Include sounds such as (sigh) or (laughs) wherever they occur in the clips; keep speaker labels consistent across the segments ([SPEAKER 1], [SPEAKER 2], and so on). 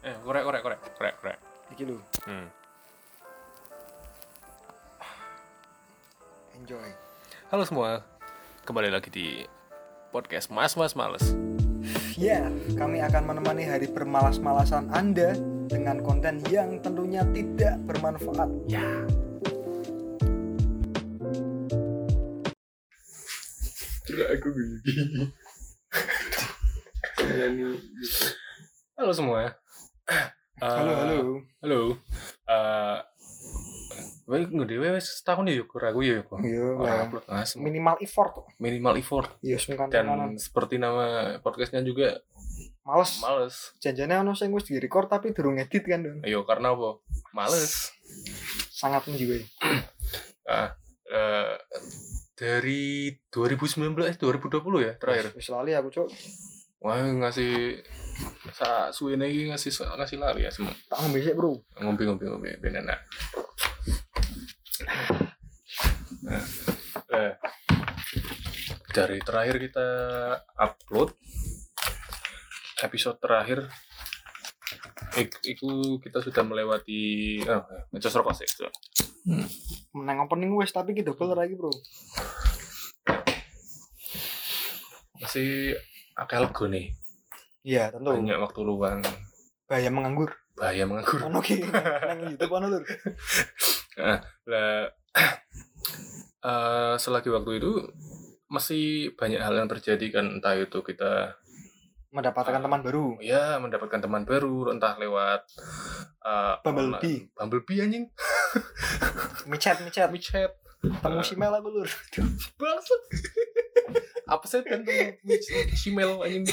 [SPEAKER 1] Eh, korek korek korek korek korek.
[SPEAKER 2] Iki lho,
[SPEAKER 1] Hmm.
[SPEAKER 2] enjoy.
[SPEAKER 1] Halo semua, kembali lagi di podcast Mas Mas Males.
[SPEAKER 2] Ya, kami akan menemani hari bermalas-malasan Anda dengan konten yang tentunya tidak bermanfaat.
[SPEAKER 1] Ya.
[SPEAKER 3] Tidak aku (laughs) gitu.
[SPEAKER 1] Halo semua.
[SPEAKER 2] Halo, halo.
[SPEAKER 1] Halo. Eh, Wes ngedewe wis setahun ya yuk aku ya yuk.
[SPEAKER 2] Iya,
[SPEAKER 1] nah,
[SPEAKER 2] minimal effort.
[SPEAKER 1] minimal effort
[SPEAKER 2] Iya, sungkan
[SPEAKER 1] dan
[SPEAKER 2] kanan.
[SPEAKER 1] seperti nama podcastnya juga
[SPEAKER 2] Males.
[SPEAKER 1] males.
[SPEAKER 2] Janjane ono sing wis di-record tapi durung edit kan, Don.
[SPEAKER 1] Ayo karena apa? Males.
[SPEAKER 2] Sangat menjiwai. (clears throat)
[SPEAKER 1] Ah, eh, dari 2019 eh 2020 ya terakhir.
[SPEAKER 2] Wis lali aku, Cuk.
[SPEAKER 1] Wah ngasih sa suwe iki ngasih ngasih lari ya semua.
[SPEAKER 2] Tak ngambil sih, Bro.
[SPEAKER 1] Ngombe ngombe ngombe ben enak. Nah, eh, dari terakhir kita upload episode terakhir iku kita sudah melewati oh, ngecas rokok sih so.
[SPEAKER 2] Menang opening wis tapi ki double lagi, Bro.
[SPEAKER 1] masih akal lego nih
[SPEAKER 2] Iya, tentu.
[SPEAKER 1] banyak waktu luang
[SPEAKER 2] Bahaya menganggur.
[SPEAKER 1] bahaya menganggur
[SPEAKER 2] Ono ki (laughs) nang YouTube ono, Lur.
[SPEAKER 1] lah (clears throat) eh, selagi waktu itu masih banyak hal yang terjadi kan entah itu kita
[SPEAKER 2] Mendapatkan teman baru.
[SPEAKER 1] ya mendapatkan teman baru entah lewat eh,
[SPEAKER 2] Bumblebee.
[SPEAKER 1] online- Bumblebee anjing (laughs)
[SPEAKER 2] Micet, micet.
[SPEAKER 1] WeChat
[SPEAKER 2] Temu si Mel aku, Lur. (laughs)
[SPEAKER 1] bangsat apa sih dan email anjing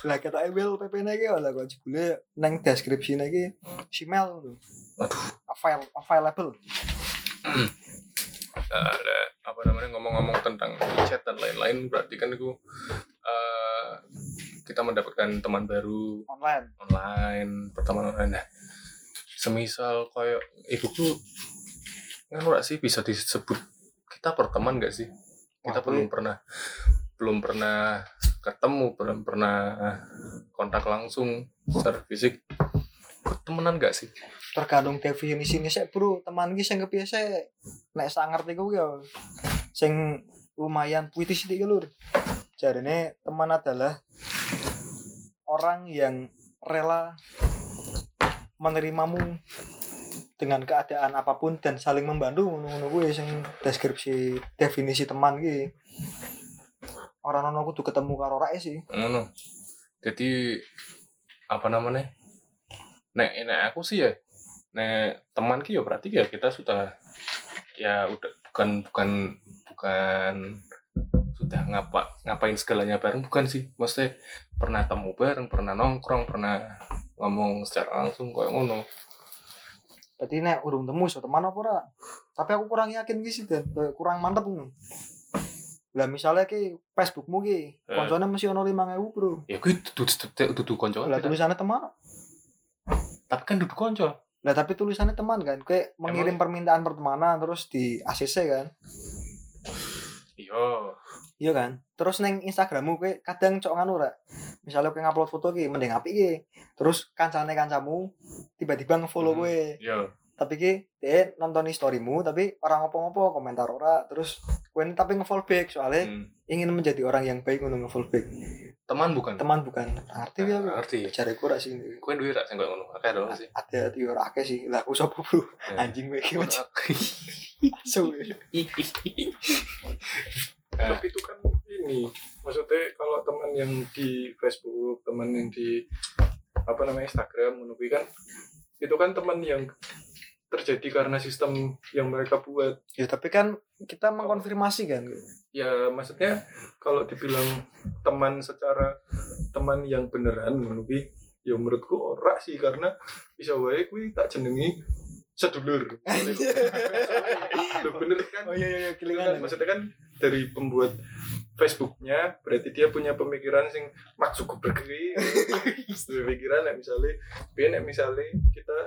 [SPEAKER 2] lah kata email PP ki lah kok jebule nang deskripsi ki Gmail lho.
[SPEAKER 1] Aduh.
[SPEAKER 2] File available. (clears throat)
[SPEAKER 1] Ada apa namanya ngomong-ngomong tentang chat dan lain-lain berarti kan itu eh, kita mendapatkan teman baru
[SPEAKER 2] online.
[SPEAKER 1] online pertemanan online nah semisal kayak ibuku kan ora sih bisa disebut kita berteman gak sih kita
[SPEAKER 2] Wah,
[SPEAKER 1] belum
[SPEAKER 2] gue-
[SPEAKER 1] pernah belum pernah ketemu belum pernah kontak langsung secara fisik temenan gak sih
[SPEAKER 2] Tergantung definisi ini sih bro. Teman sing kepiye sih nek sak ngerti ku ya sing lumayan puitis iki lur. Jarine teman adalah orang yang rela menerimamu dengan keadaan apa pun dan saling membantu ngono-ngono kuwi sing deskripsi definisi teman ki. Orang ono kudu ketemu karo rae sih.
[SPEAKER 1] ngono jadi apa namanya nek nek aku sih ya nek teman ki ya berarti ya kita sudah ya udah bukan bukan bukan sudah ngapa ngapain segalanya bareng bukan sih maksudnya pernah temu bareng pernah nongkrong pernah ngomong secara langsung kayak ngono
[SPEAKER 2] Berarti nek urung temu so teman apa ora? Tapi aku kurang yakin dan kayak kurang mantep ngono. Lah misalnya ki Facebookmu ki
[SPEAKER 1] Eh.
[SPEAKER 2] koncone mesti ono 5000, Bro.
[SPEAKER 1] ya gue duduk duduk duduk konco
[SPEAKER 2] Lah tulisannya teman.
[SPEAKER 1] tapi kan duduk konco
[SPEAKER 2] Lah tapi tulisannya teman kan, kayak mengirim permintaan pertemanan terus di ACC kan.
[SPEAKER 1] iya
[SPEAKER 2] Iya kan? Terus neng Instagrammu kayak kadang cok nganu ora. Misalnya kayak ngupload foto ki mending apik ki. Terus kancane kancamu tiba-tiba nge-follow
[SPEAKER 1] Hmm.
[SPEAKER 2] kowe.
[SPEAKER 1] iya
[SPEAKER 2] Tapi ki dia nonton storymu tapi orang ngopo-ngopo komentar ora terus ini tapi nge-follow back soalnya
[SPEAKER 1] Hmm.
[SPEAKER 2] ingin menjadi orang yang baik ngono nge-follow back.
[SPEAKER 1] teman bukan
[SPEAKER 2] Teman bukan arti ya.
[SPEAKER 1] Nah, arti
[SPEAKER 2] Cari ora sih.
[SPEAKER 1] gue duit rak kayak ngono akeh dong sih
[SPEAKER 2] Ada di ora akeh sih. Lah aku sapa bro?
[SPEAKER 1] Ya.
[SPEAKER 2] Anjing iki macam so.
[SPEAKER 1] Nah,
[SPEAKER 3] Tapi itu kan ini, maksudnya kalau teman yang di Facebook, teman yang di apa namanya Instagram, menurut kan itu kan teman yang terjadi karena sistem yang mereka buat.
[SPEAKER 2] Ya tapi kan kita mengkonfirmasi kan.
[SPEAKER 3] Ya maksudnya kalau dibilang teman secara teman yang beneran menurut ya menurutku ora sih karena bisa wae kuwi tak jenengi sedulur. Loh, bener kan?
[SPEAKER 2] Oh iya iya iya
[SPEAKER 3] Itu kan,
[SPEAKER 2] kelingan.
[SPEAKER 3] maksudnya kan dari pembuat Facebooknya berarti dia punya pemikiran sing maksud bergeri (laughs) pemikiran nek misalnya biar misalnya kita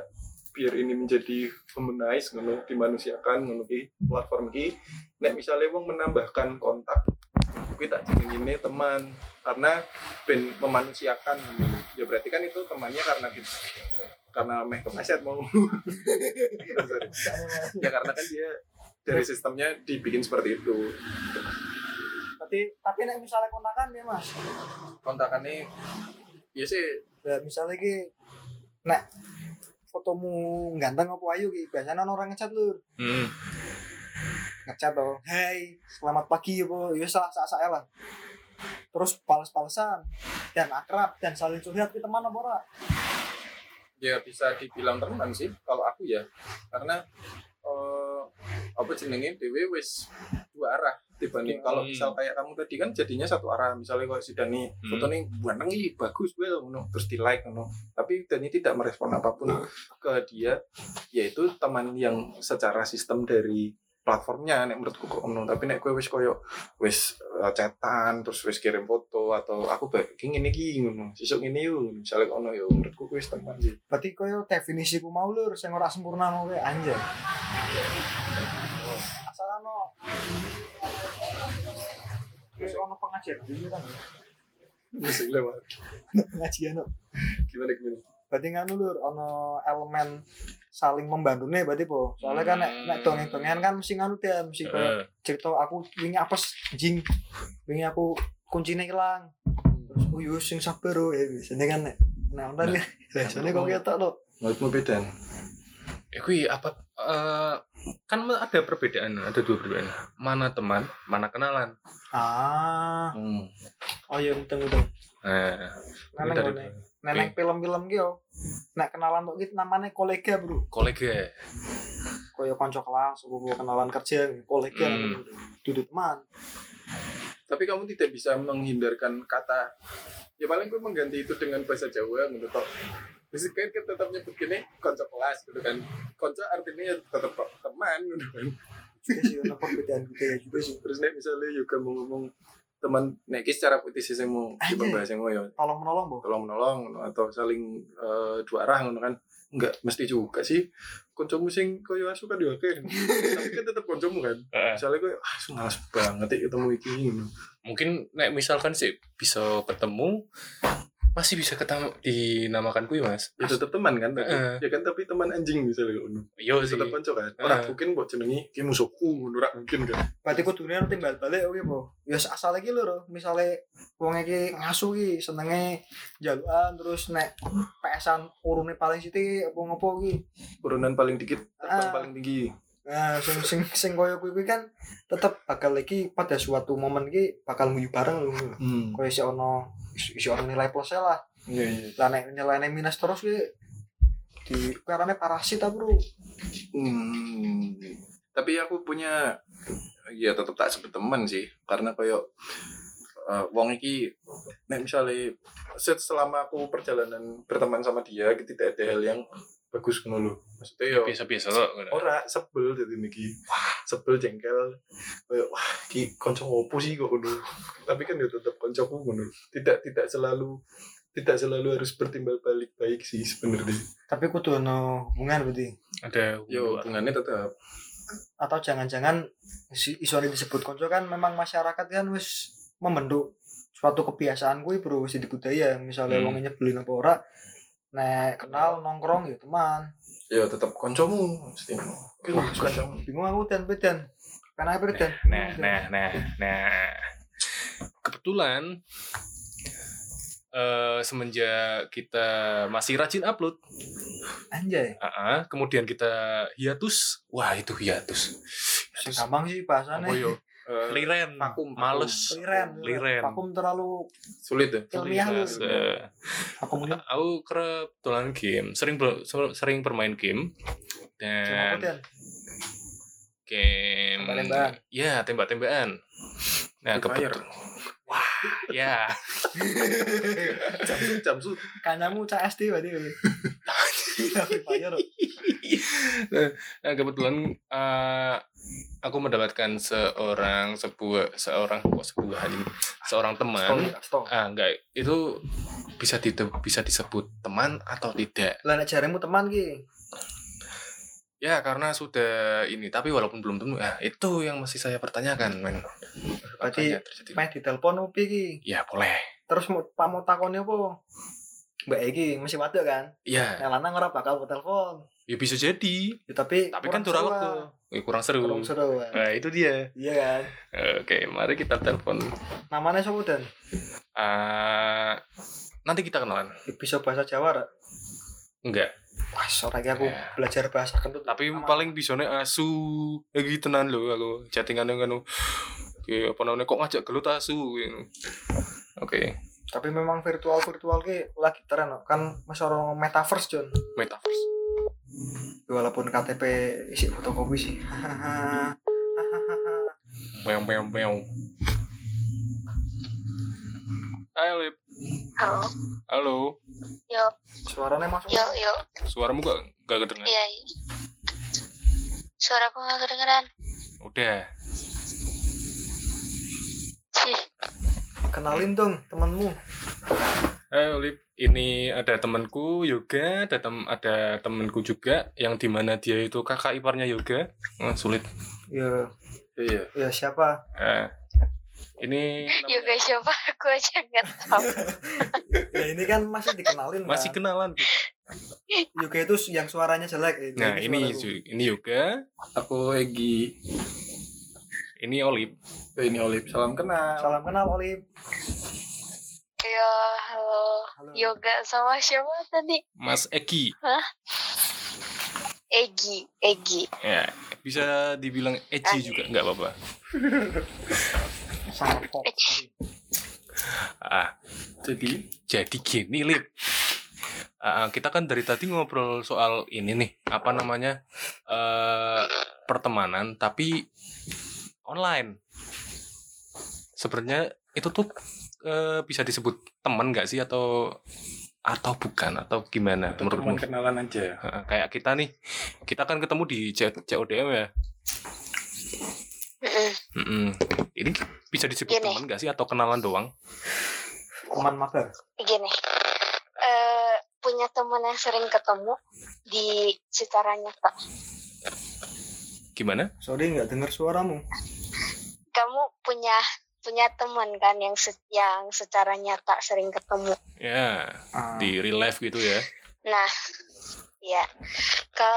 [SPEAKER 3] biar ini menjadi humanize ngono dimanusiakan ngono ki platform ki. Nek misalnya wong menambahkan kontak kuwi tak jeneng ini teman. Karena ben memanusiakan ya berarti kan itu temannya karena kita karena meh kepleset mau. (laughs) Ya karena kan dia dari sistemnya dibikin seperti itu.
[SPEAKER 2] Tapi tapi nek misalnya kontakan ya mas?
[SPEAKER 3] Kontakannya ya sih.
[SPEAKER 2] Ya misalnya ki nek fotomu ganteng apa ayu ki? Biasanya orang ngecat lur.
[SPEAKER 1] Hmm.
[SPEAKER 2] ngecat tuh hey selamat pagi apa? Ya salah salah saya lah. Terus pales-palesan dan akrab dan saling curhat ke teman apa ora?
[SPEAKER 3] Ya bisa dibilang teman sih kalau aku ya. Karena eh, apa jenenge? Dewe wis dua arah dibanding
[SPEAKER 2] Hmm.
[SPEAKER 3] kalau misal kayak kamu tadi kan jadinya satu arah. Misalnya kalau si Dani
[SPEAKER 1] Hmm.
[SPEAKER 3] foto nih ganteng ih bagus well ngono terus di like ngono. Tapi Dani tidak merespon apa pun ke dia yaitu teman yang secara sistem dari platformnya nek menurutku kok ngono. Tapi nek kowe wis koyo wis eh, chatan terus wis kirim foto atau aku baik ngene iki ngono. Sesuk ngene yuk misalnya kono yo menurutku wis teman sih.
[SPEAKER 2] Berarti koyo definisiku mau lur sing ora sempurna mau kayak anjir asal ono Terus ono pengajian. Dulu kan?
[SPEAKER 3] Musik lewat. (laughs)
[SPEAKER 2] Pengajian no.
[SPEAKER 3] gimana gimana?
[SPEAKER 2] Berarti nganu lur ono elemen saling membantu nih berarti po? Soalnya kan nek nek dongeng dongengan kan mesti nganu dia mesti kayak cerita aku wingi apes jing. Wingi aku kuncinya hilang terus oh yo sing sabar oh. Ya biasanya kan nek nah nonton ya (laughs) biasanya kok kita lo
[SPEAKER 3] menurutmu beda
[SPEAKER 1] eh, kui apa eh, kan ada perbedaan, ada dua perbedaan. Mana teman, mana kenalan.
[SPEAKER 2] ah
[SPEAKER 3] hmm.
[SPEAKER 2] oh iya betul betul
[SPEAKER 1] Nah,
[SPEAKER 2] Neneng
[SPEAKER 1] dari
[SPEAKER 2] ngene. neneng film-film gitu nek kenalan tuh gitu namanya kolega bro
[SPEAKER 1] kolega.
[SPEAKER 2] koyo konco kelas aku kenalan kerja kolega
[SPEAKER 1] Hmm.
[SPEAKER 2] duduk teman
[SPEAKER 3] tapi kamu tidak bisa menghindarkan kata ya paling gue mengganti itu dengan bahasa Jawa gitu toh Terus kan kita tetap nyebut gini konco kelas gitu kan. Konco artinya ya tetap teman gitu kan.
[SPEAKER 2] Iya sih ono perbedaan budaya juga sih.
[SPEAKER 3] Terus nek misalnya juga mau ngomong teman nek iki secara putih sih mau
[SPEAKER 2] Aja.
[SPEAKER 3] dibahas yang ya
[SPEAKER 2] tolong menolong bu.
[SPEAKER 3] Tolong menolong atau saling eh, dua arah ngono kan. Enggak mesti juga sih. Koncomu sing koyo asu kan yo (laughs) tapi kan tetap koncomu kan. Misalnya koyo ah malas banget ya ketemu iki ngono.
[SPEAKER 1] Mungkin nek misalkan sih bisa ketemu masih bisa ketemu dinamakan kui mas.
[SPEAKER 3] Ya tetap teman kan tapi,
[SPEAKER 1] Heeh.
[SPEAKER 3] ya kan tapi teman anjing misalnya ngono.
[SPEAKER 1] Yo sih.
[SPEAKER 3] tetap konco kan. Ora
[SPEAKER 1] Heeh.
[SPEAKER 3] mungkin buat jenengi ki musuhku ngono ora mungkin kan.
[SPEAKER 2] Berarti kudunya nanti timbal balik oke bu ya asal lagi lho misalnya wong iki ngasu ki senenge jaluan terus nek PSan urune paling siti apa ngopo ki
[SPEAKER 3] urunan paling dikit terbang
[SPEAKER 2] Ah.
[SPEAKER 3] paling tinggi
[SPEAKER 2] nah sing sing sing koyo kuwi kuwi kan tetep bakal iki pada suatu momen ki bakal nguyu bareng lho.
[SPEAKER 3] Hmm.
[SPEAKER 2] koyo si ono si ono nilai plus lah.
[SPEAKER 3] Iya iya.
[SPEAKER 2] Lah nek nilainya minus terus ki di karena parasit ah bro?
[SPEAKER 3] Hmm. Tapi aku punya ya tetap tak sebut teman sih. Karena koyo eh, wong iki nek misalnya set selama aku perjalanan berteman sama dia gitu, tidak ada hal yang bagus ngono lho. Maksudnya yo
[SPEAKER 1] biasa-biasa kok
[SPEAKER 3] ora sebel jadi niki. Sebel jengkel. Kayak wah ki konco opo sih kok ngono. Tapi kan ya tetap koncoku ngono. Tidak tidak selalu tidak selalu harus bertimbal balik baik sih sebenarnya.
[SPEAKER 2] tapi kudu ono hubungan berarti
[SPEAKER 1] ada
[SPEAKER 3] Yo hubungannya tetap
[SPEAKER 2] atau jangan-jangan si isone disebut konco kan memang masyarakat kan wis membentuk suatu kebiasaan kuwi bro wis di budaya misalnya
[SPEAKER 1] Hmm.
[SPEAKER 2] wong nyebelin apa ora nek kenal nongkrong ya teman.
[SPEAKER 3] Ya tetap koncomu mesti koncomu.
[SPEAKER 2] bingung aku dan bedan karena apa dan
[SPEAKER 1] nah nah nah nah kebetulan eh, semenjak kita masih rajin upload
[SPEAKER 2] anjay.
[SPEAKER 1] ah, kemudian kita hiatus. Wah itu hiatus.
[SPEAKER 2] Sing gampang sih bahasanya
[SPEAKER 1] apa
[SPEAKER 3] Eh,
[SPEAKER 1] liren
[SPEAKER 3] vakum,
[SPEAKER 1] males.
[SPEAKER 2] Liren
[SPEAKER 1] Liren.
[SPEAKER 2] vakum terlalu
[SPEAKER 3] sulit ya?
[SPEAKER 2] Ilmiah lu.
[SPEAKER 1] Eh,
[SPEAKER 2] vakum ini?
[SPEAKER 1] Aku kerap dolan game. Sering sering bermain game. Dan game
[SPEAKER 2] Tembak-tembakan.
[SPEAKER 1] ya tembak-tembakan. Nah kebetulan wah ya. (laughs)
[SPEAKER 3] Jamsut jamsut
[SPEAKER 2] kanyamu CSD berarti Free Fire
[SPEAKER 1] nah kebetulan eh, aku mendapatkan seorang sebuah seorang kok sebuah ini seorang teman
[SPEAKER 2] Stop.
[SPEAKER 1] ah enggak itu bisa di, bisa disebut teman atau tidak
[SPEAKER 2] Lah nek jaremu teman ki.
[SPEAKER 1] ya karena sudah ini tapi walaupun belum tentu ah itu yang masih saya pertanyakan men
[SPEAKER 2] Berarti
[SPEAKER 1] terjadi?
[SPEAKER 2] Meh ditelepon opi iki.
[SPEAKER 1] Ya boleh.
[SPEAKER 2] Terus mau pak mau takoni apa? Mbak iki masih wadok kan?
[SPEAKER 1] Ya,
[SPEAKER 2] Yang lanang ora bakal ku telepon.
[SPEAKER 1] ya bisa jadi.
[SPEAKER 2] Ya, tapi
[SPEAKER 1] Tapi kan
[SPEAKER 2] seru,
[SPEAKER 1] waktu. Eh, kurang seru.
[SPEAKER 2] Kurang seru. ah.
[SPEAKER 1] Nah, itu dia.
[SPEAKER 2] Iya kan?
[SPEAKER 1] Oke, mari kita telepon.
[SPEAKER 2] Namanya siapa dan?
[SPEAKER 1] Ah, nanti kita kenalan.
[SPEAKER 2] Bisa bahasa Jawa ora?
[SPEAKER 1] Enggak.
[SPEAKER 2] Wah, sore aku
[SPEAKER 1] Ya.
[SPEAKER 2] belajar bahasa kentut.
[SPEAKER 1] Tapi
[SPEAKER 2] Aman.
[SPEAKER 1] paling bisone asu. Ya gitu tenan lho aku. Chattingan yang anu. Oke, apa namanya kok ngajak gelut asu gitu. Oke,
[SPEAKER 2] Tapi memang virtual virtual ki lagi tren kan masih orang metaverse John.
[SPEAKER 1] metaverse.
[SPEAKER 2] Walaupun KTP isi fotokopi sih. (laughs)
[SPEAKER 1] Meong meong meong. Hai Lip.
[SPEAKER 4] Halo,
[SPEAKER 1] Halo.
[SPEAKER 4] yo,
[SPEAKER 2] Suaranya masuk.
[SPEAKER 4] yo, yo,
[SPEAKER 1] Suaramu gak gak kedengeran?
[SPEAKER 4] iya, iya. Suaraku nggak kedengeran.
[SPEAKER 1] Udah.
[SPEAKER 4] Sih,
[SPEAKER 2] Kenalin dong temenmu.
[SPEAKER 1] Hai Lip. Ini ada temanku Yoga, ada tem ada temanku juga yang di mana dia itu kakak iparnya Yoga. Oh, sulit.
[SPEAKER 2] Ya,
[SPEAKER 1] Iya.
[SPEAKER 2] ya siapa?
[SPEAKER 1] Eh, ini (laughs)
[SPEAKER 4] yo guys, siapa? Aku aja nggak tahu. (laughs)
[SPEAKER 2] Ya ini kan masih dikenalin
[SPEAKER 1] masih
[SPEAKER 2] kan.
[SPEAKER 1] kenalan.
[SPEAKER 2] Yoga itu yang suaranya jelek. Eh,
[SPEAKER 1] Nah, ini ini Yoga,
[SPEAKER 5] Aku Egi.
[SPEAKER 1] Ini Olip.
[SPEAKER 5] Eh, Ini Olip. Salam kenal.
[SPEAKER 2] Salam kenal Olip.
[SPEAKER 4] Yo, halo,
[SPEAKER 2] Halo.
[SPEAKER 4] yoga sama siapa tadi?
[SPEAKER 1] Mas Eki.
[SPEAKER 4] Egi, Egi.
[SPEAKER 1] Ya, bisa dibilang Eci juga nggak apa-apa. Ah,
[SPEAKER 5] Jadi,
[SPEAKER 1] jadi gini, Lip. Ah, kita kan dari tadi ngobrol soal ini nih, apa namanya? eh pertemanan tapi online. Sebenarnya itu tuh eh, bisa disebut teman nggak sih atau atau bukan atau gimana
[SPEAKER 5] atau
[SPEAKER 1] menurutmu?
[SPEAKER 5] teman kenalan aja.
[SPEAKER 1] Heeh, kayak kita nih, kita kan ketemu di CODM ya.
[SPEAKER 4] Mm-mm.
[SPEAKER 1] Mm-mm. Ini bisa disebut
[SPEAKER 4] Gini.
[SPEAKER 1] teman nggak sih atau kenalan doang?
[SPEAKER 2] Teman mabar.
[SPEAKER 4] Gini, eh punya teman yang sering ketemu di secara nyata.
[SPEAKER 1] Gimana?
[SPEAKER 2] Sorry nggak dengar suaramu.
[SPEAKER 4] Kamu punya punya teman kan yang se- yang secara nyata sering ketemu.
[SPEAKER 1] Ya,
[SPEAKER 2] Ah,
[SPEAKER 1] di real life gitu ya.
[SPEAKER 4] Nah, ya. Ke,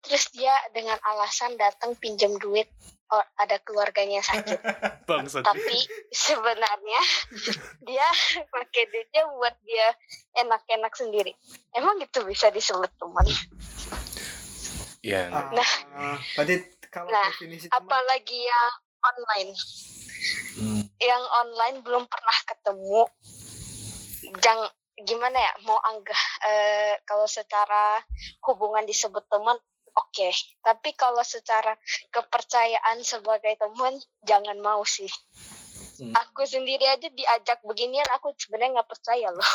[SPEAKER 4] terus dia dengan alasan datang pinjam duit oh, ada keluarganya sakit. (laughs)
[SPEAKER 1] Bangsat.
[SPEAKER 4] Tapi sebenarnya (laughs) dia pakai duitnya buat dia enak-enak sendiri. Emang itu bisa disebut teman?
[SPEAKER 1] Ya,
[SPEAKER 2] ah,
[SPEAKER 4] Nah.
[SPEAKER 2] berarti kalau
[SPEAKER 4] Nah,
[SPEAKER 2] definisi teman
[SPEAKER 4] Apalagi yang online.
[SPEAKER 1] Hmm.
[SPEAKER 4] Yang online belum pernah ketemu. Jangan gimana ya mau anggah eh, kalau secara hubungan disebut teman oke tapi kalau secara kepercayaan sebagai teman jangan mau sih
[SPEAKER 5] Hmm.
[SPEAKER 4] aku sendiri aja diajak beginian aku sebenarnya nggak percaya loh.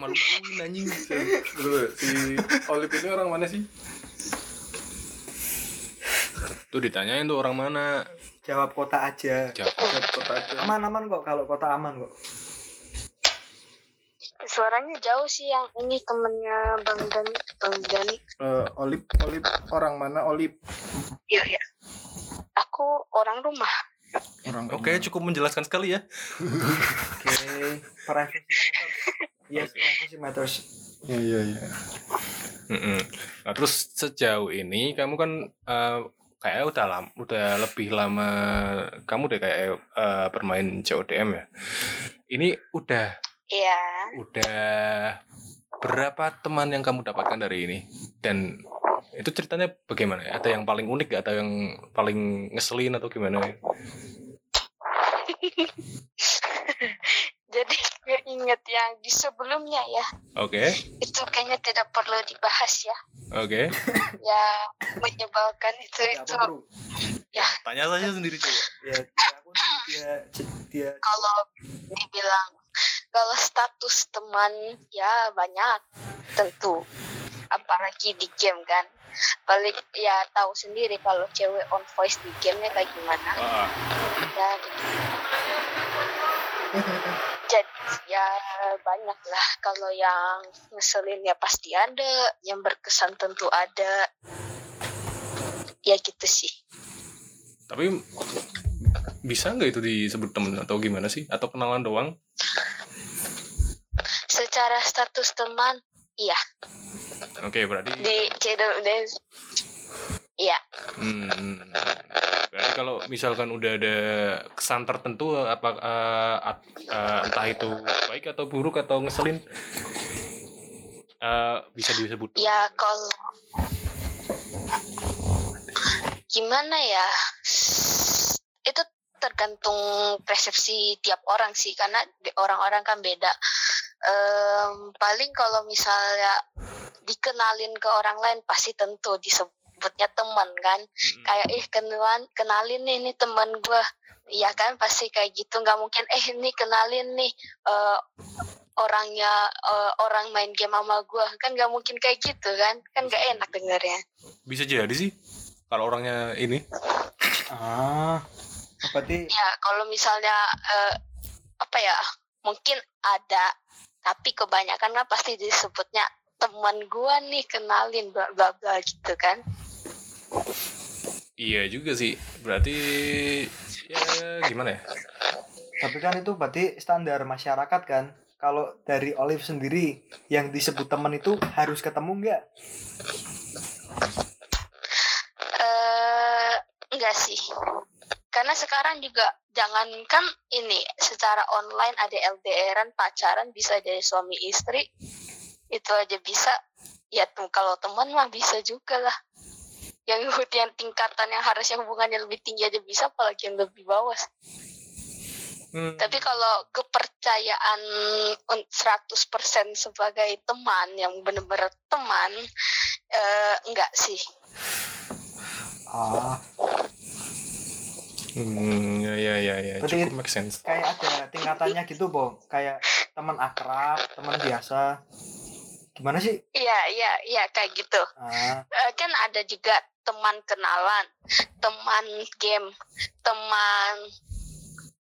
[SPEAKER 1] Malu-maluin anjing.
[SPEAKER 5] Si Olip ini orang mana sih?
[SPEAKER 1] Tuh ditanyain tuh orang mana?
[SPEAKER 2] jawab kota aja.
[SPEAKER 1] Jawab.
[SPEAKER 5] Ada kota aja.
[SPEAKER 2] Aman aman kok kalau kota aman kok.
[SPEAKER 4] suaranya jauh sih yang ini temennya bang Dani bang Dani
[SPEAKER 5] Eh, Olip, Olip orang mana? Olip.
[SPEAKER 4] iya iya aku orang rumah
[SPEAKER 5] Orang
[SPEAKER 1] Oke,
[SPEAKER 5] rumah.
[SPEAKER 1] cukup menjelaskan sekali ya.
[SPEAKER 2] Oke, privacy matters. Yes, privacy matters.
[SPEAKER 5] Iya, iya, iya.
[SPEAKER 1] Mm-mm. Nah, terus sejauh ini kamu kan eh, kayak udah lama, udah lebih lama kamu deh kayak eh, bermain CODM ya. Ini udah
[SPEAKER 4] iya
[SPEAKER 1] udah berapa teman yang kamu dapatkan dari ini dan itu ceritanya bagaimana ya? Ada yang paling unik gak? Atau yang paling ngeselin atau gimana? (laughs)
[SPEAKER 4] jadi (laughs) ingat yang di sebelumnya ya.
[SPEAKER 1] Oke,
[SPEAKER 4] itu kayaknya tidak perlu dibahas ya.
[SPEAKER 1] Oke. (laughs)
[SPEAKER 4] ya menyebalkan itu
[SPEAKER 2] Ya,
[SPEAKER 4] itu.
[SPEAKER 2] apa, bro?
[SPEAKER 1] Tanya saja sendiri coba.
[SPEAKER 2] Ya, dia aku nih, dia dia
[SPEAKER 4] kalau dibilang kalau status teman ya banyak tentu. Apalagi di game kan. Balik ya tahu sendiri kalau cewek on voice di gamenya kayak gimana.
[SPEAKER 1] Wah,
[SPEAKER 4] dan (laughs) jadi ya banyak lah kalau yang ngeselin ya pasti ada. Yang berkesan tentu ada. Ya gitu sih.
[SPEAKER 1] Tapi bisa nggak itu disebut temen atau gimana sih? Atau kenalan doang?
[SPEAKER 4] secara status teman iya.
[SPEAKER 1] Oke, berarti
[SPEAKER 4] di CWD iya.
[SPEAKER 1] Hmm, berarti kalau misalkan udah ada kesan tertentu apa at- eh, entah itu baik atau buruk atau ngeselin eh, bisa disebut.
[SPEAKER 4] Ya kalau gimana ya? Itu tergantung persepsi tiap orang sih karena orang-orang kan beda. Em, paling kalau misalnya dikenalin ke orang lain pasti tentu disebutnya teman kan.
[SPEAKER 1] Mm-mm.
[SPEAKER 4] kayak eh kenalan kenalin nih ini teman gue Iya kan pasti kayak gitu. Nggak mungkin eh ini kenalin nih eh, orangnya eh, orang main game sama gue kan nggak mungkin kayak gitu kan. Kan nggak enak dengernya
[SPEAKER 1] bisa jadi sih kalau orangnya ini.
[SPEAKER 2] Ah berarti
[SPEAKER 4] ya kalau misalnya eh, apa ya mungkin ada tapi kebanyakan kan pasti disebutnya teman gue nih kenalin bla bla bla gitu kan
[SPEAKER 1] iya juga sih. Berarti ya gimana ya?
[SPEAKER 2] Tapi kan itu berarti standar masyarakat kan? Kalau dari Olive sendiri yang disebut teman itu harus ketemu nggak?
[SPEAKER 4] Eh enggak sih. Karena sekarang juga jangankan ini secara online ada LDRan pacaran bisa jadi suami istri. Itu aja bisa. Ya tuh kalau teman mah bisa juga lah yang yang tingkatan yang harusnya hubungannya lebih tinggi aja bisa apalagi yang lebih bawah
[SPEAKER 1] Hmm,
[SPEAKER 4] tapi kalau kepercayaan un- 100% sebagai teman yang benar-benar teman eh, enggak sih.
[SPEAKER 2] Ah.
[SPEAKER 1] Hmm, ya ya ya ya.
[SPEAKER 2] Berarti-
[SPEAKER 1] cukup make sense.
[SPEAKER 2] kayak ada tingkatannya gitu boh kayak teman akrab teman biasa. Gimana sih?
[SPEAKER 4] Iya iya iya kayak gitu.
[SPEAKER 2] Ah.
[SPEAKER 4] Eh, kan ada juga teman kenalan, teman game, teman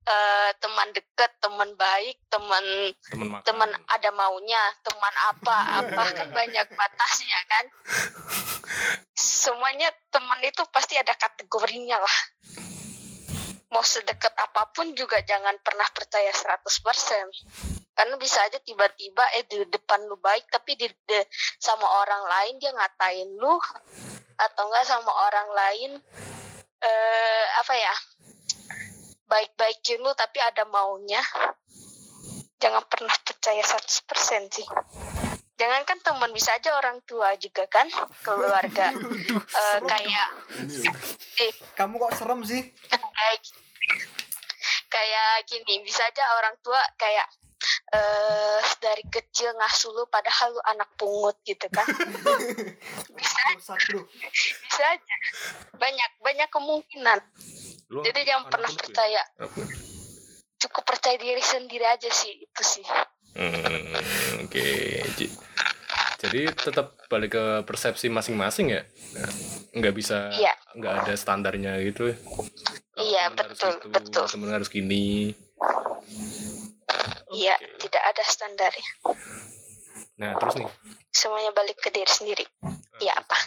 [SPEAKER 4] eh, teman dekat, teman baik, teman
[SPEAKER 1] teman makan
[SPEAKER 4] teman ada maunya, teman apa apa kan (laughs) banyak batasnya kan. Semuanya teman itu pasti ada kategorinya lah. Mau sedekat apa pun juga jangan pernah percaya 100%. Karena bisa aja tiba-tiba eh di depan lu baik tapi di, de- sama orang lain dia ngatain lu atau enggak sama orang lain eh apa ya baik-baikin lu tapi ada maunya. Jangan pernah percaya 100% sih. Jangankan teman bisa aja orang tua juga kan keluarga. (laughs) Eh, kayak eh,
[SPEAKER 2] kamu kok serem sih?
[SPEAKER 4] kayak kayak gini bisa aja orang tua kayak eh dari kecil ngasuh lu padahal lu anak pungut gitu kan (laughs) bisa bisa aja banyak banyak kemungkinan
[SPEAKER 1] Lu
[SPEAKER 4] jadi jangan
[SPEAKER 1] anak
[SPEAKER 4] pernah
[SPEAKER 1] pungut ya?
[SPEAKER 4] percaya
[SPEAKER 1] Apa?
[SPEAKER 4] cukup percaya diri sendiri aja sih itu sih
[SPEAKER 1] Hmm, oke Ji- jadi tetap balik ke persepsi masing-masing ya nggak bisa
[SPEAKER 4] Iya.
[SPEAKER 1] nggak ada standarnya gitu ya.
[SPEAKER 4] Iya,
[SPEAKER 1] temen harus
[SPEAKER 4] betul,
[SPEAKER 1] gitu,
[SPEAKER 4] betul.
[SPEAKER 1] temen harus gini
[SPEAKER 4] iya
[SPEAKER 1] Oke.
[SPEAKER 4] tidak ada standarnya
[SPEAKER 1] nah terus nih.
[SPEAKER 4] Semuanya balik ke diri sendiri. Iya apa?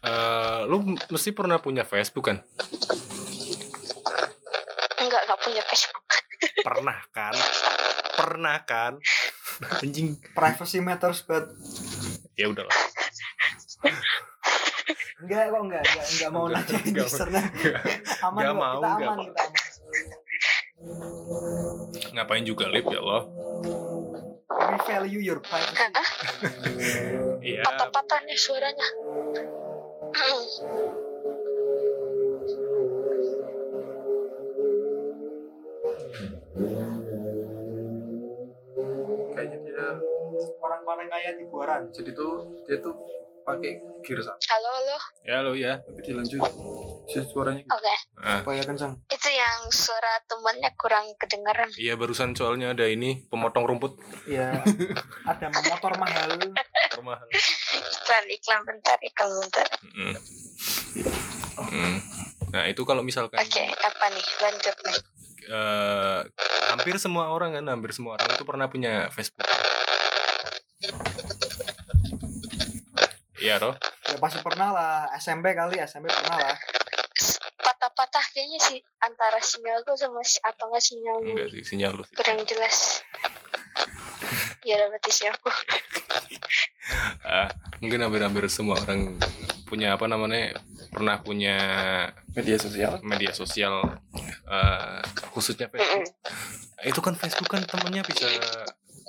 [SPEAKER 1] Eh, lu mesti pernah punya Facebook kan?
[SPEAKER 4] Enggak enggak punya Facebook. (laughs)
[SPEAKER 1] Pernah kan? Pernah kan? (laughs) Anjing
[SPEAKER 2] privacy matters but
[SPEAKER 1] ya udahlah.
[SPEAKER 2] Enggak kok enggak enggak enggak mau
[SPEAKER 1] Enggak,
[SPEAKER 2] nanya
[SPEAKER 1] enggak.
[SPEAKER 2] aman
[SPEAKER 1] Enggak
[SPEAKER 2] kok,
[SPEAKER 1] mau,
[SPEAKER 2] kita
[SPEAKER 1] enggak
[SPEAKER 2] aman
[SPEAKER 1] mau.
[SPEAKER 2] kita aman
[SPEAKER 1] ngapain juga lip? Ya Allah.
[SPEAKER 2] We value your privacy. (laughs)
[SPEAKER 1] Iya.
[SPEAKER 4] Patah-patah nih suaranya?
[SPEAKER 5] Kayaknya dia
[SPEAKER 2] orang-orang kaya di buaran.
[SPEAKER 5] Jadi tuh dia tuh pakai gear satu
[SPEAKER 4] halo halo.
[SPEAKER 1] Ya lo ya.
[SPEAKER 5] Tapi dilanjut suaranya gitu.
[SPEAKER 4] oke.
[SPEAKER 1] Ah,
[SPEAKER 2] supaya kencang.
[SPEAKER 4] Itu yang suara temannya kurang kedengaran
[SPEAKER 1] iya barusan soalnya ada ini pemotong rumput.
[SPEAKER 2] Ya (laughs) ada motor mahal.
[SPEAKER 1] Mahal.
[SPEAKER 4] Iklan iklan bentar iklan bentar.
[SPEAKER 1] Mm. Mm. nah itu kalau misalkan
[SPEAKER 4] oke apa nih? Lanjut nih.
[SPEAKER 1] Eh, hampir semua orang kan hampir semua orang itu pernah punya Facebook. Iya toh
[SPEAKER 2] ya pasti pernah lah. SMP kali SMP pernah lah
[SPEAKER 4] kayaknya sih antara sinyalku sama si atau nggak sinyalmu
[SPEAKER 1] enggak sih sinyal lu sih.
[SPEAKER 4] kurang jelas. Ya udah berarti sinyalku
[SPEAKER 1] Ah, mungkin hampir-hampir semua orang punya apa namanya pernah punya
[SPEAKER 2] Media sosial.
[SPEAKER 1] media sosial eh, khususnya Facebook. Itu kan Facebook kan temennya bisa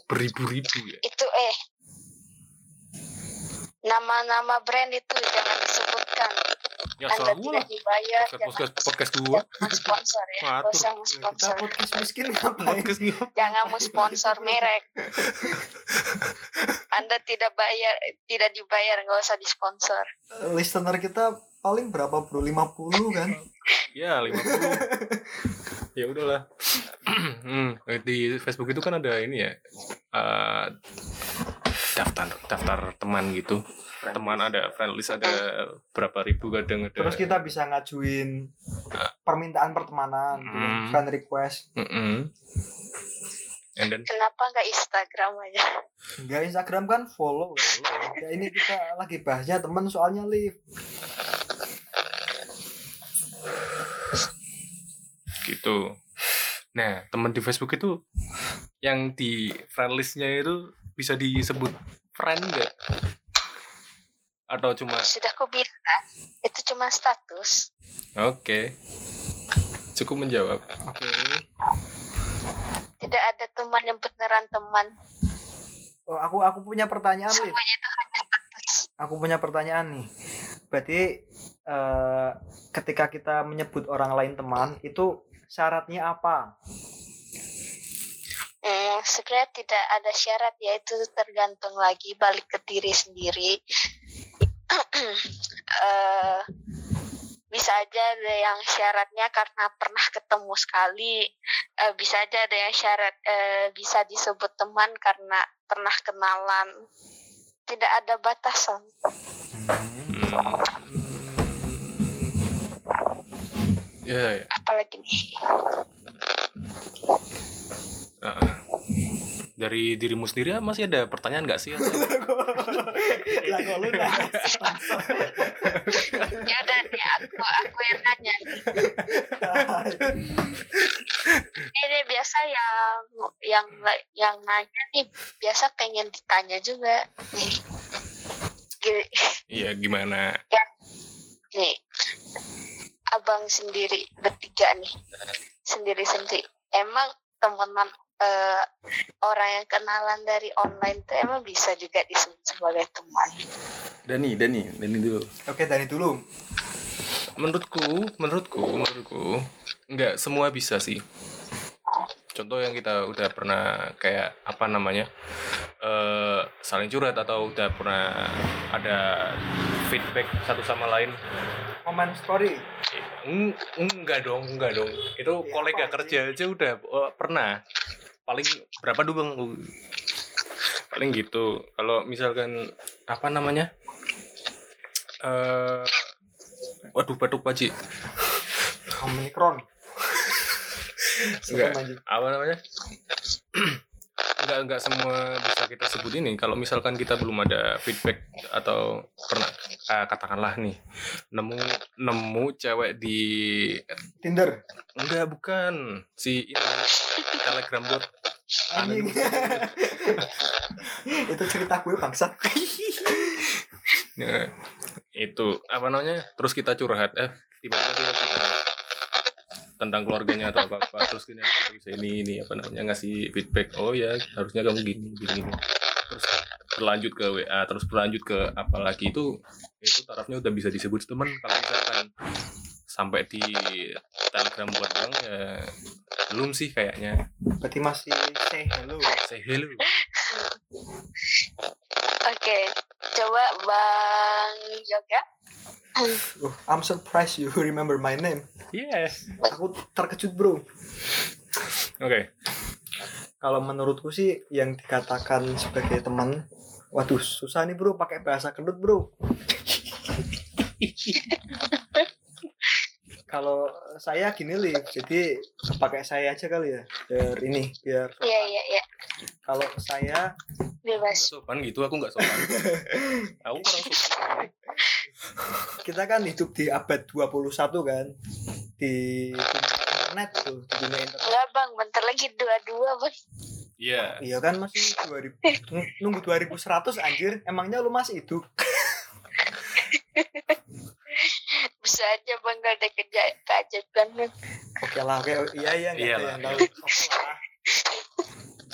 [SPEAKER 1] beribu-ribu ya.
[SPEAKER 4] Itu eh. Nama-nama brand itu jangan disebutkan
[SPEAKER 1] ya
[SPEAKER 4] anda
[SPEAKER 1] salah
[SPEAKER 4] tidak
[SPEAKER 1] lah.
[SPEAKER 4] dibayar
[SPEAKER 1] podcast podcast, podcast gua.
[SPEAKER 4] Jangan sponsor ya. Gak usah
[SPEAKER 2] Kita
[SPEAKER 4] sponsor.
[SPEAKER 2] podcast miskin ngapain?
[SPEAKER 1] podcast nih
[SPEAKER 4] jangan mau sponsor merek. (laughs) Anda tidak bayar tidak dibayar nggak usah disponsor.
[SPEAKER 2] Listener kita paling berapa bro? 50 kan?
[SPEAKER 1] ya 50 ya udahlah. (clears throat) Hmm, di Facebook itu kan ada ini ya. Eh, daftar daftar teman gitu teman ada friend list ada berapa ribu kadang ada
[SPEAKER 2] Terus kita bisa ngajuin permintaan pertemanan, gitu kan,
[SPEAKER 1] Hmm.
[SPEAKER 2] friend request.
[SPEAKER 1] Mm-mm. and then
[SPEAKER 4] kenapa nggak Instagram aja
[SPEAKER 2] Enggak Instagram kan follow. Ya ini kita lagi bahasnya temen soalnya live.
[SPEAKER 1] gitu nah teman di Facebook itu yang di friend listnya itu bisa disebut friend nggak? Atau cuma
[SPEAKER 4] sudah aku bilang itu cuma status.
[SPEAKER 1] Oke. Cukup menjawab.
[SPEAKER 2] Oke.
[SPEAKER 4] tidak ada teman yang beneran teman.
[SPEAKER 2] Oh, aku aku punya pertanyaan
[SPEAKER 4] status.
[SPEAKER 2] Aku punya pertanyaan nih. Berarti eh, ketika kita menyebut orang lain teman itu syaratnya apa?
[SPEAKER 4] Hmm, sebenarnya tidak ada syarat ya itu tergantung lagi balik ke diri sendiri. (clears throat) Eh, bisa aja ada yang syaratnya karena pernah ketemu sekali, Eh, bisa aja ada yang syarat eh, bisa disebut teman karena pernah kenalan. Tidak ada batasan.
[SPEAKER 1] Hmm. ya, ya.
[SPEAKER 4] Apalagi nih.
[SPEAKER 1] Ah. dari dirimu sendiri masih ada pertanyaan nggak sih (laughs)
[SPEAKER 2] Lah kok lu?
[SPEAKER 4] Ya udah nih aku aku yang nanya. (laughs) Ini biasa yang yang yang nanya nih biasa pengen ditanya juga nih.
[SPEAKER 1] Iya gimana
[SPEAKER 4] nih abang sendiri bertiga nih sendiri sendiri emang temenan eh, orang yang kenalan dari online tuh emang bisa juga disebut sebagai teman.
[SPEAKER 1] Dani Dani Dani dulu.
[SPEAKER 2] Oke, dari dulu.
[SPEAKER 1] menurutku menurutku menurutku nggak semua bisa sih. Contoh yang kita udah pernah kayak apa namanya eh saling curhat atau udah pernah ada feedback satu sama lain.
[SPEAKER 2] Komen story.
[SPEAKER 1] Eng- enggak dong enggak dong. Itu
[SPEAKER 2] Ya,
[SPEAKER 1] kolega kerja aja udah oh, pernah paling berapa dulu bang Uh, paling gitu. Kalau misalkan apa namanya? Eh waduh batuk paji
[SPEAKER 2] Omikron.
[SPEAKER 1] Enggak. Apa namanya? Enggak enggak semua bisa kita sebut ini. Kalau misalkan kita belum ada feedback atau pernah ah, katakanlah nih nemu nemu cewek di
[SPEAKER 2] Tinder.
[SPEAKER 1] enggak bukan. Si ini telegram bot
[SPEAKER 2] Anjing. (laughs) itu cerita gue bangsat. (laughs)
[SPEAKER 1] Ya, itu apa namanya terus kita curhat eh tiba-tiba curhat tentang keluarganya atau apa apa terus gini kita bisa ini ini apa namanya ngasih feedback oh ya harusnya kamu gini gini, gini. terus berlanjut ke WA terus berlanjut ke apa lagi itu itu tarafnya udah bisa disebut teman kalau misalkan sampai di telegram buat bang ya belum sih kayaknya
[SPEAKER 2] Berarti masih say hello.
[SPEAKER 1] say hello
[SPEAKER 4] oke coba bang Yoga
[SPEAKER 2] Oh, I'm surprised you remember my name.
[SPEAKER 1] yes
[SPEAKER 2] Aku terkejut, Bro.
[SPEAKER 1] oke
[SPEAKER 2] Kalau menurutku sih yang dikatakan sebagai teman, waduh susah nih bro, pakai bahasa kendut bro. (laughs) Kalau saya gini li, jadi pakai saya aja kali ya, biar ini, biar sopan.
[SPEAKER 4] iya iya iya.
[SPEAKER 2] Kalau saya,
[SPEAKER 4] bebas.
[SPEAKER 1] Sopan gitu aku nggak sopan. (laughs) Aku kurang sopan.
[SPEAKER 2] Kita kan hidup di abad 21 kan, di internet tuh di dunia internet.
[SPEAKER 4] Enggak bang, bentar lagi dua-dua bang.
[SPEAKER 1] Iya.
[SPEAKER 2] iya kan masih 2000 nung- nunggu 2100 anjir. Emangnya lu masih hidup (laughs)
[SPEAKER 4] Bisa aja bang gak ada kerja keajaiban bang.
[SPEAKER 2] oke lah oke. Iya iya
[SPEAKER 1] Iya lah,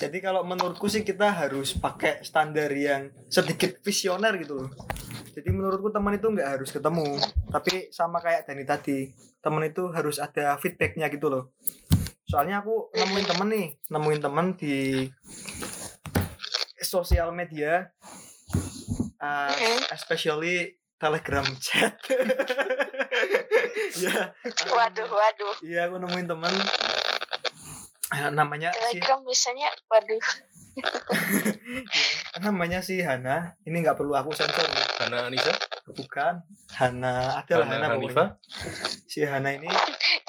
[SPEAKER 2] jadi kalau menurutku sih kita harus pakai standar yang sedikit visioner gitu loh. Jadi menurutku teman itu nggak harus ketemu. Tapi sama kayak Dani tadi teman itu harus ada feedbacknya gitu loh. Soalnya aku nemuin temen nih nemuin temen di sosial media uh, especially telegram chat. (laughs) Ya.
[SPEAKER 4] Waduh, waduh.
[SPEAKER 2] iya aku nemuin temen Eh, namanya si
[SPEAKER 4] Telegram biasanya, waduh. (laughs)
[SPEAKER 2] namanya si Hana. Ini nggak perlu aku sensor. Ya.
[SPEAKER 1] Karena Anissa,
[SPEAKER 2] bukan. Hana ada lah
[SPEAKER 1] Hana
[SPEAKER 2] Hana
[SPEAKER 1] Hanifa.
[SPEAKER 2] si Hana ini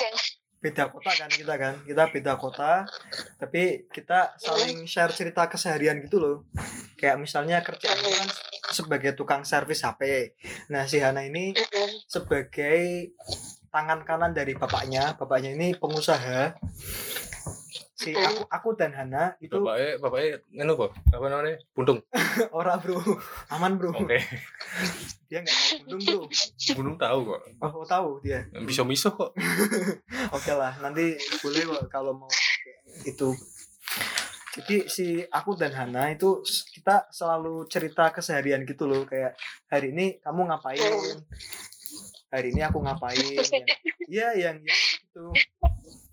[SPEAKER 2] (laughs) beda kota kan kita kan. Kita beda kota tapi kita saling share cerita keseharian gitu loh. Kayak misalnya kerjaan kan sebagai tukang servis HP nah si Hana ini sebagai tangan kanan dari bapaknya bapaknya ini pengusaha si aku aku dan Hana itu
[SPEAKER 1] Bapaknya, bapaknya ngenu kok. Apa namanya? Buntung. (laughs)
[SPEAKER 2] orang bro aman bro
[SPEAKER 1] Oke. (laughs)
[SPEAKER 2] dia nggak tahu gunung bro
[SPEAKER 1] Buntung tahu kok.
[SPEAKER 2] oh tahu dia
[SPEAKER 1] Bisa miso kok. (laughs)
[SPEAKER 2] Oke lah, nanti boleh kok kalau mau itu. Jadi si aku dan Hana itu kita selalu cerita keseharian gitu loh kayak hari ini kamu ngapain? Hari ini aku ngapain? Iya yang yang itu.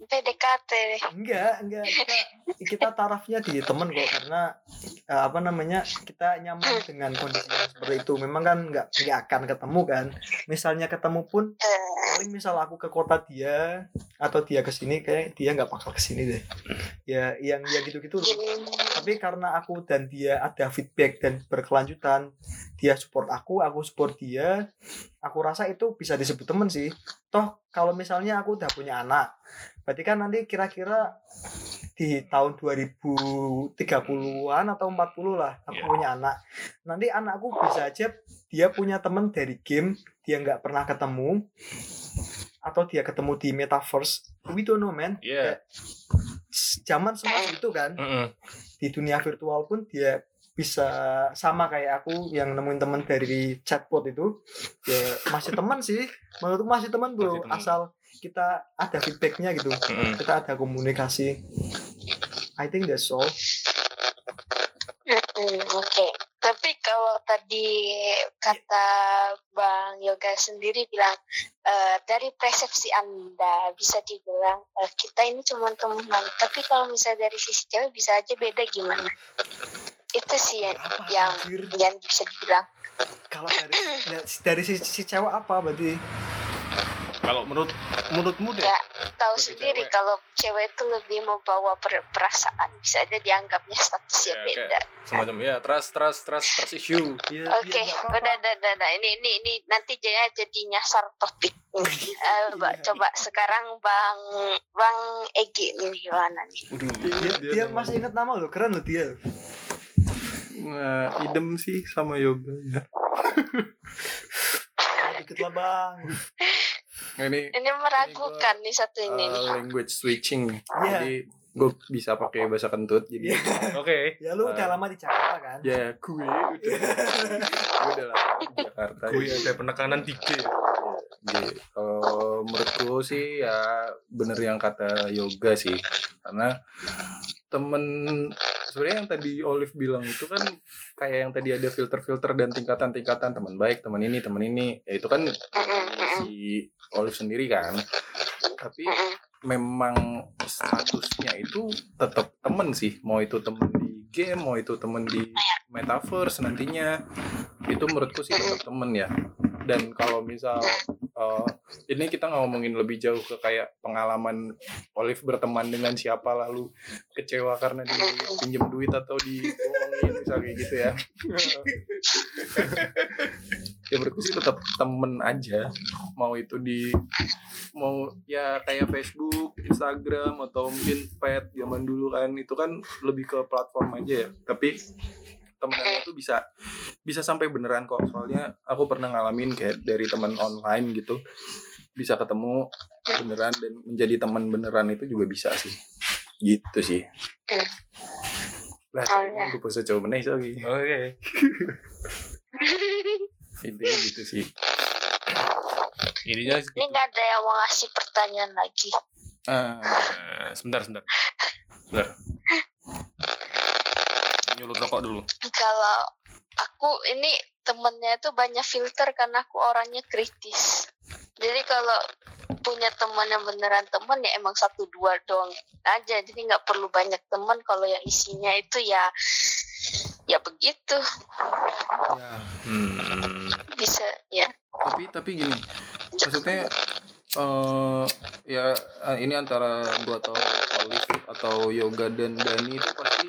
[SPEAKER 4] PDKT.
[SPEAKER 2] Enggak, enggak kita kita tarafnya di temen kok karena eh, apa namanya kita nyaman dengan kondisi yang seperti itu. Memang kan enggak enggak akan ketemu kan. Misalnya ketemu pun
[SPEAKER 4] Eh,
[SPEAKER 2] paling misal aku ke kota dia atau dia ke sini kayak dia nggak bakal ke sini deh ya yang ya gitu-gitu
[SPEAKER 4] gini.
[SPEAKER 2] tapi karena aku dan dia ada feedback dan berkelanjutan dia support aku aku support dia aku rasa itu bisa disebut temen sih toh kalau misalnya aku udah punya anak berarti kan nanti kira-kira di tahun 2030-an atau 40 lah aku
[SPEAKER 1] Iya.
[SPEAKER 2] punya anak nanti anakku bisa aja dia punya temen dari game dia nggak pernah ketemu atau dia ketemu di metaverse we don't know man. Kayak, zaman semua itu kan
[SPEAKER 1] Heeh.
[SPEAKER 2] di dunia virtual pun dia bisa sama kayak aku yang nemuin teman dari chatbot itu ya masih teman sih menurutku masih teman bro
[SPEAKER 1] Masih teman.
[SPEAKER 2] asal kita ada feedbacknya gitu.
[SPEAKER 1] Heeh.
[SPEAKER 2] kita ada komunikasi. I think that's all.
[SPEAKER 4] Mm-mm, Oke, tapi kalau tadi kata Bang Yoga sendiri bilang eh, dari persepsi Anda bisa dibilang eh, kita ini cuma teman, tapi kalau misalnya dari sisi cewek bisa aja beda gimana? Itu sih yang
[SPEAKER 2] apa
[SPEAKER 4] yang,
[SPEAKER 2] anjir
[SPEAKER 4] yang bisa dibilang.
[SPEAKER 2] kalau dari dari si, si cewek apa berarti
[SPEAKER 1] Kalau menurut menurutmu deh.
[SPEAKER 4] Ya, tahu sendiri
[SPEAKER 1] cewek.
[SPEAKER 4] kalau cewek itu lebih membawa per- perasaan bisa aja dianggapnya statusnya
[SPEAKER 1] Ya,
[SPEAKER 4] beda.
[SPEAKER 1] Semacam ya trust trust trust trust issue.
[SPEAKER 2] ya,
[SPEAKER 4] Oke,
[SPEAKER 2] ya nggak apa-apa.
[SPEAKER 4] udah, udah, udah, udah. Ini, ini, ini nanti jadi jadi nyasar topik. Eh, Mbak,
[SPEAKER 2] Iya.
[SPEAKER 4] coba sekarang Bang Bang Egi nih gimana nih?
[SPEAKER 3] Waduh,
[SPEAKER 2] dia, dia masih ingat nama lo keren lo dia
[SPEAKER 3] Nah, idem sih sama yoga ya. (laughs)
[SPEAKER 2] dikit lah bang (laughs)
[SPEAKER 3] Nah, ini
[SPEAKER 4] Ini meragukan nih satu ini nih.
[SPEAKER 3] uh, language switching.
[SPEAKER 2] Iya.
[SPEAKER 3] Jadi gue bisa pakai bahasa kentut. Jadi
[SPEAKER 2] Iya.
[SPEAKER 1] Oke.
[SPEAKER 2] ya lu udah
[SPEAKER 3] Eh.
[SPEAKER 2] lama di Jakarta kan
[SPEAKER 3] ya gue udah gue udah lama di Jakarta.
[SPEAKER 1] Gue ada penekanan tiga.
[SPEAKER 3] Ya, Jadi kalau menurutku sih ya bener yang kata yoga sih karena temen sebenarnya yang tadi Olive bilang itu kan kayak yang tadi ada filter-filter dan tingkatan-tingkatan teman baik teman ini teman ini. Ya itu kan si Olive sendiri kan. Tapi memang statusnya itu tetap temen sih. Mau itu temen di game mau itu temen di metaverse nantinya. Itu menurutku sih tetap temen ya dan kalau misal eh, ini kita nggak ngomongin lebih jauh ke kayak pengalaman Olive berteman dengan siapa lalu kecewa karena dipinjam duit atau dibohongin misal kayak gitu ya ya menurutku sih tetap temen aja mau itu di mau ya kayak Facebook, Instagram atau mungkin pet zaman dulu kan itu kan lebih ke platform aja ya. Tapi temenannya tuh bisa bisa sampai beneran kok. Soalnya aku pernah ngalamin kayak dari teman online gitu. bisa ketemu beneran dan menjadi teman beneran itu juga bisa sih gitu sih lah gue bisa coba meneh lagi
[SPEAKER 1] Oke. (laughs)
[SPEAKER 3] intinya gitu sih
[SPEAKER 1] Ininya
[SPEAKER 4] Ini nggak ada yang mau ngasih pertanyaan lagi.
[SPEAKER 1] sebentar, sebentar. Sebentar. Nyulut rokok dulu.
[SPEAKER 4] Kalau aku ini temennya itu banyak filter karena aku orangnya kritis. Jadi kalau punya teman yang beneran teman ya emang satu dua doang aja. Jadi nggak perlu banyak teman. Kalau yang isinya itu ya ya begitu
[SPEAKER 3] ya
[SPEAKER 1] Hmm.
[SPEAKER 4] bisa ya.
[SPEAKER 3] tapi tapi gini maksudnya eh ya eh, ini antara gua atau Olive atau Yoga dan Dani itu pasti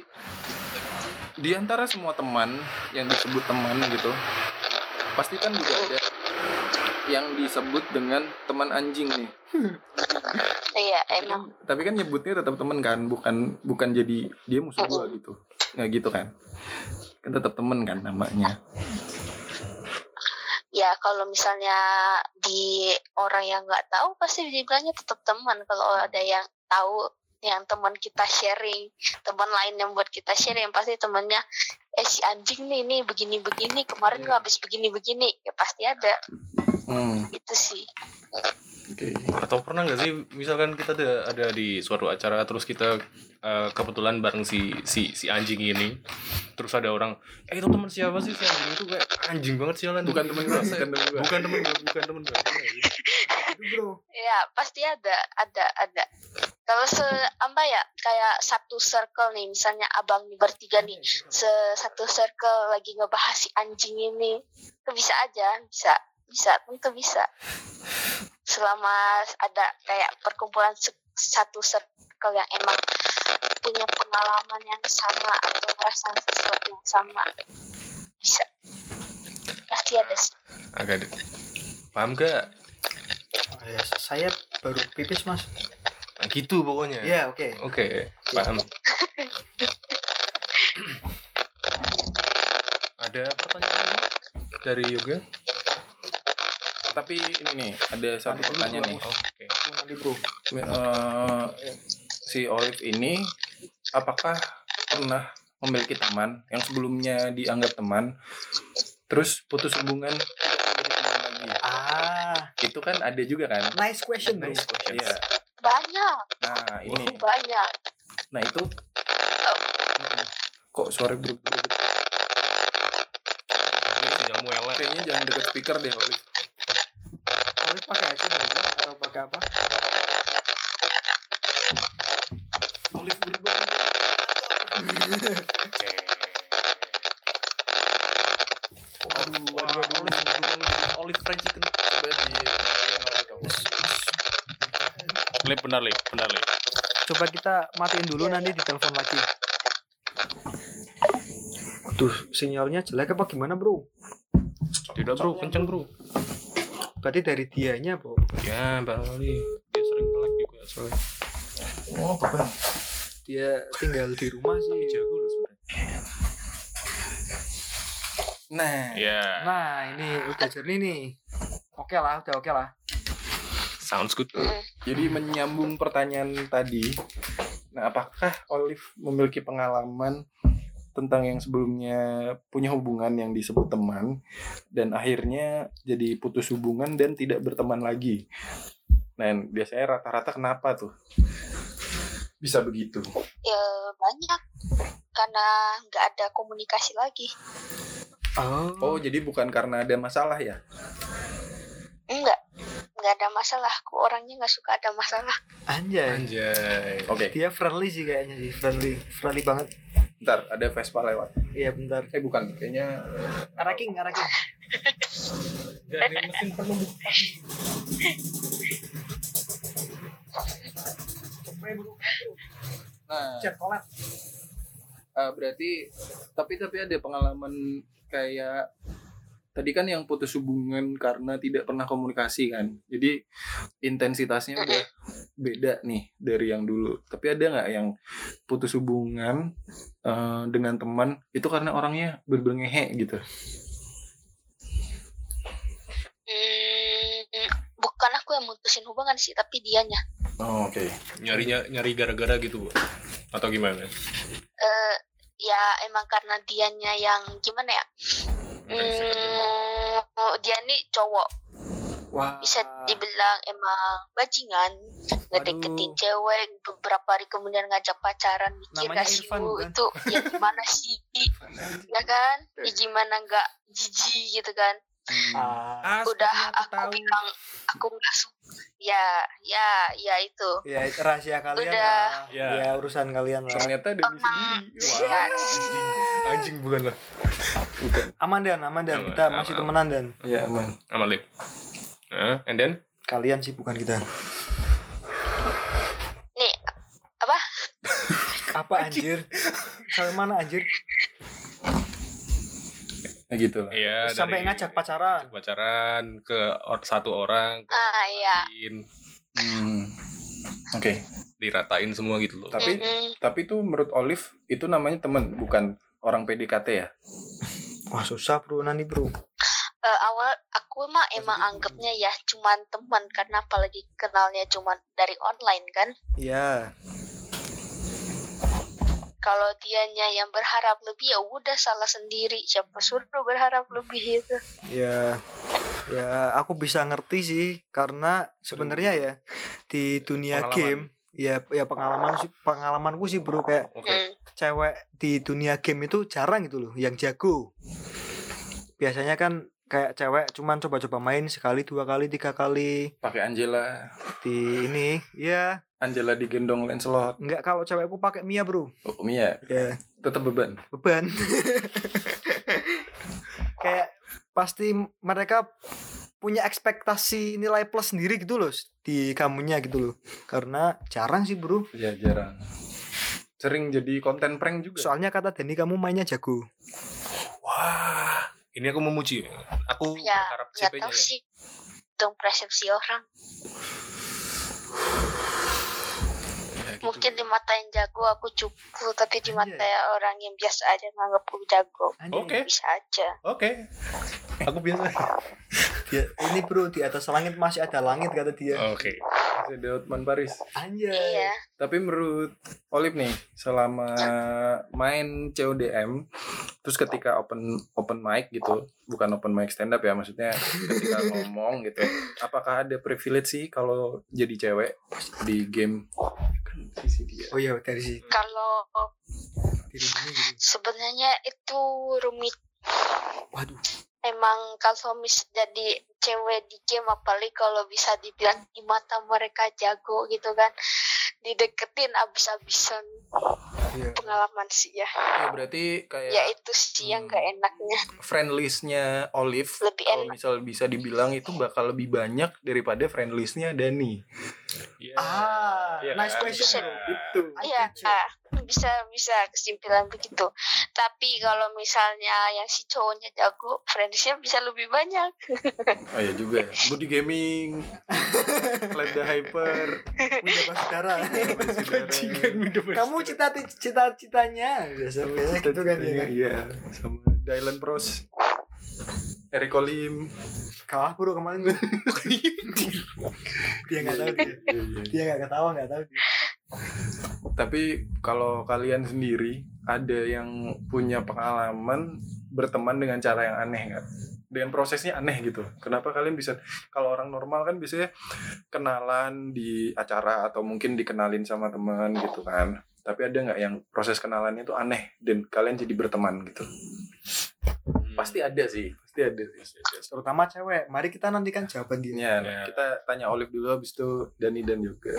[SPEAKER 3] di antara semua teman yang disebut teman gitu pasti kan juga ada yang disebut dengan teman anjing nih.
[SPEAKER 4] Iya
[SPEAKER 3] tapi
[SPEAKER 4] emang.
[SPEAKER 3] kan, tapi kan nyebutnya tetap teman kan bukan bukan jadi dia musuh gua gitu. Nggak gitu kan? Kan tetap temen kan namanya.
[SPEAKER 4] Ya kalau misalnya di orang yang nggak tahu pasti dibilangnya tetap teman. Kalau ada yang tahu yang teman kita sharing, teman lain yang buat kita sharing pasti temannya eh si anjing nih nih begini begini kemarin
[SPEAKER 3] Iya.
[SPEAKER 4] lu habis begini begini ya pasti ada.
[SPEAKER 3] Hmm,
[SPEAKER 4] itu sih.
[SPEAKER 3] Oke.
[SPEAKER 1] Atau pernah nggak sih, misalkan kita ada ada di suatu acara terus kita eh, kebetulan bareng si si si anjing ini, terus ada orang, eh itu teman siapa sih si anjing itu? Kayak anjing banget sialan.
[SPEAKER 3] bukan gua
[SPEAKER 1] Rasa-
[SPEAKER 3] bukan temen gua.
[SPEAKER 1] Bukan temen gua, bukan temen gua.
[SPEAKER 2] Bro.
[SPEAKER 4] Ya pasti ada ada ada. Kalau se apa ya kayak satu circle nih misalnya abang bertiga nih se satu circle lagi ngebahas si anjing ini. Itu bisa aja bisa bisa tentu bisa. Selama ada kayak perkumpulan se- satu circle yang emang punya pengalaman yang sama atau merasakan sesuatu yang sama bisa. Pasti ada sih.
[SPEAKER 1] Agak paham gak?
[SPEAKER 2] Ya, saya baru pipis mas
[SPEAKER 1] Nah, gitu pokoknya.
[SPEAKER 2] ya oke
[SPEAKER 1] Oke, paham. Ada pertanyaan dari Yoga?
[SPEAKER 3] tapi ini nih ada satu pertanyaan nih
[SPEAKER 1] Oke.
[SPEAKER 2] nanti bro
[SPEAKER 3] Eh, si Olive ini apakah pernah memiliki teman yang sebelumnya dianggap teman terus putus hubungan tidak menjadi teman lagi
[SPEAKER 2] ah
[SPEAKER 3] itu kan ada juga kan
[SPEAKER 2] nice question bro
[SPEAKER 3] Nice question. Iya.
[SPEAKER 4] banyak
[SPEAKER 3] nah ini
[SPEAKER 4] banyak
[SPEAKER 3] nah itu Mm-mm. kok suara buruk
[SPEAKER 1] Ini sinyal muela.
[SPEAKER 3] kayaknya jangan deket speaker deh Olive
[SPEAKER 2] Olive pakai headset aja atau pakai apa
[SPEAKER 3] Olive berubah
[SPEAKER 1] Aduh, waduh, waduh, olive, olive fried chicken. Lip, benar, Lip, benar, Lip.
[SPEAKER 2] coba kita matiin dulu nanti ditelepon lagi Aduh, sinyalnya jelek apa gimana bro?
[SPEAKER 1] Tidak, bro, kenceng, bro.
[SPEAKER 2] Berarti dari dianya bro.
[SPEAKER 1] Ya, barangkali dia sering melek juga soalnya.
[SPEAKER 3] oh beban
[SPEAKER 2] Dia tinggal di rumah sih.
[SPEAKER 1] Jago loh sebenarnya.
[SPEAKER 3] nah
[SPEAKER 1] Ya,
[SPEAKER 2] Nah ini udah jernih nih. Oke lah, udah oke lah.
[SPEAKER 1] sounds good.
[SPEAKER 3] Jadi menyambung pertanyaan tadi, nah apakah Olive memiliki pengalaman tentang yang sebelumnya punya hubungan yang disebut teman dan akhirnya jadi putus hubungan dan tidak berteman lagi? Nah, biasanya rata-rata kenapa tuh? Bisa begitu.
[SPEAKER 4] ya banyak karena nggak ada komunikasi lagi
[SPEAKER 2] Oh.
[SPEAKER 3] Oh, jadi bukan karena ada masalah ya?
[SPEAKER 4] enggak nggak ada masalah aku orangnya nggak suka ada masalah
[SPEAKER 2] Anjay.
[SPEAKER 1] Anjay.
[SPEAKER 3] Oke,
[SPEAKER 2] Dia friendly sih kayaknya sih, friendly, friendly banget.
[SPEAKER 3] ntar ada Vespa lewat.
[SPEAKER 2] Iya bentar.
[SPEAKER 3] Eh bukan, kayaknya
[SPEAKER 2] Araking, araking.
[SPEAKER 1] Jadi mesin penuh.
[SPEAKER 3] nah
[SPEAKER 2] Chat collab.
[SPEAKER 3] Ah, berarti tapi tapi ada pengalaman kayak tadi kan yang putus hubungan karena tidak pernah komunikasi kan jadi intensitasnya udah beda nih dari yang dulu tapi ada nggak yang putus hubungan eh, dengan teman itu karena orangnya berbelngehe gitu
[SPEAKER 4] hmm, bukan aku yang mutusin hubungan sih tapi dianya
[SPEAKER 3] Oh, oke.
[SPEAKER 1] Nyarinya nyari gara-gara gitu, Bu. Atau gimana?
[SPEAKER 4] eh ya emang karena dianya yang gimana ya hmm, dia nih cowok.
[SPEAKER 2] Wah.
[SPEAKER 4] bisa dibilang emang bajingan. Ngedeketin cewek beberapa hari kemudian ngajak pacaran mikir
[SPEAKER 2] Namanya
[SPEAKER 4] gak sih
[SPEAKER 2] Irfan, bukan?
[SPEAKER 4] itu ya gimana sih? (laughs) Ya kan? Ya gimana nggak jijik gitu kan
[SPEAKER 2] Ah,
[SPEAKER 4] udah aku bilang aku nggak suka ya ya ya itu
[SPEAKER 2] ya itu rahasia kalian
[SPEAKER 4] Udah.
[SPEAKER 2] lah.
[SPEAKER 1] Ya.
[SPEAKER 2] Ya urusan kalian lah.
[SPEAKER 3] Ternyata
[SPEAKER 4] Emang
[SPEAKER 3] sendiri.
[SPEAKER 4] ya,
[SPEAKER 1] Anjing bukan lah.
[SPEAKER 3] Bukan.
[SPEAKER 2] Aman dan, aman dan.
[SPEAKER 1] Aman,
[SPEAKER 2] Kita
[SPEAKER 1] aman,
[SPEAKER 2] masih
[SPEAKER 1] aman.
[SPEAKER 2] temenan dan.
[SPEAKER 3] Iya, aman.
[SPEAKER 1] Amal Lip. Nah, and then
[SPEAKER 2] Kalian sih bukan kita.
[SPEAKER 4] nih apa
[SPEAKER 2] Apa anjir? Sampai mana anjir?
[SPEAKER 3] Ya gitu lah.
[SPEAKER 1] ya
[SPEAKER 2] Sampai
[SPEAKER 1] dari
[SPEAKER 2] ngajak pacaran.
[SPEAKER 1] pacaran ke or- satu orang ke
[SPEAKER 4] ah ya
[SPEAKER 1] lain,
[SPEAKER 3] Hmm. Oke.
[SPEAKER 1] diratain semua gitu loh.
[SPEAKER 3] Tapi
[SPEAKER 4] Mm-mm.
[SPEAKER 3] tapi itu menurut Olive itu namanya teman, bukan orang PDKT ya?
[SPEAKER 2] Wah susah bro nanti bro.
[SPEAKER 4] Eh, awal aku mah emang anggapnya ya cuman teman karena apalagi kenalnya cuman dari online kan
[SPEAKER 2] Iya.
[SPEAKER 4] Kalau dianya yang berharap lebih ya udah salah sendiri siapa suruh berharap lebih itu
[SPEAKER 2] Ya. Ya aku bisa ngerti sih karena sebenarnya ya di dunia
[SPEAKER 1] Pengalaman.
[SPEAKER 2] game ya ya pengalaman sih pengalamanku sih bro kayak
[SPEAKER 1] Oke.
[SPEAKER 4] Hmm.
[SPEAKER 2] cewek di dunia game itu jarang gitu loh yang jago biasanya kan kayak cewek cuman coba-coba main sekali dua kali tiga kali
[SPEAKER 3] Pakai Angela.
[SPEAKER 2] di ini ya
[SPEAKER 3] Angela digendong Lancelot.
[SPEAKER 2] enggak kalau cewekku pakai Mia bro
[SPEAKER 3] Oh, Mia,
[SPEAKER 2] ya
[SPEAKER 3] tetap beban.
[SPEAKER 2] beban (laughs) kayak pasti mereka punya ekspektasi nilai plus sendiri gitu loh di kamunya gitu loh karena jarang sih bro
[SPEAKER 3] Ya, jarang. Sering jadi konten prank juga.
[SPEAKER 2] soalnya kata Denny kamu mainnya jago
[SPEAKER 1] Wah, ini aku memuji. Aku
[SPEAKER 4] ya
[SPEAKER 1] berharap CP-nya
[SPEAKER 4] tahu
[SPEAKER 1] ya.
[SPEAKER 4] sih dong persepsi orang
[SPEAKER 3] Ya, gitu.
[SPEAKER 4] mungkin di mata yang jago aku cupu tapi di mata orang yang biasa aja nganggapku jago
[SPEAKER 2] Anjay.
[SPEAKER 1] Oke.
[SPEAKER 4] bisa aja
[SPEAKER 1] Oke. Aku biasa.
[SPEAKER 2] Dia, (laughs) ini bro di atas langit masih ada langit kata dia
[SPEAKER 1] Oke.
[SPEAKER 3] Masih ada Hotman Paris.
[SPEAKER 2] anjay
[SPEAKER 4] iya
[SPEAKER 3] Tapi menurut Olip nih, selama main CODM, terus ketika open open mic gitu, bukan open mic stand up ya, maksudnya ketika (laughs) ngomong gitu, apakah ada privilege sih kalau jadi cewek di game? Kan sisi dia.
[SPEAKER 2] oh iya dari si
[SPEAKER 4] kalau sebenarnya itu rumit
[SPEAKER 2] waduh
[SPEAKER 4] emang kalau mis jadi cewek di game apalagi kalau bisa dibilang di mata mereka jago gitu kan dideketin abis-abisan
[SPEAKER 2] iya
[SPEAKER 4] pengalaman sih ya
[SPEAKER 3] Ya berarti kayak
[SPEAKER 4] ya itu sih yang
[SPEAKER 3] Hmm.
[SPEAKER 4] gak enaknya
[SPEAKER 3] friend list-nya Olive
[SPEAKER 4] lebih
[SPEAKER 3] kalau
[SPEAKER 4] enak
[SPEAKER 3] misal bisa dibilang itu bakal lebih banyak daripada friend list-nya Dani.
[SPEAKER 1] Iya.
[SPEAKER 2] ah
[SPEAKER 1] Iya
[SPEAKER 2] nice
[SPEAKER 1] kan?
[SPEAKER 2] question bro
[SPEAKER 3] Itu.
[SPEAKER 2] I
[SPEAKER 4] Iya, bisa bisa kesimpulan begitu. Tapi kalau misalnya yang si cowoknya jago, friendsnya bisa lebih banyak. (laughs)
[SPEAKER 3] Oh iya juga. Body gaming, (laughs) Let the Hyper,
[SPEAKER 2] Udah kamu cita cita citanya biasa biasa gitu kan ya kan?
[SPEAKER 3] Iya, sama Dylan Pros. Eric Olim.
[SPEAKER 2] kalah bro kemarin (laughs) dia nggak tahu dia
[SPEAKER 3] Iya, iya.
[SPEAKER 2] dia nggak ketawa nggak tahu dia
[SPEAKER 3] Tapi kalau kalian sendiri ada yang punya pengalaman berteman dengan cara yang aneh nggak? Dengan prosesnya aneh gitu. Kenapa kalian bisa? Kalau orang normal kan biasanya kenalan di acara atau mungkin dikenalin sama teman gitu kan. Tapi ada nggak yang proses kenalannya itu aneh dan kalian jadi berteman gitu? Pasti ada sih, pasti ada.
[SPEAKER 2] terutama cewek mari kita nantikan jawaban dia
[SPEAKER 3] Ya,
[SPEAKER 1] Ya.
[SPEAKER 3] kita tanya Olive dulu habis itu Dani dan juga.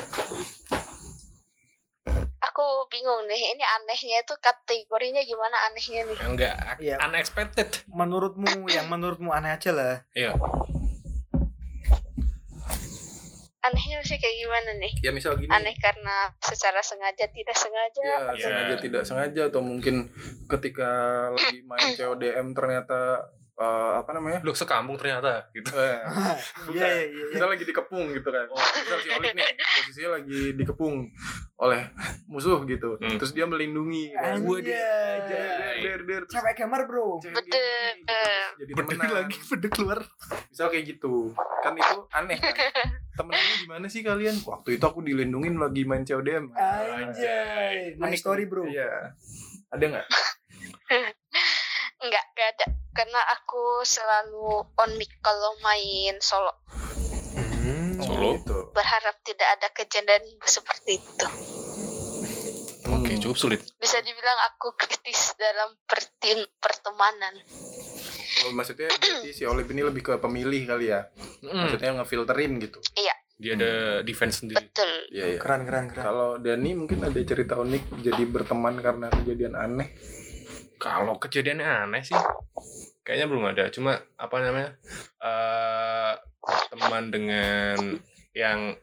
[SPEAKER 4] Aku bingung nih, ini anehnya itu kategorinya gimana anehnya nih?
[SPEAKER 1] Enggak,
[SPEAKER 2] Iya.
[SPEAKER 1] unexpected.
[SPEAKER 2] menurutmu yang menurutmu aneh aja lah
[SPEAKER 1] Iya.
[SPEAKER 4] Anehnya sih kayak gimana nih?
[SPEAKER 3] Ya misal gini.
[SPEAKER 4] Aneh karena secara sengaja tidak sengaja.
[SPEAKER 3] Ya,
[SPEAKER 1] Ya.
[SPEAKER 3] sengaja tidak sengaja atau mungkin ketika lagi main CODM ternyata eh, apa namanya?
[SPEAKER 1] Loh, sekampung ternyata gitu.
[SPEAKER 3] Eh, (laughs)
[SPEAKER 2] iya iya iya
[SPEAKER 3] Misal lagi dikepung gitu kan. Misal si Olive nih posisinya lagi dikepung oleh musuh gitu.
[SPEAKER 1] Hmm.
[SPEAKER 3] Terus dia melindungi kan.
[SPEAKER 2] Anjay.
[SPEAKER 3] Der, der, der.
[SPEAKER 2] Gamer bro
[SPEAKER 3] gini, gitu. Jadi temenan.
[SPEAKER 2] beda keluar
[SPEAKER 3] Misal kayak gitu. Kan itu aneh kan. (laughs) temennya gimana sih kalian waktu itu aku dilindungin lagi main CODM
[SPEAKER 2] Anjay, my
[SPEAKER 3] Unik.
[SPEAKER 2] story bro.
[SPEAKER 3] iya ada nggak (laughs)
[SPEAKER 4] Enggak, enggak ada. Karena aku selalu on mic kalau main solo.
[SPEAKER 2] Hmm.
[SPEAKER 1] Solo?
[SPEAKER 3] gitu.
[SPEAKER 4] Berharap tidak ada kejadian seperti itu.
[SPEAKER 1] Oke,
[SPEAKER 3] Hmm.
[SPEAKER 1] cukup sulit.
[SPEAKER 4] Bisa dibilang aku kritis dalam pertin pertemanan.
[SPEAKER 3] Oh, maksudnya (clears throat) berarti si Olip ini lebih ke pemilih kali ya
[SPEAKER 1] Mm.
[SPEAKER 3] maksudnya ngefilterin gitu
[SPEAKER 1] Dia ada defense sendiri.
[SPEAKER 4] Betul.
[SPEAKER 3] iya iya
[SPEAKER 2] Keren keren keren.
[SPEAKER 3] kalau Dani mungkin ada cerita unik jadi berteman karena kejadian aneh
[SPEAKER 1] Kalau kejadiannya aneh sih, kayaknya belum ada. Cuma apa namanya eh teman dengan yang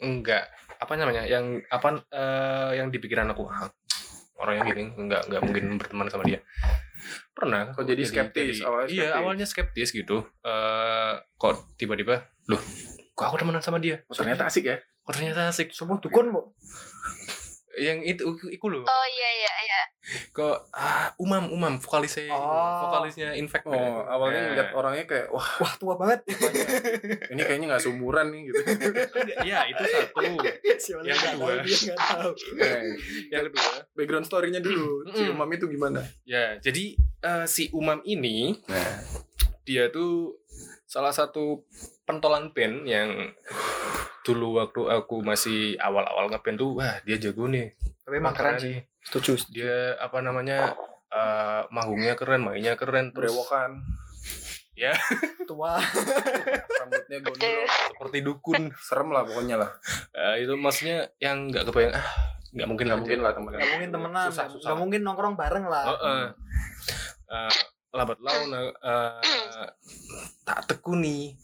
[SPEAKER 1] enggak apa namanya, yang apa eh, yang di pikiran aku "Ah, orangnya gini, enggak enggak mungkin berteman sama dia. Pernah.
[SPEAKER 3] Kok jadi skeptis? Awalnya
[SPEAKER 1] iya,
[SPEAKER 3] skeptis.
[SPEAKER 1] awalnya skeptis gitu. eh kok tiba-tiba, loh, kok aku temenan sama dia?
[SPEAKER 3] oh, ternyata asik ya
[SPEAKER 1] Kok ternyata asik.
[SPEAKER 2] Semua dukun bu.
[SPEAKER 1] Yang itu, itu loh.
[SPEAKER 4] Oh iya iya iya.
[SPEAKER 1] Kok ah, umam umam vokalisnya
[SPEAKER 2] Oh.
[SPEAKER 1] vokalisnya infect
[SPEAKER 3] oh awalnya
[SPEAKER 1] Nah.
[SPEAKER 3] ngeliat orangnya kayak wah
[SPEAKER 2] Wah tua banget. (laughs)
[SPEAKER 3] ini kayaknya nggak seumuran nih gitu
[SPEAKER 1] ya itu satu Yang kedua.
[SPEAKER 2] tahu, tahu. (laughs)
[SPEAKER 3] Nah,
[SPEAKER 1] yang kedua
[SPEAKER 3] background story-nya dulu si. Umam itu gimana
[SPEAKER 1] ya jadi eh, si umam ini
[SPEAKER 3] nah
[SPEAKER 1] dia tuh salah satu pentolan band yang dulu waktu aku masih awal-awal ngeband tuh wah dia jago nih
[SPEAKER 2] Tapi emang keren sih. Setuju.
[SPEAKER 1] dia apa namanya eh, manggungnya keren mainnya keren terus
[SPEAKER 3] berewokan (laughs)
[SPEAKER 2] Tua.
[SPEAKER 3] rambutnya gondrong
[SPEAKER 1] seperti dukun
[SPEAKER 3] serem lah pokoknya lah
[SPEAKER 1] Eh, itu maksudnya yang nggak kebayang ah nggak mungkin
[SPEAKER 3] nggak
[SPEAKER 1] lah
[SPEAKER 3] mungkin lah teman
[SPEAKER 2] Gak mungkin temenan.
[SPEAKER 3] susah
[SPEAKER 2] Gak
[SPEAKER 3] susah
[SPEAKER 2] mungkin nongkrong bareng lah.
[SPEAKER 1] Heeh. Eh, lambat laun eh, tak tekuni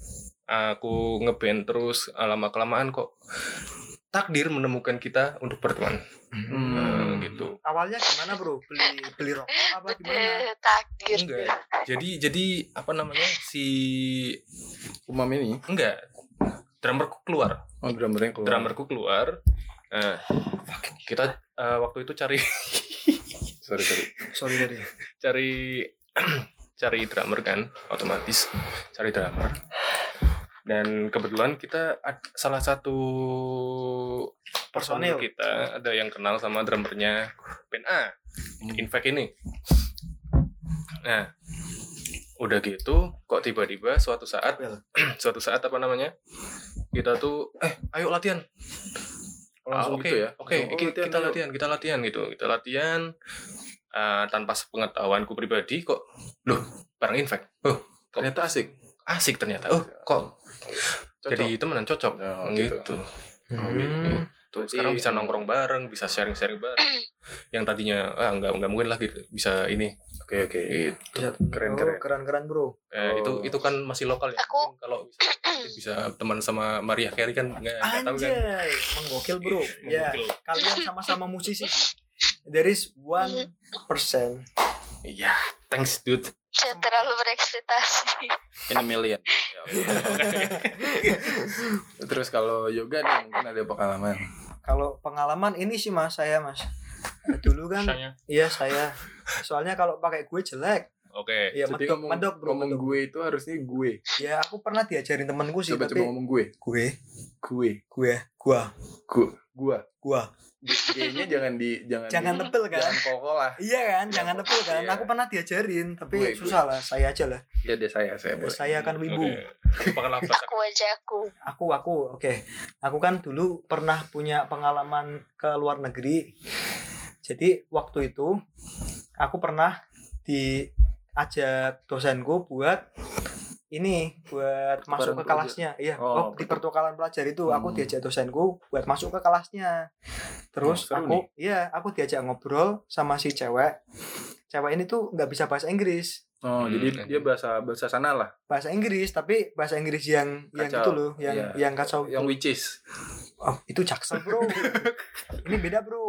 [SPEAKER 1] aku ngeband terus lama kelamaan kok takdir menemukan kita untuk berteman.
[SPEAKER 3] Hmm.
[SPEAKER 1] Eh, gitu.
[SPEAKER 2] Awalnya gimana bro? Beli beli rokok apa gimana?
[SPEAKER 4] Eh, takdir.
[SPEAKER 1] enggak. Jadi jadi apa namanya si
[SPEAKER 3] Umam ini?
[SPEAKER 1] Enggak. Drummerku keluar.
[SPEAKER 3] Oh drummernya keluar.
[SPEAKER 1] Drummerku keluar. Eh, kita eh, waktu itu cari (laughs)
[SPEAKER 3] sorry sorry.
[SPEAKER 2] Sorry tadi.
[SPEAKER 1] cari (clears throat) cari drummer kan otomatis. Cari drummer dan kebetulan kita salah satu personil. kita ada yang kenal sama drummernya band A Infect ini. Nah udah gitu kok tiba-tiba suatu saat
[SPEAKER 2] Well. (clears throat)
[SPEAKER 1] suatu saat apa namanya kita tuh eh ayo latihan.
[SPEAKER 3] Oh, langsung
[SPEAKER 1] Ah, oke
[SPEAKER 3] gitu ya
[SPEAKER 1] oke
[SPEAKER 3] oh,
[SPEAKER 1] kita
[SPEAKER 3] ayo.
[SPEAKER 1] latihan kita latihan gitu kita latihan. Eh, tanpa sepengetahuanku pribadi kok loh bareng infect? Oh
[SPEAKER 3] ternyata asik
[SPEAKER 1] asik ternyata oh kok
[SPEAKER 3] Cocok.
[SPEAKER 1] jadi temenan cocok
[SPEAKER 3] Oh,
[SPEAKER 1] gitu,
[SPEAKER 3] gitu.
[SPEAKER 2] Hmm.
[SPEAKER 1] Tuh, sekarang bisa nongkrong bareng bisa sharing sharing bareng (clears throat) yang tadinya ah nggak nggak mungkin lagi bisa ini
[SPEAKER 3] oke oke
[SPEAKER 1] gitu.
[SPEAKER 2] Bisa.
[SPEAKER 3] keren
[SPEAKER 2] Oh,
[SPEAKER 3] keren
[SPEAKER 2] keren keren bro.
[SPEAKER 1] Eh, itu
[SPEAKER 3] Oh.
[SPEAKER 1] itu kan masih lokal ya
[SPEAKER 4] Aku-
[SPEAKER 1] kalau bisa bisa teman sama Maria Carey kan nggak tahu kan
[SPEAKER 2] Anjay, menggokil bro. Ya,
[SPEAKER 1] Menggokil.
[SPEAKER 2] kalian sama-sama musisi. There is one percent.
[SPEAKER 1] iya thanks dude
[SPEAKER 4] Saya terlalu berekspektasi.
[SPEAKER 3] in a million (laughs) terus kalau yoga nih mungkin ada pengalaman
[SPEAKER 2] Kalau pengalaman ini sih mas saya mas. Dulu kan,
[SPEAKER 1] Misalnya.
[SPEAKER 2] iya saya. Soalnya kalau pakai gue jelek.
[SPEAKER 1] oke
[SPEAKER 2] Ya
[SPEAKER 3] Jadi
[SPEAKER 2] medok,
[SPEAKER 3] ngomong,
[SPEAKER 2] medok bro.
[SPEAKER 3] ngomong
[SPEAKER 2] medok.
[SPEAKER 3] gue itu harusnya gue
[SPEAKER 2] Ya aku pernah diajarin temenku sih,
[SPEAKER 3] coba
[SPEAKER 2] tapi
[SPEAKER 3] coba ngomong gue
[SPEAKER 2] gue,
[SPEAKER 3] gue
[SPEAKER 2] gue, gua,
[SPEAKER 3] gue gua
[SPEAKER 2] gua.
[SPEAKER 3] G-nya jangan di jangan
[SPEAKER 2] Jangan
[SPEAKER 3] di,
[SPEAKER 2] tebel kan?
[SPEAKER 3] jangan kokoh lah
[SPEAKER 2] Iya kan, jangan tebel kan.
[SPEAKER 3] Iya.
[SPEAKER 2] Aku pernah diajarin, tapi
[SPEAKER 3] Gue, gue.
[SPEAKER 2] susah lah. Saya aja lah.
[SPEAKER 3] ya deh saya saya boleh
[SPEAKER 2] Saya kan wibu.
[SPEAKER 4] Aku aja aku.
[SPEAKER 2] Aku, aku, oke. Aku kan dulu pernah punya pengalaman ke luar negeri. Jadi waktu itu aku pernah diajak dosenku buat ini buat masuk ke
[SPEAKER 3] pelajar.
[SPEAKER 2] kelasnya. Iya,
[SPEAKER 3] Oh,
[SPEAKER 2] oh, di pertukaran pelajar itu aku
[SPEAKER 3] Hmm.
[SPEAKER 2] diajak dosenku buat masuk ke kelasnya. Terus
[SPEAKER 3] Oh,
[SPEAKER 2] aku, iya, aku diajak ngobrol sama si cewek. Cewek ini tuh nggak bisa bahasa Inggris.
[SPEAKER 3] oh
[SPEAKER 1] Hmm,
[SPEAKER 3] jadi dia bahasa bahasa sana lah
[SPEAKER 2] Bahasa Inggris, tapi bahasa Inggris yang yang
[SPEAKER 3] Kacau.
[SPEAKER 2] itu loh, yang
[SPEAKER 3] Iya.
[SPEAKER 2] yang kacau.
[SPEAKER 3] yang
[SPEAKER 2] itu.
[SPEAKER 3] which is
[SPEAKER 2] Oh, itu jaksel, Bro. (laughs) ini beda, Bro.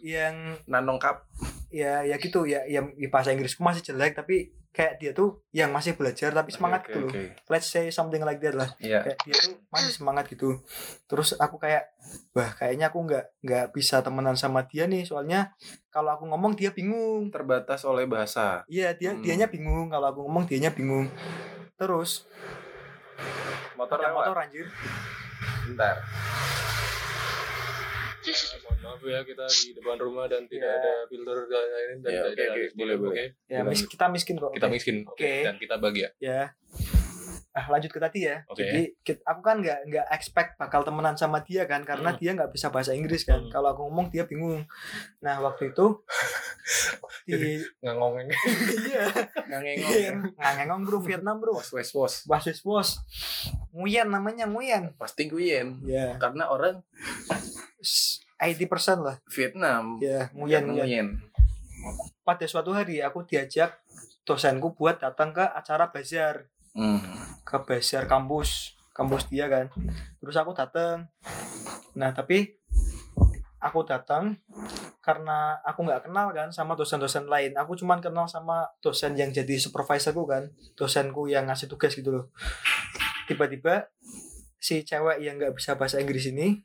[SPEAKER 2] Yang
[SPEAKER 3] nanong cup
[SPEAKER 2] ya ya gitu ya yang ya, bahasa Inggrisku masih jelek tapi kayak dia tuh yang masih belajar tapi semangat
[SPEAKER 3] Oke,
[SPEAKER 2] gitu loh.
[SPEAKER 3] oke.
[SPEAKER 2] Let's say something like that lah.
[SPEAKER 3] Iya.
[SPEAKER 2] Kayak dia tuh masih semangat gitu. Terus aku kayak wah kayaknya aku nggak nggak bisa temenan sama dia nih soalnya kalau aku ngomong dia bingung.
[SPEAKER 3] terbatas oleh bahasa
[SPEAKER 2] Iya dia
[SPEAKER 3] Hmm.
[SPEAKER 2] dianya bingung kalau aku ngomong dianya bingung. Terus
[SPEAKER 3] Motor lewat.
[SPEAKER 2] motor anjir
[SPEAKER 3] Bentar.
[SPEAKER 1] Maaf ya kita di depan rumah dan tidak
[SPEAKER 2] Ya.
[SPEAKER 1] ada filter dan lain-lain dan tidak
[SPEAKER 3] oke,
[SPEAKER 1] ada
[SPEAKER 3] oke,
[SPEAKER 1] alis
[SPEAKER 3] boleh, boleh.
[SPEAKER 1] oke?
[SPEAKER 2] ya mis kita miskin kok
[SPEAKER 1] Kita
[SPEAKER 2] Oke.
[SPEAKER 1] miskin, oke.
[SPEAKER 2] Oke.
[SPEAKER 1] Dan kita bahagia.
[SPEAKER 2] ya ah lanjut ke tadi ya
[SPEAKER 1] Oke.
[SPEAKER 2] jadi aku kan nggak nggak expect bakal temenan sama dia kan karena
[SPEAKER 1] Hmm.
[SPEAKER 2] dia nggak bisa bahasa Inggris kan
[SPEAKER 1] Hmm.
[SPEAKER 2] kalau aku ngomong dia bingung nah waktu itu (laughs) di
[SPEAKER 1] Ngangongeng. (laughs)
[SPEAKER 2] iya
[SPEAKER 3] Ngangengong
[SPEAKER 2] iya,
[SPEAKER 3] ya.
[SPEAKER 2] ngangengong bro Vietnam bro
[SPEAKER 3] Was was was.
[SPEAKER 2] was was was Nguyen namanya Nguyen
[SPEAKER 3] Pasti Nguyen.
[SPEAKER 2] ya
[SPEAKER 3] Karena orang
[SPEAKER 2] 80% lah.
[SPEAKER 3] Vietnam.
[SPEAKER 2] ya Nguyen Nguyen. Pada suatu hari aku diajak dosenku buat datang ke acara bazar
[SPEAKER 3] Hmm.
[SPEAKER 2] ke bazar kampus kampus dia kan. Terus aku datang. Nah tapi aku datang karena aku nggak kenal kan sama dosen-dosen lain. Aku cuman kenal sama dosen yang jadi supervisorku kan dosenku yang ngasih tugas gitu loh. Tiba-tiba si cewek yang nggak bisa bahasa Inggris ini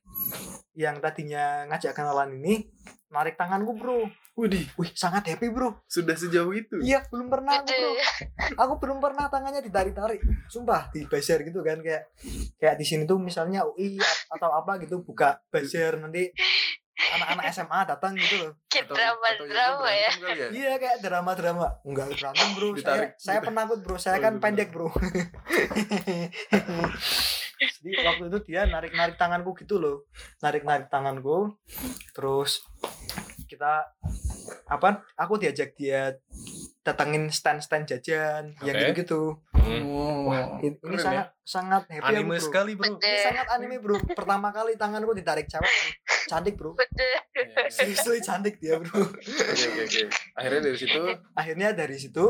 [SPEAKER 2] yang tadinya ngajak kenalan ini narik tanganku bro.
[SPEAKER 3] Widih,
[SPEAKER 2] wih sangat happy bro.
[SPEAKER 3] Sudah sejauh itu.
[SPEAKER 2] iya belum pernah aku, bro. Aku belum pernah tangannya ditarik-tarik. Sumpah di buzzer gitu kan kayak kayak di sini tuh misalnya UI atau apa gitu buka buzzer nanti anak-anak SMA datang gitu loh.
[SPEAKER 4] Kayak
[SPEAKER 3] Atau-
[SPEAKER 4] drama
[SPEAKER 3] atau Yoga
[SPEAKER 4] drama ya
[SPEAKER 3] ya?
[SPEAKER 2] iya kayak drama-drama. Enggak berantem bro. Saya
[SPEAKER 3] Ditarik.
[SPEAKER 2] saya penakut bro. Saya
[SPEAKER 3] Oh,
[SPEAKER 2] kan
[SPEAKER 3] iya,
[SPEAKER 2] pendek bro (laughs) jadi waktu itu dia narik-narik tanganku gitu loh narik-narik tanganku terus kita apa aku diajak dia datangin stand-stand jajan yang
[SPEAKER 1] Oke.
[SPEAKER 2] gitu-gitu
[SPEAKER 1] Hmm.
[SPEAKER 3] Oh,
[SPEAKER 2] ini, ini
[SPEAKER 3] keren ya.
[SPEAKER 2] sangat sangat happy aku,
[SPEAKER 1] Anime
[SPEAKER 2] bro.
[SPEAKER 1] sekali, Bro.
[SPEAKER 2] Ini sangat anime bro pertama kali tanganku ditarik cewek cantik bro
[SPEAKER 4] Betul.
[SPEAKER 3] Iya.
[SPEAKER 2] seriously cantik dia bro
[SPEAKER 3] Oke oke oke. Akhirnya dari situ
[SPEAKER 2] akhirnya dari situ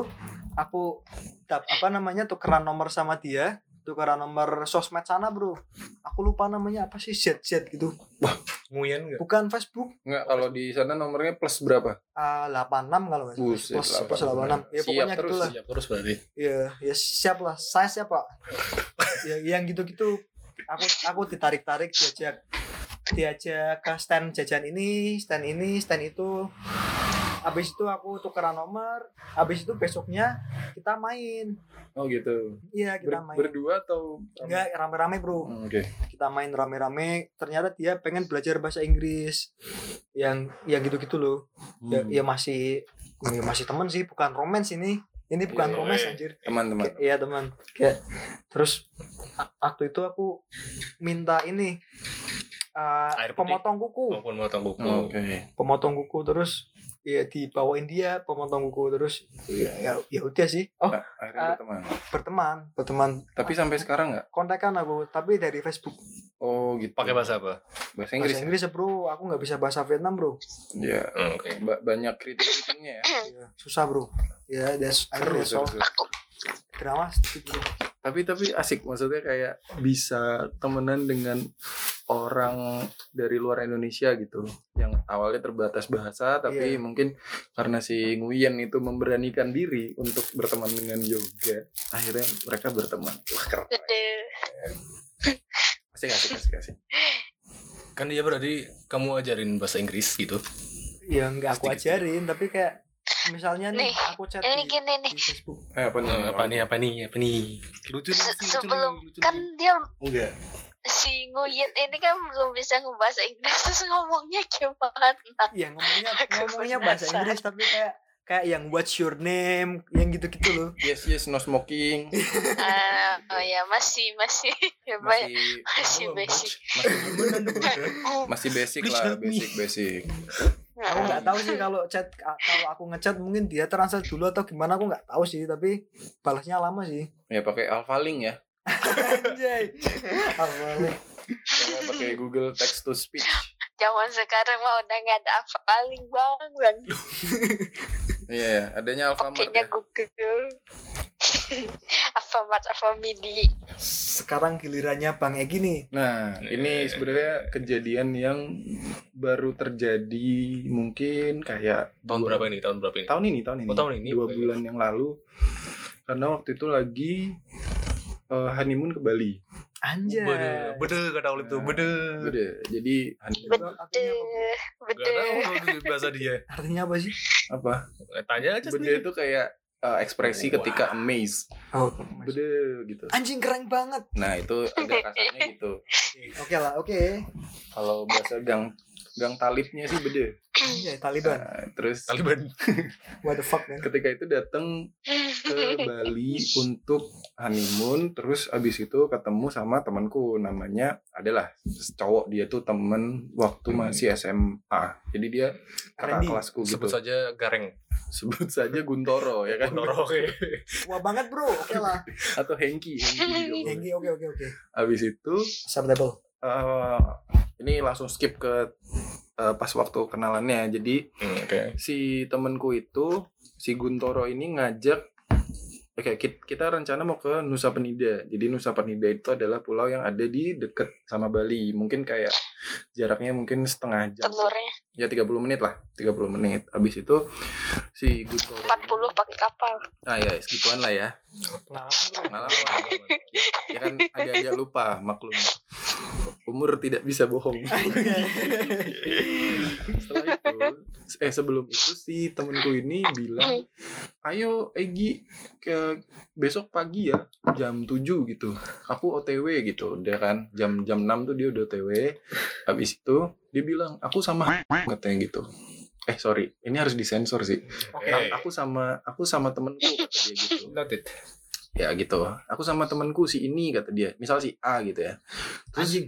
[SPEAKER 2] aku apa namanya tukeran nomor sama dia tukeran nomor sosmed sana bro. Aku lupa namanya apa sih Z Z gitu.
[SPEAKER 1] Nguyen enggak?
[SPEAKER 2] bukan Facebook.
[SPEAKER 3] Nggak kalau di sana nomornya plus berapa?
[SPEAKER 2] uh, 86 kalau nggak plus, plus
[SPEAKER 3] 86.
[SPEAKER 2] 86 ya
[SPEAKER 3] Siap
[SPEAKER 2] pokoknya
[SPEAKER 3] terus,
[SPEAKER 2] gitulah.
[SPEAKER 1] Siap terus berarti.
[SPEAKER 2] ya ya siap lah. Saya siap pak. (laughs) Ya yang gitu gitu aku aku ditarik tarik diajak diajak ke stand jajan ini stand ini stand itu habis itu aku tukeran nomor habis itu besoknya kita main
[SPEAKER 3] Oh gitu.
[SPEAKER 2] iya
[SPEAKER 3] Ber-
[SPEAKER 2] kita main
[SPEAKER 3] berdua atau
[SPEAKER 2] enggak rame-rame bro
[SPEAKER 3] Hmm, Oke.
[SPEAKER 2] kita main rame-rame ternyata dia pengen belajar bahasa Inggris yang yang gitu-gitu loh ya,
[SPEAKER 3] Hmm.
[SPEAKER 2] ya masih ya masih temen sih bukan romance ini ini bukan
[SPEAKER 3] Iya,
[SPEAKER 2] romance
[SPEAKER 1] iya.
[SPEAKER 2] anjir
[SPEAKER 3] Teman-teman.
[SPEAKER 2] Iya teman. Kayak terus waktu itu aku minta ini uh,
[SPEAKER 1] Air putih?
[SPEAKER 2] pemotong kuku,
[SPEAKER 1] Maupun motong kuku.
[SPEAKER 3] Oke.
[SPEAKER 2] pemotong kuku terus ya dibawain dia pemotong kuku terus ya ya, ya udah sih. Oh
[SPEAKER 3] Nah, akhirnya
[SPEAKER 2] Ah.
[SPEAKER 3] berteman.
[SPEAKER 2] berteman berteman
[SPEAKER 3] Tapi sampai sekarang nggak?
[SPEAKER 2] kontekan aku tapi dari Facebook
[SPEAKER 3] Oh gitu.
[SPEAKER 1] Pakai bahasa apa?
[SPEAKER 3] bahasa Inggris.
[SPEAKER 2] bahasa Inggris ya bro aku nggak bisa bahasa Vietnam bro
[SPEAKER 3] Ya.
[SPEAKER 1] Oke.
[SPEAKER 3] Ba- banyak kritik-kritiknya ya.
[SPEAKER 2] ya, susah bro ya that's
[SPEAKER 3] Seru, seru, seru.
[SPEAKER 2] drama sedikit bro
[SPEAKER 3] Tapi tapi asik maksudnya kayak bisa temenan dengan orang dari luar Indonesia gitu. Yang awalnya terbatas bahasa tapi
[SPEAKER 2] Iya.
[SPEAKER 3] mungkin karena si Nguyen itu memberanikan diri untuk berteman dengan yoga akhirnya mereka berteman. Wah keren. Asik asik asik asik.
[SPEAKER 1] Kan dia berarti kamu ajarin bahasa Inggris gitu.
[SPEAKER 2] ya nggak aku ajarin tapi kayak misalnya nih,
[SPEAKER 4] Nih,
[SPEAKER 2] aku chat
[SPEAKER 4] Ini
[SPEAKER 2] di,
[SPEAKER 4] gini nih.
[SPEAKER 2] di Facebook
[SPEAKER 3] eh, apa nih
[SPEAKER 1] Eh, apa nih apa nih apa nih? Lucu nih, lucu,
[SPEAKER 4] sebelum
[SPEAKER 1] lucu
[SPEAKER 4] kan
[SPEAKER 1] nih.
[SPEAKER 4] dia
[SPEAKER 1] enggak.
[SPEAKER 4] si Nguyen ini kan belum bisa ngebahasa Inggris terus ngomongnya gimana?
[SPEAKER 2] ya ngomongnya ngomongnya bahasa. Inggris tapi kayak kayak yang what's your name yang gitu-gitu loh
[SPEAKER 3] yes yes no smoking
[SPEAKER 4] Ah, oh ya masih masih ya,
[SPEAKER 3] masih
[SPEAKER 4] masih
[SPEAKER 1] Oh,
[SPEAKER 4] basic.
[SPEAKER 3] masih masih basic (laughs) lah basic basic
[SPEAKER 2] aku nggak tahu sih kalau (laughs) chat kalau aku ngechat mungkin dia translate dulu atau gimana aku nggak tahu sih tapi balasnya lama sih.
[SPEAKER 3] Ya pakai Alphalink ya.
[SPEAKER 2] Anjay. (laughs) Awalnya
[SPEAKER 3] Jangan pakai Google Text to Speech.
[SPEAKER 4] Zaman sekarang mah udah nggak ada paling bang bang.
[SPEAKER 3] iya ya adanya Alfamart
[SPEAKER 4] Pakainya
[SPEAKER 3] ya
[SPEAKER 4] Google. Alfamart Alfamidi.
[SPEAKER 2] sekarang gilirannya bang Egi nih
[SPEAKER 3] Nah, ini sebenarnya kejadian yang baru terjadi mungkin kayak
[SPEAKER 1] Tahun
[SPEAKER 3] dua-
[SPEAKER 1] berapa ini? Tahun berapa ini?
[SPEAKER 3] Tahun ini, tahun ini.
[SPEAKER 1] Oh, tahun ini.
[SPEAKER 3] Dua
[SPEAKER 1] Oke.
[SPEAKER 3] bulan yang lalu. Karena waktu itu lagi eh, honeymoon ke Bali.
[SPEAKER 2] anjay
[SPEAKER 1] Bede, bede kata Olip tuh, bede.
[SPEAKER 3] Udah, jadi
[SPEAKER 2] apa?
[SPEAKER 4] Betul.
[SPEAKER 1] Gak tahu bahasa dia.
[SPEAKER 2] artinya apa sih
[SPEAKER 3] apa?
[SPEAKER 1] Eh, Tanya aja
[SPEAKER 3] Beda
[SPEAKER 1] sendiri.
[SPEAKER 3] itu kayak uh, ekspresi ketika amazed
[SPEAKER 2] Oh,
[SPEAKER 3] bede gitu.
[SPEAKER 2] Anjing keren banget.
[SPEAKER 3] nah itu agak (laughs) kasarnya gitu.
[SPEAKER 2] Oke lah, oke.
[SPEAKER 3] kalau bahasa gang gang talibnya sih bede
[SPEAKER 2] Iya, Taliban.
[SPEAKER 3] Nah, terus
[SPEAKER 1] Taliban. (laughs)
[SPEAKER 2] What the fuck, man?
[SPEAKER 3] ketika itu datang ke Bali untuk honeymoon terus abis itu ketemu sama temanku namanya adalah cowok dia tuh temen waktu masih SMA jadi dia kakak kelasku gitu
[SPEAKER 1] Sebut saja Gareng.
[SPEAKER 3] sebut saja Guntoro ya kan
[SPEAKER 1] Noro, Oke.
[SPEAKER 2] Wah banget, Bro. Oke lah.
[SPEAKER 3] atau Hengki Hengki.
[SPEAKER 2] Hengki, oke, oke, oke.
[SPEAKER 3] abis itu
[SPEAKER 2] Acceptable.
[SPEAKER 3] eh, ini langsung skip ke eh, pas waktu kenalannya jadi
[SPEAKER 1] Hmm, Oke.
[SPEAKER 3] si temenku itu si Guntoro ini ngajak Oke, kit- kita rencana mau ke Nusa Penida. Jadi Nusa Penida itu adalah pulau yang ada di deket sama Bali. Mungkin kayak jaraknya mungkin setengah jam.
[SPEAKER 4] telurnya
[SPEAKER 3] Ya 30 menit lah, 30 menit. Habis itu si Guntoro
[SPEAKER 4] 40 pakai kapal
[SPEAKER 3] Ah ya, segituan lah ya.
[SPEAKER 2] Pengalaman.
[SPEAKER 3] Pengalaman. ya kan agak-agak lupa maklum. Umur tidak bisa bohong. (laughs) Setelah itu, eh sebelum itu si temenku ini bilang, ayo Egi ke besok pagi ya jam 7 gitu. Aku OTW gitu. Dia kan jam jam 6 tuh dia udah OTW. Habis itu dia bilang, aku sama (laughs) katanya gitu. Eh sorry, ini harus disensor sih.
[SPEAKER 1] Oke.
[SPEAKER 3] Aku sama aku sama temenku kata dia gitu
[SPEAKER 1] Noted.
[SPEAKER 3] Ya gitu. Aku sama temanku si ini kata dia. Misal si A gitu ya. Terus
[SPEAKER 2] Anjing.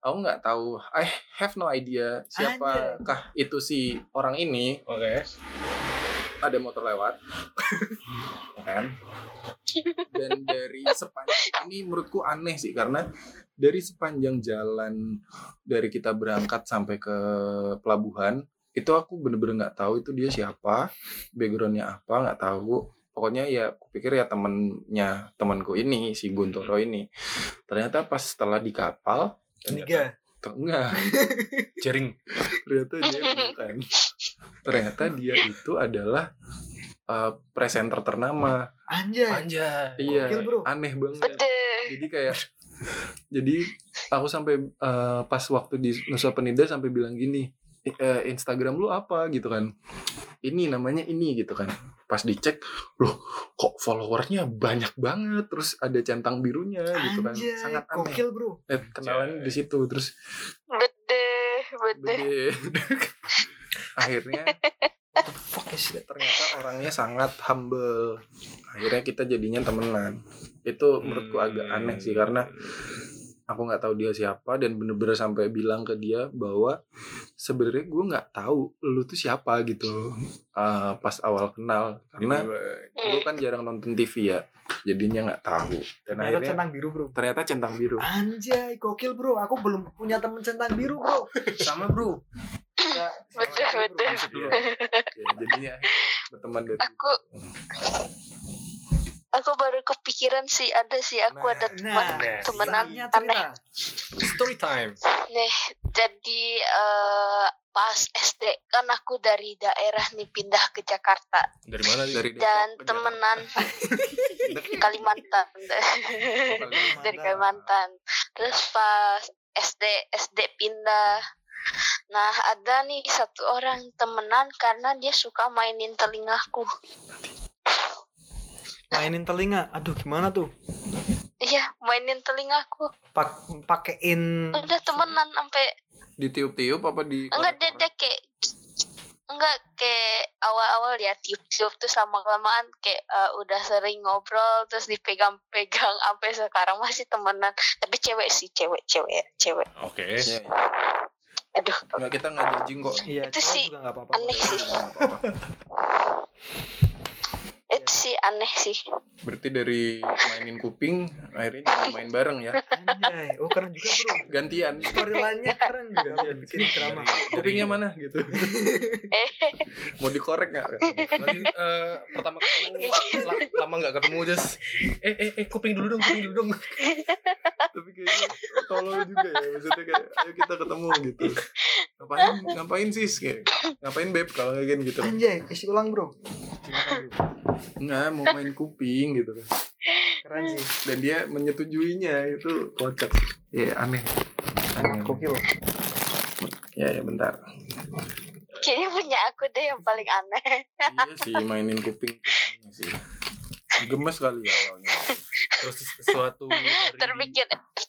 [SPEAKER 3] aku nggak tahu. I have no idea siapakah itu si orang ini.
[SPEAKER 1] Oke.
[SPEAKER 3] ada motor lewat. (laughs) Kan? Dan dari sepanjang ini menurutku aneh sih karena dari sepanjang jalan dari kita berangkat sampai ke pelabuhan itu aku bener-bener nggak tahu itu dia siapa backgroundnya apa nggak tahu pokoknya ya aku pikir ya temennya temanku ini si Guntoro ini. Ternyata pas setelah di kapal ter- enggak. (laughs)
[SPEAKER 1] Jaring.
[SPEAKER 3] ternyata dia bukan. Ternyata dia itu adalah uh, presenter ternama.
[SPEAKER 2] Anjay.
[SPEAKER 1] Anjay.
[SPEAKER 3] iya
[SPEAKER 2] Gokil, bro.
[SPEAKER 3] aneh banget. Jadi kayak jadi aku sampai uh, pas waktu di Nusa Penida sampai bilang gini "I- eh, Instagram lu apa? Gitu kan. Ini namanya ini gitu kan pas dicek loh kok followernya banyak banget terus ada centang birunya gitu kan
[SPEAKER 2] Anjay.
[SPEAKER 3] sangat aneh
[SPEAKER 2] Gokil, Bro.
[SPEAKER 3] eh, kenalan di situ terus
[SPEAKER 4] bede bede
[SPEAKER 3] Bede. (laughs) akhirnya
[SPEAKER 2] What the fuck is that?
[SPEAKER 3] ternyata orangnya sangat humble akhirnya kita jadinya temenan itu menurutku agak aneh sih karena aku nggak tahu dia siapa dan bener-bener sampai bilang ke dia bahwa sebenarnya gue nggak tahu lu tuh siapa gitu eh, pas awal kenal karena lu kan jarang nonton TV ya jadinya nggak tahu dan
[SPEAKER 2] Ternyata
[SPEAKER 3] akhirnya
[SPEAKER 2] centang biru, Bro.
[SPEAKER 3] ternyata centang biru
[SPEAKER 2] Anjay, gokil, Bro. Aku belum punya temen centang biru, Bro.
[SPEAKER 1] Sama bro.
[SPEAKER 2] Ya,
[SPEAKER 4] Betul, betul.
[SPEAKER 3] Ya, jadinya berteman dari
[SPEAKER 4] aku aku baru kepikiran sih ada sih aku
[SPEAKER 3] Nah,
[SPEAKER 4] ada teman
[SPEAKER 2] Nah,
[SPEAKER 4] temenan aneh
[SPEAKER 2] cerita.
[SPEAKER 1] Story time.
[SPEAKER 4] nih jadi eh, pas SD kan aku dari daerah nih pindah ke Jakarta
[SPEAKER 1] Dari mana?
[SPEAKER 3] dari
[SPEAKER 4] dan temenan. (laughs) Kalimantan (laughs)
[SPEAKER 3] Kalimantan.
[SPEAKER 4] dari Kalimantan terus pas SD SD pindah nah ada nih satu orang temenan karena dia suka mainin telingaku
[SPEAKER 2] Mainin telinga. Aduh, gimana tuh?
[SPEAKER 4] iya mainin telingaku
[SPEAKER 2] Pak pakein
[SPEAKER 4] udah temenan sampai
[SPEAKER 3] ditiup-tiup apa di
[SPEAKER 4] enggak dia, dia kayak enggak kayak awal-awal ya tiup-tiup terus lama-lamaan kayak eh, udah sering ngobrol terus dipegang-pegang (laughs) sampai sekarang masih temenan tapi cewek sih cewek cewek cewek
[SPEAKER 1] Oke.
[SPEAKER 3] Ya,
[SPEAKER 4] aduh
[SPEAKER 3] Nggak, kita nggak judging kok
[SPEAKER 2] Iya,
[SPEAKER 4] Itu sih
[SPEAKER 2] juga nggak apa-apa.
[SPEAKER 4] aneh sih. Itu sih aneh sih
[SPEAKER 3] berarti dari mainin kuping akhirnya jadi main bareng ya
[SPEAKER 2] Anjay. Oh, keren juga, Bro.
[SPEAKER 3] gantian
[SPEAKER 2] Storyline-nya keren juga.
[SPEAKER 3] Gantian.
[SPEAKER 2] Bikin drama.
[SPEAKER 3] kupingnya mana gitu
[SPEAKER 4] eh (laughs)
[SPEAKER 3] mau dikorek nggak
[SPEAKER 1] Tadi eh, pertama ketemu la- (laughs) lama nggak ketemu just eh eh eh kuping dulu dong kuping dulu dong.
[SPEAKER 3] tapi kayaknya tolol juga ya maksudnya kayak ayo kita ketemu gitu ngapain ngapain sis kayak ngapain beb kalau kayak gini gitu
[SPEAKER 2] Anjay, isi ulang, Bro. Gimana, Bro?
[SPEAKER 3] nggak mau main kuping gitu kan.
[SPEAKER 2] Keren sih.
[SPEAKER 3] dan dia menyetujuinya itu kocak. Sih ya aneh. Aneh.
[SPEAKER 2] Gokil.
[SPEAKER 3] ya ya bentar.
[SPEAKER 4] Kayaknya punya aku deh yang paling aneh.
[SPEAKER 3] Iya sih mainin kuping sih. Gemes kali ya awalnya.
[SPEAKER 1] Terus suatu hari saat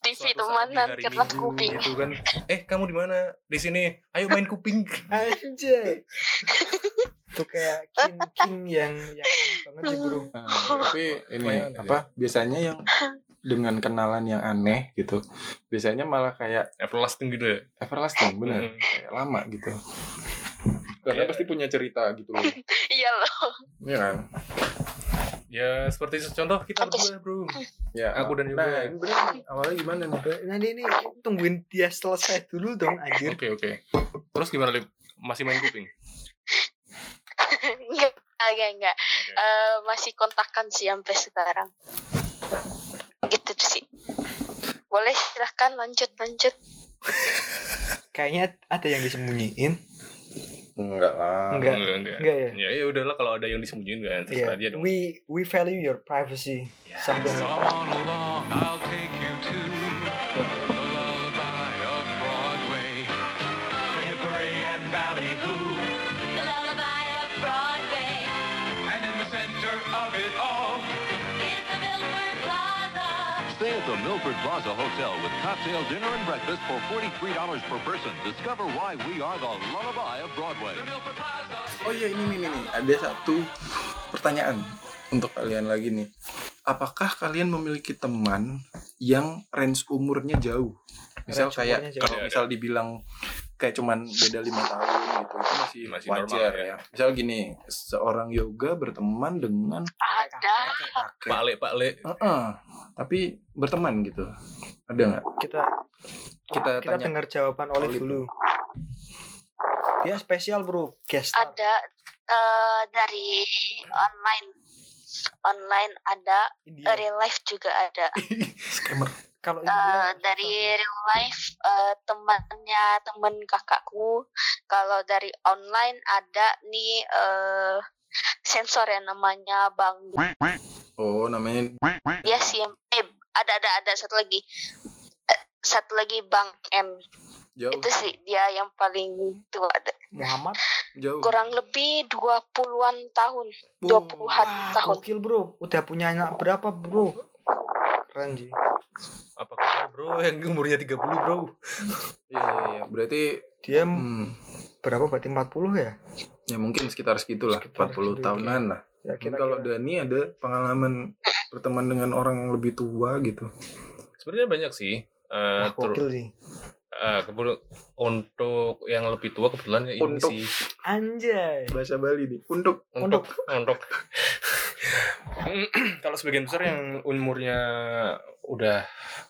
[SPEAKER 1] di
[SPEAKER 4] temanan karena
[SPEAKER 1] Minggu
[SPEAKER 4] kuping?
[SPEAKER 1] gitu kan. Eh kamu di mana? Di sini. Ayo main kuping.
[SPEAKER 2] Anjay. Itu kayak king king yang yang banget sih bro.
[SPEAKER 3] Nah, (laughs) tapi ini apa biasanya yang dengan kenalan yang aneh gitu biasanya malah kayak
[SPEAKER 1] everlasting gitu ya?
[SPEAKER 3] Everlasting bener.
[SPEAKER 1] Hmm.
[SPEAKER 3] kayak lama gitu. Karena pasti punya cerita gitu loh. (laughs)
[SPEAKER 4] Iya loh.
[SPEAKER 3] Iya kan?
[SPEAKER 1] Ya seperti contoh kita berdua bro.
[SPEAKER 3] Ya
[SPEAKER 1] Aku dan Yoga.
[SPEAKER 3] nah ini bener nih. awalnya gimana nih
[SPEAKER 2] Nanti ini tungguin dia selesai dulu dong anjir.
[SPEAKER 1] oke oke. Terus gimana Lip? masih main kuping (laughs)
[SPEAKER 4] enggak enggak enggak Eh, masih kontakan sih sampai sekarang gitu sih boleh silahkan lanjut lanjut
[SPEAKER 2] Kayaknya ada yang disembunyiin.
[SPEAKER 3] enggak lah
[SPEAKER 2] Enggak.
[SPEAKER 1] enggak enggak
[SPEAKER 2] Enggak ya?
[SPEAKER 1] ya ya udahlah kalau ada yang disembunyiin kan terserah dia
[SPEAKER 2] Iya.
[SPEAKER 1] dong
[SPEAKER 2] We we value your privacy. Something.
[SPEAKER 6] So on along, I'll take you to
[SPEAKER 7] at the Milford Plaza Hotel with cocktail dinner and breakfast for $43 per person. Discover why we are the lullaby of Broadway.
[SPEAKER 3] oh iya ini nih nih ada satu pertanyaan untuk kalian lagi nih apakah kalian memiliki teman yang range umurnya jauh misal
[SPEAKER 2] Range
[SPEAKER 3] kayak
[SPEAKER 2] jauh.
[SPEAKER 3] kalau misal dibilang kayak cuman beda lima tahun gitu itu masih,
[SPEAKER 1] Masih
[SPEAKER 3] wajar
[SPEAKER 1] normal,
[SPEAKER 3] ya.
[SPEAKER 1] ya.
[SPEAKER 3] misal gini seorang yoga berteman dengan
[SPEAKER 4] ada
[SPEAKER 1] Pak Le Pak Le
[SPEAKER 3] Heeh, tapi berteman gitu ada nggak
[SPEAKER 2] Kita
[SPEAKER 3] Kita
[SPEAKER 2] kita
[SPEAKER 3] tanya.
[SPEAKER 2] dengar jawaban Olive. dulu. Dia spesial bro, guest
[SPEAKER 4] ada eh, dari online online ada
[SPEAKER 2] India.
[SPEAKER 4] real life juga ada. (laughs)
[SPEAKER 3] Scammer.
[SPEAKER 2] Kalau
[SPEAKER 4] Eh,
[SPEAKER 2] India,
[SPEAKER 4] dari real life eh, temannya temen kakakku kalau dari online ada nih eh, sensor yang namanya bang
[SPEAKER 3] oh namanya
[SPEAKER 4] dia sih eh ada ada ada. Satu lagi. Eh, satu lagi bang M
[SPEAKER 3] jauh.
[SPEAKER 4] Itu sih dia yang paling tua Ada-
[SPEAKER 2] Muhammad.
[SPEAKER 3] jauh.
[SPEAKER 4] Kurang lebih 20-an tahun. 20-an
[SPEAKER 2] Wah,
[SPEAKER 4] tahun.
[SPEAKER 2] gokil bro. Udah punya anak berapa bro? Keren sih.
[SPEAKER 1] apa kabar bro? Yang umurnya 30 bro.
[SPEAKER 3] Iya iya iya. Berarti
[SPEAKER 2] Dia
[SPEAKER 3] hmm,
[SPEAKER 2] berapa berarti 40 ya?
[SPEAKER 3] ya mungkin sekitar segitulah
[SPEAKER 2] Sekitar
[SPEAKER 3] 40
[SPEAKER 2] segitu,
[SPEAKER 3] tahunan lah.
[SPEAKER 2] Ya
[SPEAKER 3] Mungkin kalau Dani ada pengalaman berteman dengan orang yang lebih tua gitu.
[SPEAKER 1] Sebenarnya banyak sih. Ter-
[SPEAKER 2] gokil sih.
[SPEAKER 1] Eh, kebul- untuk yang lebih tua kebetulan ya ini
[SPEAKER 3] Untuk.
[SPEAKER 1] sih
[SPEAKER 2] Anjay.
[SPEAKER 3] bahasa Bali nih untuk
[SPEAKER 1] untuk untuk (clears throat) kalau sebagian besar yang umurnya udah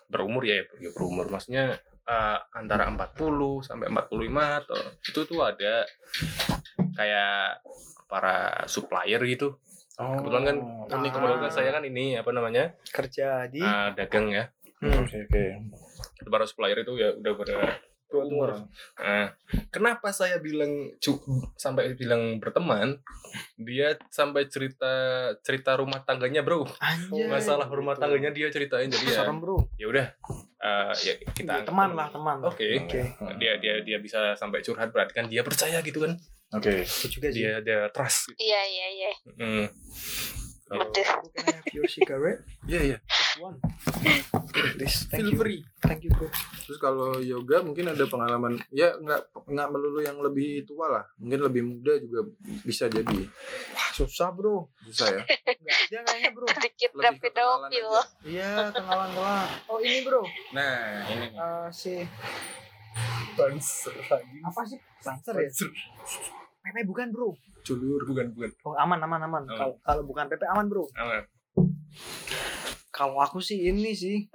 [SPEAKER 1] berumur ya, ya berumur maksudnya eh, antara 40 sampai 45 atau itu tuh ada kayak para supplier gitu. Kebetulan kan ini
[SPEAKER 2] Ah.
[SPEAKER 1] kebetulan kan saya kan ini apa namanya?
[SPEAKER 2] Kerja di
[SPEAKER 1] eh, dagang ya.
[SPEAKER 2] Hmm.
[SPEAKER 3] oke oke
[SPEAKER 1] Para supplier itu ya udah pada berumur. Nah, kenapa saya bilang sampai bilang berteman? Dia sampai cerita cerita rumah tangganya, Bro.
[SPEAKER 2] Anjay.
[SPEAKER 1] Masalah rumah tangganya dia ceritain jadi ya.
[SPEAKER 2] Serem bro.
[SPEAKER 1] Ya udah. eh, ya kita
[SPEAKER 2] Teman lah teman.
[SPEAKER 1] Oke.
[SPEAKER 2] Oke.
[SPEAKER 1] Dia dia dia bisa sampai curhat berarti kan dia percaya gitu kan.
[SPEAKER 3] oke
[SPEAKER 2] Itu juga sih.
[SPEAKER 1] Dia dia trust.
[SPEAKER 4] iya iya iya
[SPEAKER 1] Hmm.
[SPEAKER 4] Aduh.
[SPEAKER 2] Can I have your cigarette?
[SPEAKER 3] iya iya
[SPEAKER 2] Just one. Please, thank
[SPEAKER 3] feel
[SPEAKER 2] you.
[SPEAKER 3] free
[SPEAKER 2] Thank you bro.
[SPEAKER 3] terus kalau yoga mungkin ada pengalaman ya nggak nggak melulu yang lebih tua lah mungkin lebih muda juga bisa jadi
[SPEAKER 2] Wah susah bro.
[SPEAKER 3] susah ya
[SPEAKER 2] Enggak aja kayaknya bro.
[SPEAKER 4] sedikit
[SPEAKER 3] lebih
[SPEAKER 4] pedofil
[SPEAKER 2] Iya kenalan kenalan. Oh ini bro.
[SPEAKER 3] nah ini
[SPEAKER 2] Eh si
[SPEAKER 1] Banser lagi.
[SPEAKER 2] apa sih? Banser ya? Pepe bukan bro.
[SPEAKER 3] culur
[SPEAKER 1] Bukan bukan.
[SPEAKER 2] Oh aman aman aman. Kalau kalau bukan Pepe aman bro.
[SPEAKER 1] Aman.
[SPEAKER 2] Kalau aku sih ini sih.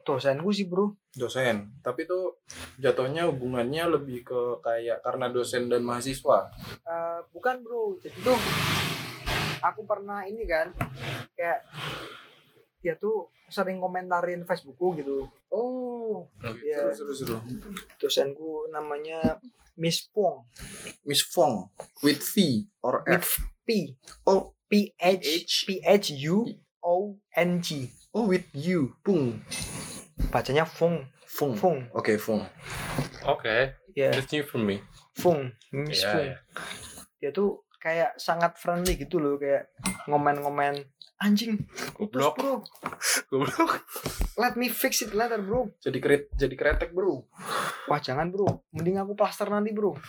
[SPEAKER 2] Dosenku sih bro.
[SPEAKER 3] dosen tapi tuh jatuhnya hubungannya lebih ke kayak karena dosen dan mahasiswa
[SPEAKER 2] Eh, bukan bro. Jadi tuh aku pernah ini kan kayak dia tuh sering komentarin Facebookku gitu.
[SPEAKER 3] oh
[SPEAKER 2] Iya.
[SPEAKER 3] seru seru seru
[SPEAKER 2] Dosenku namanya Miss Pong.
[SPEAKER 3] Miss Fong with V or
[SPEAKER 2] With
[SPEAKER 3] F
[SPEAKER 2] P
[SPEAKER 3] oh
[SPEAKER 2] P H. P H U O N G.
[SPEAKER 3] oh with you Pung
[SPEAKER 2] Bacanya Fung.
[SPEAKER 3] Fung
[SPEAKER 2] Fung.
[SPEAKER 3] oke Fung
[SPEAKER 1] Oke.
[SPEAKER 2] Ya,
[SPEAKER 1] That's new for me.
[SPEAKER 2] Fung. Miss
[SPEAKER 1] Iya,
[SPEAKER 2] Fung.
[SPEAKER 1] iya.
[SPEAKER 2] Dia tuh kayak sangat friendly gitu loh kayak ngomen-ngomen anjing
[SPEAKER 1] Goblok.
[SPEAKER 2] bro
[SPEAKER 1] Goblok.
[SPEAKER 2] let me fix it later bro
[SPEAKER 3] jadi kret jadi kretek bro
[SPEAKER 2] wah jangan bro mending aku plaster nanti bro (laughs)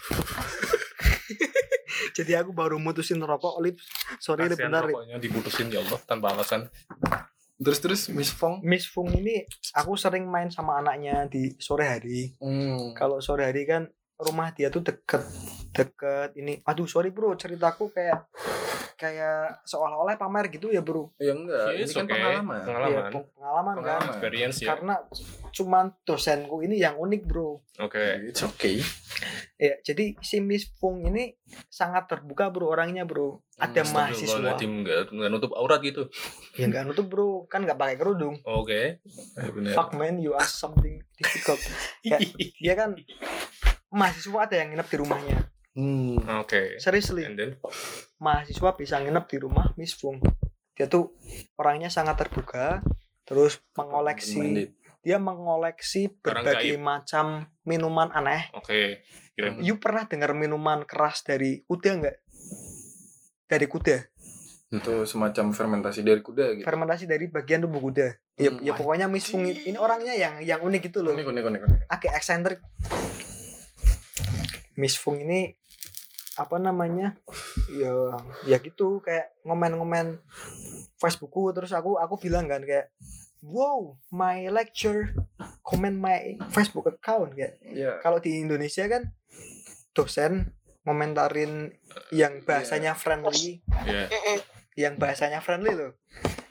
[SPEAKER 2] jadi aku baru mutusin rokok lip sorry lip bentar Lip.
[SPEAKER 1] rokoknya diputusin ya Allah tanpa alasan.
[SPEAKER 3] terus terus Miss Fong
[SPEAKER 2] Miss Fung ini aku sering main sama anaknya di sore hari
[SPEAKER 3] hmm.
[SPEAKER 2] kalau sore hari kan rumah dia tuh deket deket ini aduh sorry bro ceritaku kayak kayak seolah-olah pamer gitu ya bro
[SPEAKER 3] ya enggak
[SPEAKER 1] Yes,
[SPEAKER 3] ini kan
[SPEAKER 1] oke.
[SPEAKER 3] pengalaman
[SPEAKER 2] Iya,
[SPEAKER 1] Pengalaman.
[SPEAKER 2] pengalaman kan
[SPEAKER 3] Pengalaman.
[SPEAKER 1] Experience ya.
[SPEAKER 2] karena cuman dosenku ini yang unik bro
[SPEAKER 1] Oke.
[SPEAKER 3] it's okay
[SPEAKER 2] ya jadi si Miss Fung ini sangat terbuka bro orangnya bro ada
[SPEAKER 3] Hmm,
[SPEAKER 2] mahasiswa
[SPEAKER 1] nggak nggak nutup aurat gitu.
[SPEAKER 2] ya nggak nutup bro kan nggak pakai kerudung
[SPEAKER 1] Oke.
[SPEAKER 3] Eh, bener.
[SPEAKER 2] fuck man you ask something difficult Kayak, (laughs) dia kan mahasiswa ada yang nginep di rumahnya
[SPEAKER 3] hmm.
[SPEAKER 1] Oke.
[SPEAKER 2] seriously.
[SPEAKER 1] And then?
[SPEAKER 2] Mahasiswa bisa nginep di rumah Miss Fung. Dia tuh orangnya sangat terbuka terus mengoleksi dia mengoleksi berbagai macam minuman aneh.
[SPEAKER 1] Oke. Kira
[SPEAKER 2] you pernah dengar minuman keras dari kuda nggak? Dari kuda?
[SPEAKER 3] Itu semacam fermentasi dari kuda gitu.
[SPEAKER 2] Fermentasi dari bagian tubuh kuda. Ya,
[SPEAKER 3] Hmm,
[SPEAKER 2] ya pokoknya Miss Fung ini orangnya yang yang unik gitu loh.
[SPEAKER 3] Unik unik unik unik.
[SPEAKER 2] Agak eksentrik Miss Fung ini apa namanya ya ya gitu kayak ngomen-ngomen Facebookku terus aku aku bilang kan kayak wow my lecture comment my Facebook account kayak.
[SPEAKER 3] Ya.
[SPEAKER 2] Kalau di Indonesia kan dosen ngomentarin yang bahasanya friendly.
[SPEAKER 1] Ya.
[SPEAKER 4] Mm-mm.
[SPEAKER 2] yang bahasanya friendly loh.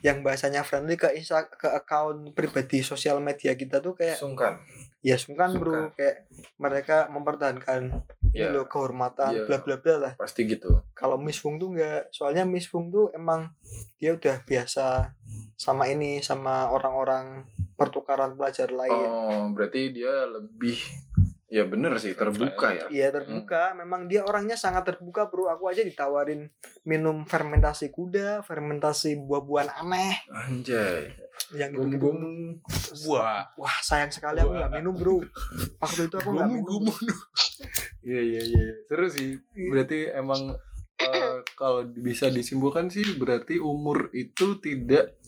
[SPEAKER 2] Yang bahasanya friendly ke insta ke account pribadi sosial media kita tuh kayak
[SPEAKER 3] sungkan
[SPEAKER 2] ya sungkan bro
[SPEAKER 3] Sungkan.
[SPEAKER 2] kayak mereka mempertahankan
[SPEAKER 3] Ya.
[SPEAKER 2] loh kehormatan
[SPEAKER 3] Ya.
[SPEAKER 2] bla bla bla lah
[SPEAKER 3] pasti gitu
[SPEAKER 2] kalau Miss Fung tuh enggak soalnya Miss Fung tuh emang dia udah biasa sama ini sama orang-orang pertukaran pelajar lain
[SPEAKER 3] oh berarti dia lebih ya bener sih terbuka ya.
[SPEAKER 2] Iya terbuka, memang dia orangnya sangat terbuka bro. Aku aja ditawarin minum fermentasi kuda, fermentasi buah-buahan aneh,
[SPEAKER 3] anjay.
[SPEAKER 2] Yang
[SPEAKER 3] gum
[SPEAKER 2] gitu.
[SPEAKER 3] gum
[SPEAKER 1] Wah.
[SPEAKER 2] Wah sayang sekali aku nggak minum bro. Waktu itu aku nggak minum. (laughs)
[SPEAKER 3] iya iya iya seru sih. Berarti emang eh, kalau bisa disimpulkan sih berarti umur itu tidak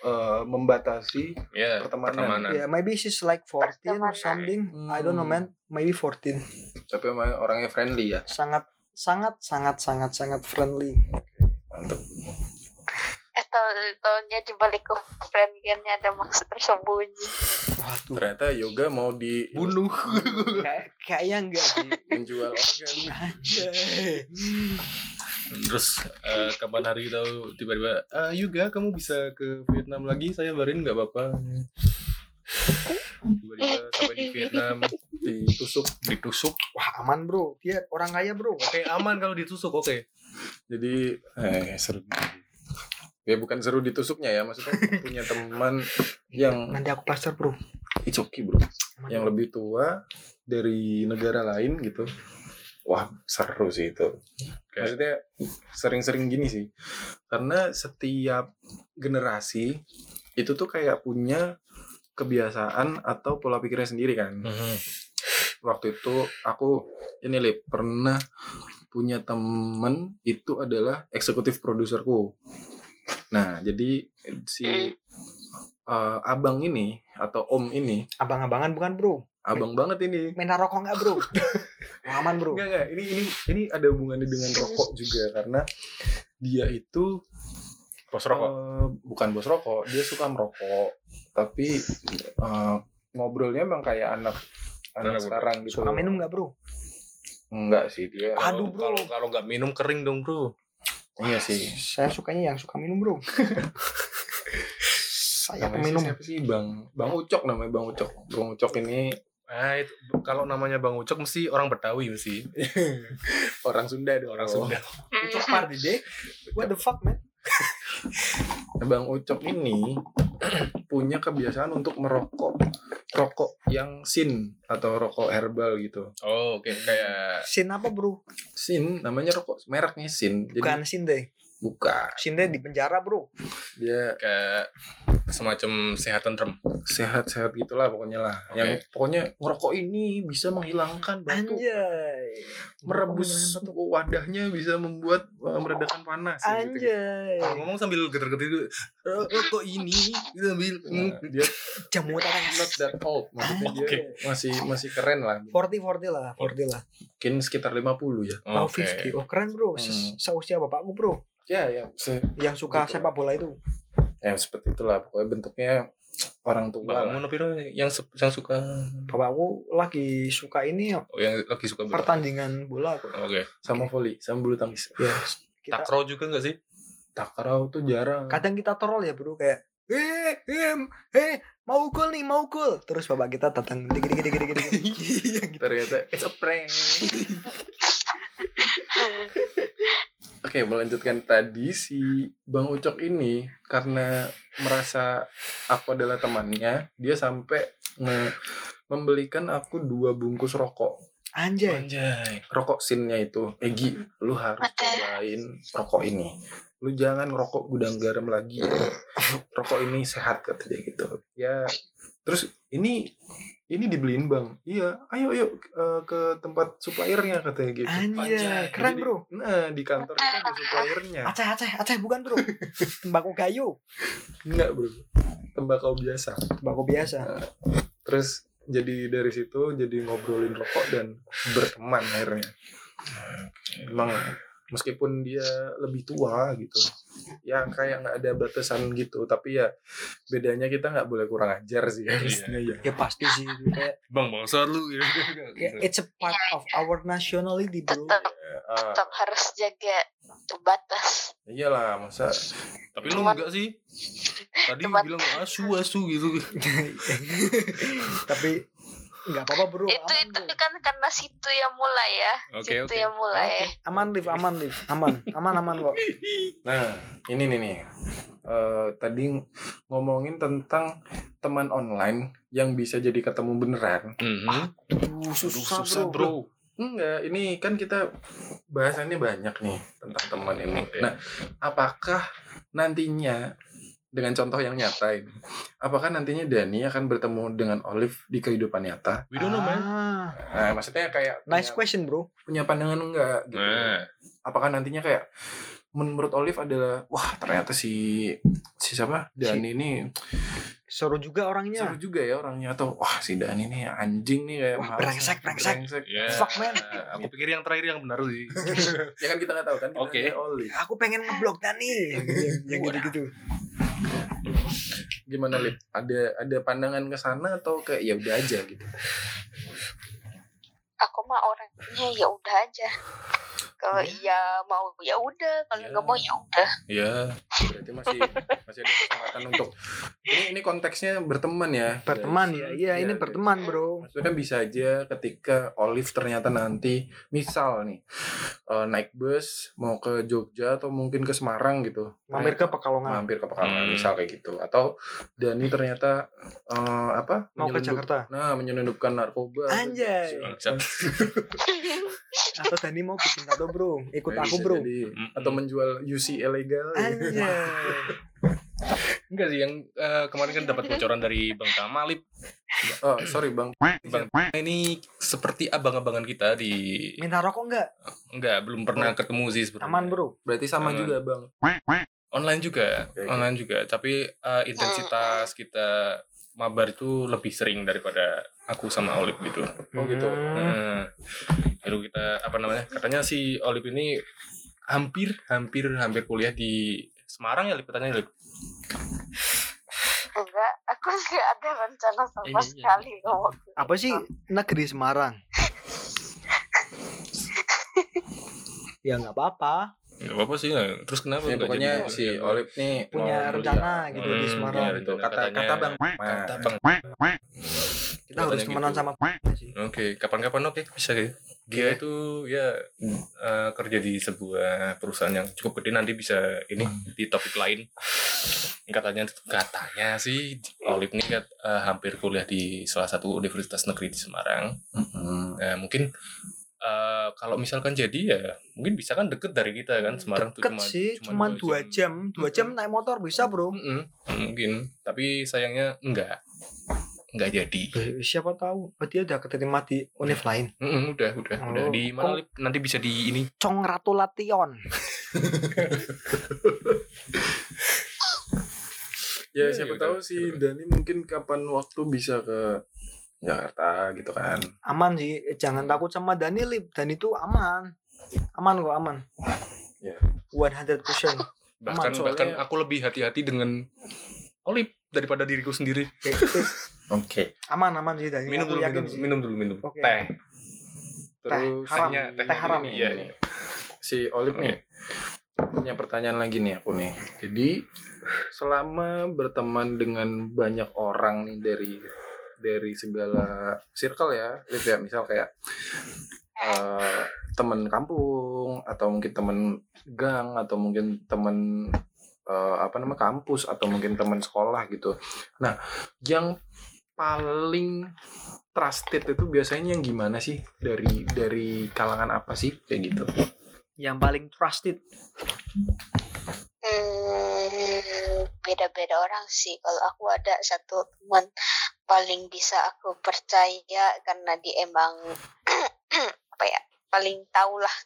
[SPEAKER 3] eh, membatasi
[SPEAKER 1] Ya,
[SPEAKER 3] Pertemanan.
[SPEAKER 1] pertemanan.
[SPEAKER 2] Ya maybe she's like 14 or something. I don't know
[SPEAKER 3] Hmm.
[SPEAKER 2] man. Maybe 14.
[SPEAKER 3] tapi emang orangnya friendly ya
[SPEAKER 2] Sangat sangat sangat sangat sangat friendly.
[SPEAKER 3] mantep
[SPEAKER 4] Eh tau taunya di balik friendly-nya ada maksud tersembunyi.
[SPEAKER 2] Waduh.
[SPEAKER 3] ternyata yoga mau dibunuh
[SPEAKER 2] Kayak kayaknya enggak sih.
[SPEAKER 3] menjual organ.
[SPEAKER 1] Terus eh, kapan hari tahu tiba-tiba, ah Yuga kamu bisa ke Vietnam lagi, saya barin nggak apa-apa. Tiba-tiba sampai di Vietnam
[SPEAKER 3] ditusuk
[SPEAKER 1] ditusuk.
[SPEAKER 2] Wah aman bro. Dia orang kaya bro.
[SPEAKER 1] Oke aman kalau ditusuk, oke.
[SPEAKER 3] jadi eh seru ya bukan seru ditusuknya ya maksudnya punya teman yang
[SPEAKER 2] Nanti aku plaster bro.
[SPEAKER 3] it's okay bro
[SPEAKER 2] Aman,
[SPEAKER 3] yang
[SPEAKER 2] bro.
[SPEAKER 3] lebih tua dari negara lain gitu wah seru sih itu
[SPEAKER 1] Oke.
[SPEAKER 3] maksudnya sering-sering gini sih karena setiap generasi itu tuh kayak punya kebiasaan atau pola pikirnya sendiri kan
[SPEAKER 1] Mhm.
[SPEAKER 3] waktu itu aku ini lip pernah punya temen itu adalah eksekutif produserku nah jadi si eh, abang ini atau om ini
[SPEAKER 2] Abang-abangan bukan bro.
[SPEAKER 3] abang banget ini
[SPEAKER 2] Main rokok nggak bro? (laughs) Wah, aman bro.
[SPEAKER 3] Enggak enggak, ini ini ini ada hubungannya dengan rokok juga karena dia itu
[SPEAKER 1] Pos rokok.
[SPEAKER 3] eh, bukan bos rokok, dia suka merokok, tapi eh, ngobrolnya emang kayak anak anak sekarang gitu.
[SPEAKER 2] Suka minum nggak bro?
[SPEAKER 3] Enggak sih dia.
[SPEAKER 2] Aduh, bro.
[SPEAKER 1] Kalau kalau nggak minum kering dong bro.
[SPEAKER 3] Iya sih.
[SPEAKER 2] Saya sukanya yang suka minum bro. (laughs) Saya
[SPEAKER 3] Namanya
[SPEAKER 2] peminum.
[SPEAKER 3] Siapa sih Bang? Bang Ucok namanya Bang Ucok. Bang Ucok ini
[SPEAKER 1] Ah, itu, kalau namanya Bang Ucok mesti orang Betawi mesti. (laughs)
[SPEAKER 3] orang Sunda dong.
[SPEAKER 1] Orang Sunda. (laughs)
[SPEAKER 2] Ucok party deh. What the fuck man?
[SPEAKER 3] Nah, (laughs) Bang Ucok ini (clears throat) punya kebiasaan untuk merokok rokok yang sin atau rokok herbal gitu.
[SPEAKER 1] Oh, oke kayak
[SPEAKER 2] Sin apa bro?
[SPEAKER 3] Sin namanya rokok mereknya Sin. Jadi
[SPEAKER 2] Bukan sin deh.
[SPEAKER 3] Bukan
[SPEAKER 2] Sinte di penjara bro.
[SPEAKER 3] Dia
[SPEAKER 1] kayak semacam sehat tentrem.
[SPEAKER 3] Sehat-sehat gitulah pokoknya lah. Yang pokoknya ngerokok ini bisa menghilangkan batu.
[SPEAKER 2] Anjay.
[SPEAKER 3] Merebus wadahnya bisa membuat uh, meredakan panas gitu.
[SPEAKER 2] anjay.
[SPEAKER 1] Ngomong sambil geter-geter rokok ini sambil
[SPEAKER 3] Nah, dia
[SPEAKER 2] jamu
[SPEAKER 3] not that old. Maksudnya dia
[SPEAKER 1] Oke.
[SPEAKER 3] masih masih keren lah.
[SPEAKER 2] 40 40 lah 40 lah.
[SPEAKER 3] Mungkin sekitar 50 ya.
[SPEAKER 2] Oh,
[SPEAKER 1] Oke.
[SPEAKER 2] 50 oh keren bro.
[SPEAKER 3] Hmm.
[SPEAKER 2] Se- seusia bapakku bro
[SPEAKER 3] ya ya se-
[SPEAKER 2] yang suka
[SPEAKER 3] Betul.
[SPEAKER 2] sepak bola itu
[SPEAKER 3] ya seperti itulah pokoknya bentuknya orang tua lah.
[SPEAKER 1] Bapakmu Nopiro yang se- yang suka
[SPEAKER 2] bapakku lagi suka ini ya,
[SPEAKER 1] oh, yang lagi suka bola.
[SPEAKER 2] pertandingan bola kok
[SPEAKER 1] Oke.
[SPEAKER 3] sama volley sama bulu tangkis
[SPEAKER 2] ya kita
[SPEAKER 1] Takraw juga enggak sih?
[SPEAKER 3] takraw tuh jarang
[SPEAKER 2] kadang kita troll ya bro kayak eh em eh mau gol nih mau gol terus bapak kita datang dikit dikit dikit dikit Iya, gitu.
[SPEAKER 3] ternyata it's a prank (laughs) Oke, melanjutkan tadi si Bang Ucok ini karena merasa aku adalah temannya, dia sampai nge- membelikan aku dua bungkus rokok.
[SPEAKER 2] anjay
[SPEAKER 1] Anjay.
[SPEAKER 3] Rokok sinnya itu, Egi, lu harus cobain rokok ini. Lu jangan rokok gudang garam lagi. Rokok ini sehat kata dia gitu. Ya, terus ini ini dibeliin bang. Iya, ayo yuk eh, ke tempat suppliernya katanya gitu.
[SPEAKER 2] anjay keren
[SPEAKER 3] Jadi,
[SPEAKER 2] bro
[SPEAKER 3] Nah, di kantor itu ada suppliernya.
[SPEAKER 2] Aceh Aceh Aceh bukan bro (laughs) tembakau kayu
[SPEAKER 3] Enggak, Bro. Tembakau biasa.
[SPEAKER 2] tembakau biasa
[SPEAKER 3] Terus jadi dari situ jadi ngobrolin rokok dan berteman akhirnya. Emang meskipun dia lebih tua gitu. Ya kayak nggak ada batasan gitu, tapi ya bedanya kita nggak boleh kurang ajar sih
[SPEAKER 1] Iya. (laughs)
[SPEAKER 3] harusnya ya.
[SPEAKER 2] ya pasti sih itu kayak
[SPEAKER 1] Bang bangsa lu gitu.
[SPEAKER 2] ya, it's a part of our nationality bro
[SPEAKER 4] tetap
[SPEAKER 3] Ah,
[SPEAKER 4] tetap harus jaga batas
[SPEAKER 3] iyalah masa
[SPEAKER 1] Tapi lu enggak sih? Tadi
[SPEAKER 4] Cuman-
[SPEAKER 1] bilang asu asu gitu. (laughs) (laughs)
[SPEAKER 2] tapi nggak apa-apa bro
[SPEAKER 4] itu
[SPEAKER 2] aman
[SPEAKER 4] itu
[SPEAKER 2] bro
[SPEAKER 4] kan karena situ yang mulai ya
[SPEAKER 1] Oke
[SPEAKER 4] situ
[SPEAKER 1] oke.
[SPEAKER 4] yang mulai
[SPEAKER 2] aman liv aman liv aman aman aman kok (laughs)
[SPEAKER 3] Nah, ini nih nih. Eh, tadi ngomongin tentang teman online yang bisa jadi ketemu beneran.
[SPEAKER 1] Mhm.
[SPEAKER 2] Aduh, susah, bro.
[SPEAKER 3] Enggak, ini kan kita bahasannya banyak nih tentang teman ini. Nah, apakah nantinya dengan contoh yang nyata ini, apakah nantinya Dani akan bertemu dengan Olive di kehidupan nyata?
[SPEAKER 1] We don't know man.
[SPEAKER 2] Ah,
[SPEAKER 3] Nah, maksudnya kayak
[SPEAKER 2] nice
[SPEAKER 3] punya,
[SPEAKER 2] question bro
[SPEAKER 3] punya pandangan enggak gitu.
[SPEAKER 1] Nah,
[SPEAKER 3] Apakah nantinya kayak menurut Olive adalah wah ternyata si si siapa Dani ini
[SPEAKER 2] seru juga orangnya
[SPEAKER 3] seru juga ya orangnya atau wah si Dani ini anjing nih kayak
[SPEAKER 2] Wah, brengsek,
[SPEAKER 3] nih,
[SPEAKER 2] brengsek.
[SPEAKER 1] ya.
[SPEAKER 2] Fuck, man.
[SPEAKER 1] Aku pikir yang terakhir yang benar sih. (laughs)
[SPEAKER 3] ya kan kita nggak tahu kan kita
[SPEAKER 1] Oke.
[SPEAKER 3] nanya Olive
[SPEAKER 2] aku pengen ngeblok Dani yang, (laughs) yang gitu-gitu
[SPEAKER 3] gimana Lip? Ada ada pandangan ke sana atau kayak ya udah aja gitu?
[SPEAKER 4] Aku mah orangnya ya udah aja kalau iya mau ya udah kalau
[SPEAKER 3] Iya.
[SPEAKER 4] nggak mau ya udah
[SPEAKER 1] Iya.
[SPEAKER 3] Berarti masih masih ada kesempatan untuk ini ini konteksnya berteman ya.
[SPEAKER 2] berteman ya iya ini
[SPEAKER 3] Iya,
[SPEAKER 2] berteman bro
[SPEAKER 3] Maksudnya kan bisa aja ketika Olive ternyata nanti misal nih eh, naik bus mau ke Jogja atau mungkin ke Semarang gitu.
[SPEAKER 2] mampir ke Pekalongan
[SPEAKER 3] mampir ke Pekalongan
[SPEAKER 1] Hmm.
[SPEAKER 3] misal kayak gitu atau Dani ternyata eh, apa
[SPEAKER 2] mau ke Jakarta
[SPEAKER 3] nah menyelundupkan narkoba
[SPEAKER 2] Anjay.
[SPEAKER 1] Bangsat. (laughs)
[SPEAKER 2] atau Dani mau bikin tato bro ikut
[SPEAKER 3] Nah,
[SPEAKER 2] aku bro
[SPEAKER 3] jadi. Atau menjual UC ilegal
[SPEAKER 2] anjay
[SPEAKER 1] Enggak sih yang eh, kemarin kan dapat bocoran dari Bang Kamalip.
[SPEAKER 3] oh sorry bang
[SPEAKER 1] Bang ini seperti abang-abangan kita di
[SPEAKER 2] minta rokok enggak
[SPEAKER 1] enggak belum pernah ketemu sih sebenarnya.
[SPEAKER 2] aman bro
[SPEAKER 3] berarti sama
[SPEAKER 1] Aman.
[SPEAKER 3] juga bang
[SPEAKER 1] Online juga,
[SPEAKER 3] oke.
[SPEAKER 1] online juga. Tapi eh, intensitas kita mabar itu lebih sering daripada aku sama Olip gitu.
[SPEAKER 3] oh gitu
[SPEAKER 2] Hmm.
[SPEAKER 1] Nah, baru kita apa namanya? Katanya si Olip ini hampir hampir hampir kuliah di Semarang ya Lip katanya Lip.
[SPEAKER 4] enggak aku nggak ada rencana sama
[SPEAKER 1] Iya, iya.
[SPEAKER 4] sekali ngomong
[SPEAKER 2] apa sih negeri Semarang (laughs) ya nggak apa-apa
[SPEAKER 1] Enggak apa-apa sih. ya. Terus kenapa?
[SPEAKER 3] ya, pokoknya
[SPEAKER 1] jadi
[SPEAKER 3] si
[SPEAKER 1] kuliah?
[SPEAKER 3] Olive nih
[SPEAKER 2] punya rencana gitu di
[SPEAKER 1] Hmm,
[SPEAKER 2] Semarang
[SPEAKER 1] iya,
[SPEAKER 3] Gitu, kata
[SPEAKER 1] Katanya-
[SPEAKER 3] kata bang
[SPEAKER 1] Kata
[SPEAKER 3] Nah,
[SPEAKER 1] Bang
[SPEAKER 2] kita harus temenan
[SPEAKER 1] gitu.
[SPEAKER 2] sama sih
[SPEAKER 1] Oke, kapan-kapan oke bisa ya. Dia
[SPEAKER 3] Oke.
[SPEAKER 1] itu ya eh, kerja di sebuah perusahaan yang cukup gede nanti bisa ini di topik lain. Katanya katanya sih Olip ini kan, eh, hampir kuliah di salah satu universitas negeri di Semarang.
[SPEAKER 3] mm-mm.
[SPEAKER 1] Nah, mungkin eh, kalau misalkan jadi ya mungkin bisa kan deket dari kita kan Semarang tuh
[SPEAKER 2] Deket
[SPEAKER 1] cuma
[SPEAKER 2] sih, cuman dua jam. Dua jam naik motor bisa bro.
[SPEAKER 1] Mm-mm, mungkin tapi sayangnya enggak enggak jadi
[SPEAKER 2] Eh, Siapa tahu, dia udah keterima di univ lain.
[SPEAKER 1] Mm-mm, udah udah udah
[SPEAKER 2] Oh,
[SPEAKER 1] di mana Lip? nanti bisa di ini
[SPEAKER 2] Cong Ratu Lation. (laughs)
[SPEAKER 3] Ya
[SPEAKER 1] Iya,
[SPEAKER 3] siapa
[SPEAKER 1] iya,
[SPEAKER 3] tahu
[SPEAKER 1] udah.
[SPEAKER 3] sih Dani mungkin kapan waktu bisa ke Jakarta gitu kan.
[SPEAKER 2] Aman sih, eh, jangan takut sama Dani Lip. Dan itu aman. Aman kok, aman.
[SPEAKER 3] Ya.
[SPEAKER 2] 100%. (laughs)
[SPEAKER 1] bahkan
[SPEAKER 3] soalnya-
[SPEAKER 1] bahkan aku lebih hati-hati dengan Olip daripada diriku sendiri. (laughs)
[SPEAKER 3] Oke.
[SPEAKER 2] aman, aman sih Dani.
[SPEAKER 1] minum dulu minum,
[SPEAKER 2] sih.
[SPEAKER 1] minum dulu minum
[SPEAKER 2] Oke.
[SPEAKER 1] teh
[SPEAKER 3] Terus
[SPEAKER 2] haram.
[SPEAKER 1] Tehnya,
[SPEAKER 2] Teh
[SPEAKER 1] tehnya
[SPEAKER 2] haram.
[SPEAKER 1] ini, iya, iya.
[SPEAKER 3] si Olip nih punya pertanyaan lagi nih aku nih. Jadi selama berteman dengan banyak orang nih dari dari segala circle ya, Lip ya misal kayak eh, teman kampung atau mungkin teman gang atau mungkin teman eh, apa namanya kampus atau mungkin teman sekolah gitu. Nah, yang paling trusted itu biasanya yang gimana sih dari dari kalangan apa sih kayak gitu?
[SPEAKER 2] Yang paling trusted.
[SPEAKER 4] Hmm, beda-beda orang sih. Kalau aku ada satu teman paling bisa aku percaya karena dia emang (clears throat) apa ya paling tahu lah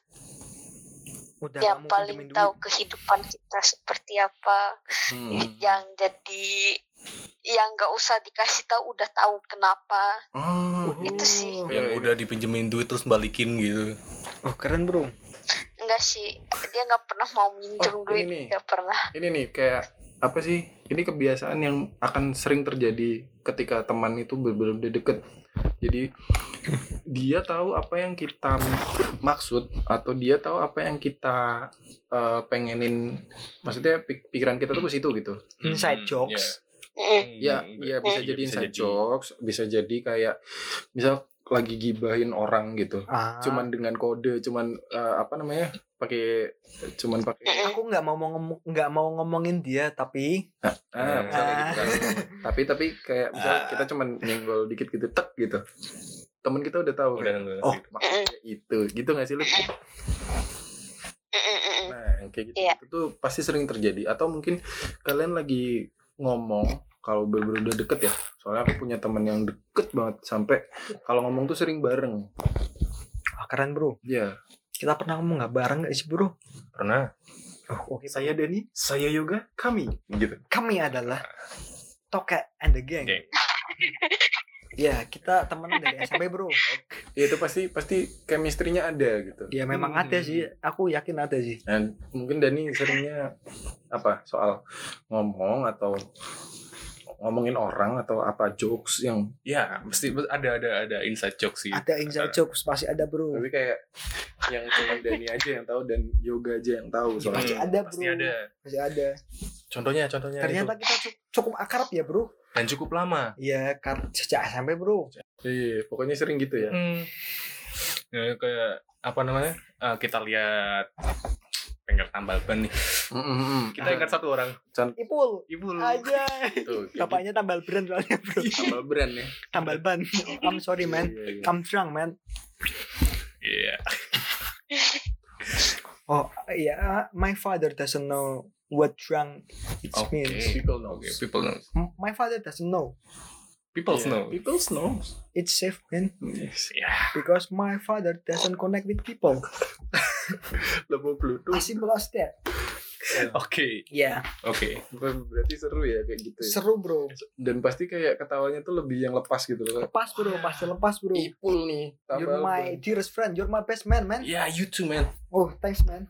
[SPEAKER 2] Udah
[SPEAKER 4] yang paling tahu
[SPEAKER 2] duit.
[SPEAKER 4] kehidupan kita seperti apa.
[SPEAKER 3] Hmm. (laughs)
[SPEAKER 4] yang jadi yang nggak usah dikasih tahu udah tahu kenapa.
[SPEAKER 3] Oh,
[SPEAKER 4] itu sih.
[SPEAKER 1] Yang udah dipinjemin duit terus balikin gitu.
[SPEAKER 2] Oh, keren bro.
[SPEAKER 4] enggak sih. Dia nggak pernah mau minjem
[SPEAKER 3] Oh,
[SPEAKER 4] duit nggak pernah.
[SPEAKER 3] Ini nih kayak apa sih? Ini kebiasaan yang akan sering terjadi ketika teman itu benar-benar udah deket. Jadi dia tahu apa yang kita maksud atau dia tahu apa yang kita eh, pengenin. Maksudnya pik- pikiran kita tuh ke situ gitu.
[SPEAKER 2] Inside
[SPEAKER 1] Hmm,
[SPEAKER 2] jokes.
[SPEAKER 4] Mm,
[SPEAKER 3] Ya, ya bisa
[SPEAKER 1] Iya,
[SPEAKER 3] jadi
[SPEAKER 1] bisa
[SPEAKER 3] inside
[SPEAKER 1] jadi.
[SPEAKER 3] jokes, bisa jadi kayak misal lagi gibahin orang gitu.
[SPEAKER 2] Ah.
[SPEAKER 3] Cuman dengan kode, cuman eh, apa namanya? Pakai cuman pakai
[SPEAKER 2] aku nggak mau ngomong nggak mau ngomongin dia tapi
[SPEAKER 3] ah, misalnya
[SPEAKER 2] Ah.
[SPEAKER 3] gitu kan. tapi tapi kayak misal kita cuman nyenggol dikit gitu tek gitu. Temen kita udah tahu
[SPEAKER 1] udah
[SPEAKER 3] kayak,
[SPEAKER 1] udah
[SPEAKER 3] oh maksudnya itu. Gitu gak sih lu? Nah, kayak gitu,
[SPEAKER 4] Iya.
[SPEAKER 3] itu tuh pasti sering terjadi atau mungkin kalian lagi ngomong kalau bener-bener udah deket ya soalnya aku punya temen yang deket banget sampai kalau ngomong tuh sering bareng
[SPEAKER 2] ah, keren bro
[SPEAKER 3] ya
[SPEAKER 2] kita pernah ngomong nggak? Bareng nggak sih bro?
[SPEAKER 1] Pernah.
[SPEAKER 2] Oh, oke
[SPEAKER 3] saya Dani saya Yoga kami. Gitu.
[SPEAKER 2] Kami adalah Toket and the Gang.
[SPEAKER 1] Gang. (laughs)
[SPEAKER 2] ya kita temenan dari SMP bro. (laughs)
[SPEAKER 3] Ya itu pasti pasti chemistry-nya ada gitu.
[SPEAKER 2] Ya memang
[SPEAKER 1] Hmm.
[SPEAKER 2] ada sih. Aku yakin ada sih.
[SPEAKER 3] Dan mungkin Dani seringnya apa? Soal ngomong atau ngomongin orang atau apa jokes yang
[SPEAKER 1] ya mesti ada ada ada inside joke sih.
[SPEAKER 2] Ada inside jokes pasti ada bro.
[SPEAKER 3] Tapi kayak yang cuma Dani aja yang tahu dan Yoga aja yang tahu
[SPEAKER 2] Ya, pasti
[SPEAKER 3] soalnya.
[SPEAKER 2] ada bro.
[SPEAKER 1] Pasti ada.
[SPEAKER 2] Pasti ada.
[SPEAKER 1] Contohnya contohnya
[SPEAKER 2] ternyata
[SPEAKER 1] itu.
[SPEAKER 2] kita cu- cukup akrab ya bro.
[SPEAKER 1] Dan cukup lama.
[SPEAKER 2] Ya kar sejak SMP bro.
[SPEAKER 3] Iya pokoknya sering gitu ya.
[SPEAKER 1] Hmm. Ya, kayak apa namanya? eh, kita lihat bengkel tambal ban nih. Kita ingat satu orang.
[SPEAKER 2] Ipul
[SPEAKER 1] Ibu lu.
[SPEAKER 2] aja
[SPEAKER 3] tuh (laughs)
[SPEAKER 2] bapaknya tambal brand soalnya bro
[SPEAKER 3] gitu. tambah brand ya
[SPEAKER 2] tambal ban I'm sorry man
[SPEAKER 3] Iya, iya.
[SPEAKER 2] I'm drunk man
[SPEAKER 1] Iya.
[SPEAKER 2] oh yeah my father doesn't know what drunk it
[SPEAKER 1] Oke.
[SPEAKER 2] means
[SPEAKER 3] people know
[SPEAKER 1] Oke, people know.
[SPEAKER 2] My father doesn't know
[SPEAKER 1] People
[SPEAKER 3] Yeah,
[SPEAKER 1] know.
[SPEAKER 3] people know
[SPEAKER 2] it's safe man
[SPEAKER 3] yes.
[SPEAKER 1] Ya.
[SPEAKER 2] because my father doesn't connect with people
[SPEAKER 3] level bluetooth
[SPEAKER 2] as simple as that
[SPEAKER 1] Oke.
[SPEAKER 2] ya
[SPEAKER 1] Oke.
[SPEAKER 3] Ber- berarti seru ya kayak gitu ya.
[SPEAKER 2] seru bro.
[SPEAKER 3] Dan pasti kayak ketawanya tuh lebih yang lepas gitu loh.
[SPEAKER 2] Lepas bro pasti lepas bro.
[SPEAKER 3] Ipul nih.
[SPEAKER 2] You're my dearest friend. You're my best man man.
[SPEAKER 1] Ya, you too, man.
[SPEAKER 2] oh thanks man.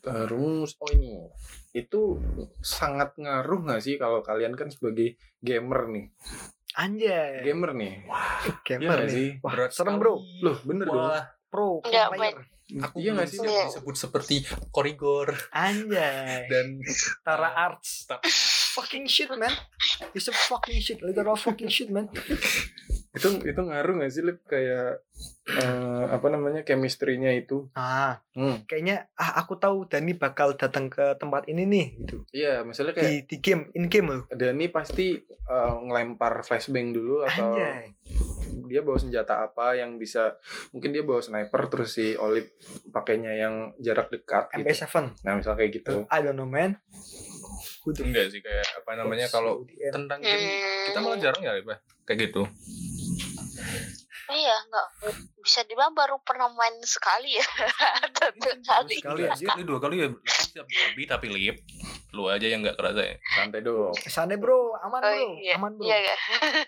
[SPEAKER 3] Terus oh ini. Itu sangat ngaruh nggak sih kalau kalian kan sebagai gamer nih?
[SPEAKER 2] Anjay.
[SPEAKER 3] Gamer nih?
[SPEAKER 2] Gamer
[SPEAKER 3] Iya nggak
[SPEAKER 2] nih.
[SPEAKER 3] sih?
[SPEAKER 2] wah
[SPEAKER 1] Berat
[SPEAKER 2] serem bro.
[SPEAKER 3] Loh bener dong.
[SPEAKER 1] Wah,
[SPEAKER 2] pro
[SPEAKER 4] Nggak,
[SPEAKER 2] player
[SPEAKER 1] aku
[SPEAKER 3] iya nggak sih?
[SPEAKER 4] Iya.
[SPEAKER 1] disebut seperti korigor.
[SPEAKER 2] Anjay.
[SPEAKER 1] Dan
[SPEAKER 2] Tara Arts.
[SPEAKER 1] Ta-
[SPEAKER 2] fucking shit man. It's a fucking shit. Literal fucking shit man
[SPEAKER 3] itu itu ngaruh nggak sih Lip? Kayak eh, apa namanya chemistry-nya itu?
[SPEAKER 2] Ah
[SPEAKER 3] hmm.
[SPEAKER 2] kayaknya ah aku tahu Dani bakal datang ke tempat ini nih gitu.
[SPEAKER 3] Iya misalnya kayak
[SPEAKER 2] di di game in game loh.
[SPEAKER 3] Dani pasti eh, ngelempar flashbang dulu atau
[SPEAKER 2] anjay.
[SPEAKER 3] dia bawa senjata apa yang bisa mungkin dia bawa sniper terus si Olive pakainya yang jarak dekat gitu.
[SPEAKER 2] MP7
[SPEAKER 3] Nah, misal kayak gitu.
[SPEAKER 2] I don't know man.
[SPEAKER 1] Enggak sih kayak apa namanya kalau tentang game kita malah jarang ya Pak kayak gitu
[SPEAKER 4] Iya, enggak bisa dibilang baru pernah main sekali ya. Atau dua kali.
[SPEAKER 2] Sekali
[SPEAKER 1] Iya,
[SPEAKER 2] aja.
[SPEAKER 1] sekali dua kali ya tapi tapi lip lu aja yang nggak kerasa ya
[SPEAKER 3] Santai dong.
[SPEAKER 2] Sana bro aman
[SPEAKER 4] Oh,
[SPEAKER 2] bro
[SPEAKER 4] iya.
[SPEAKER 2] aman bro
[SPEAKER 4] Iya, iya.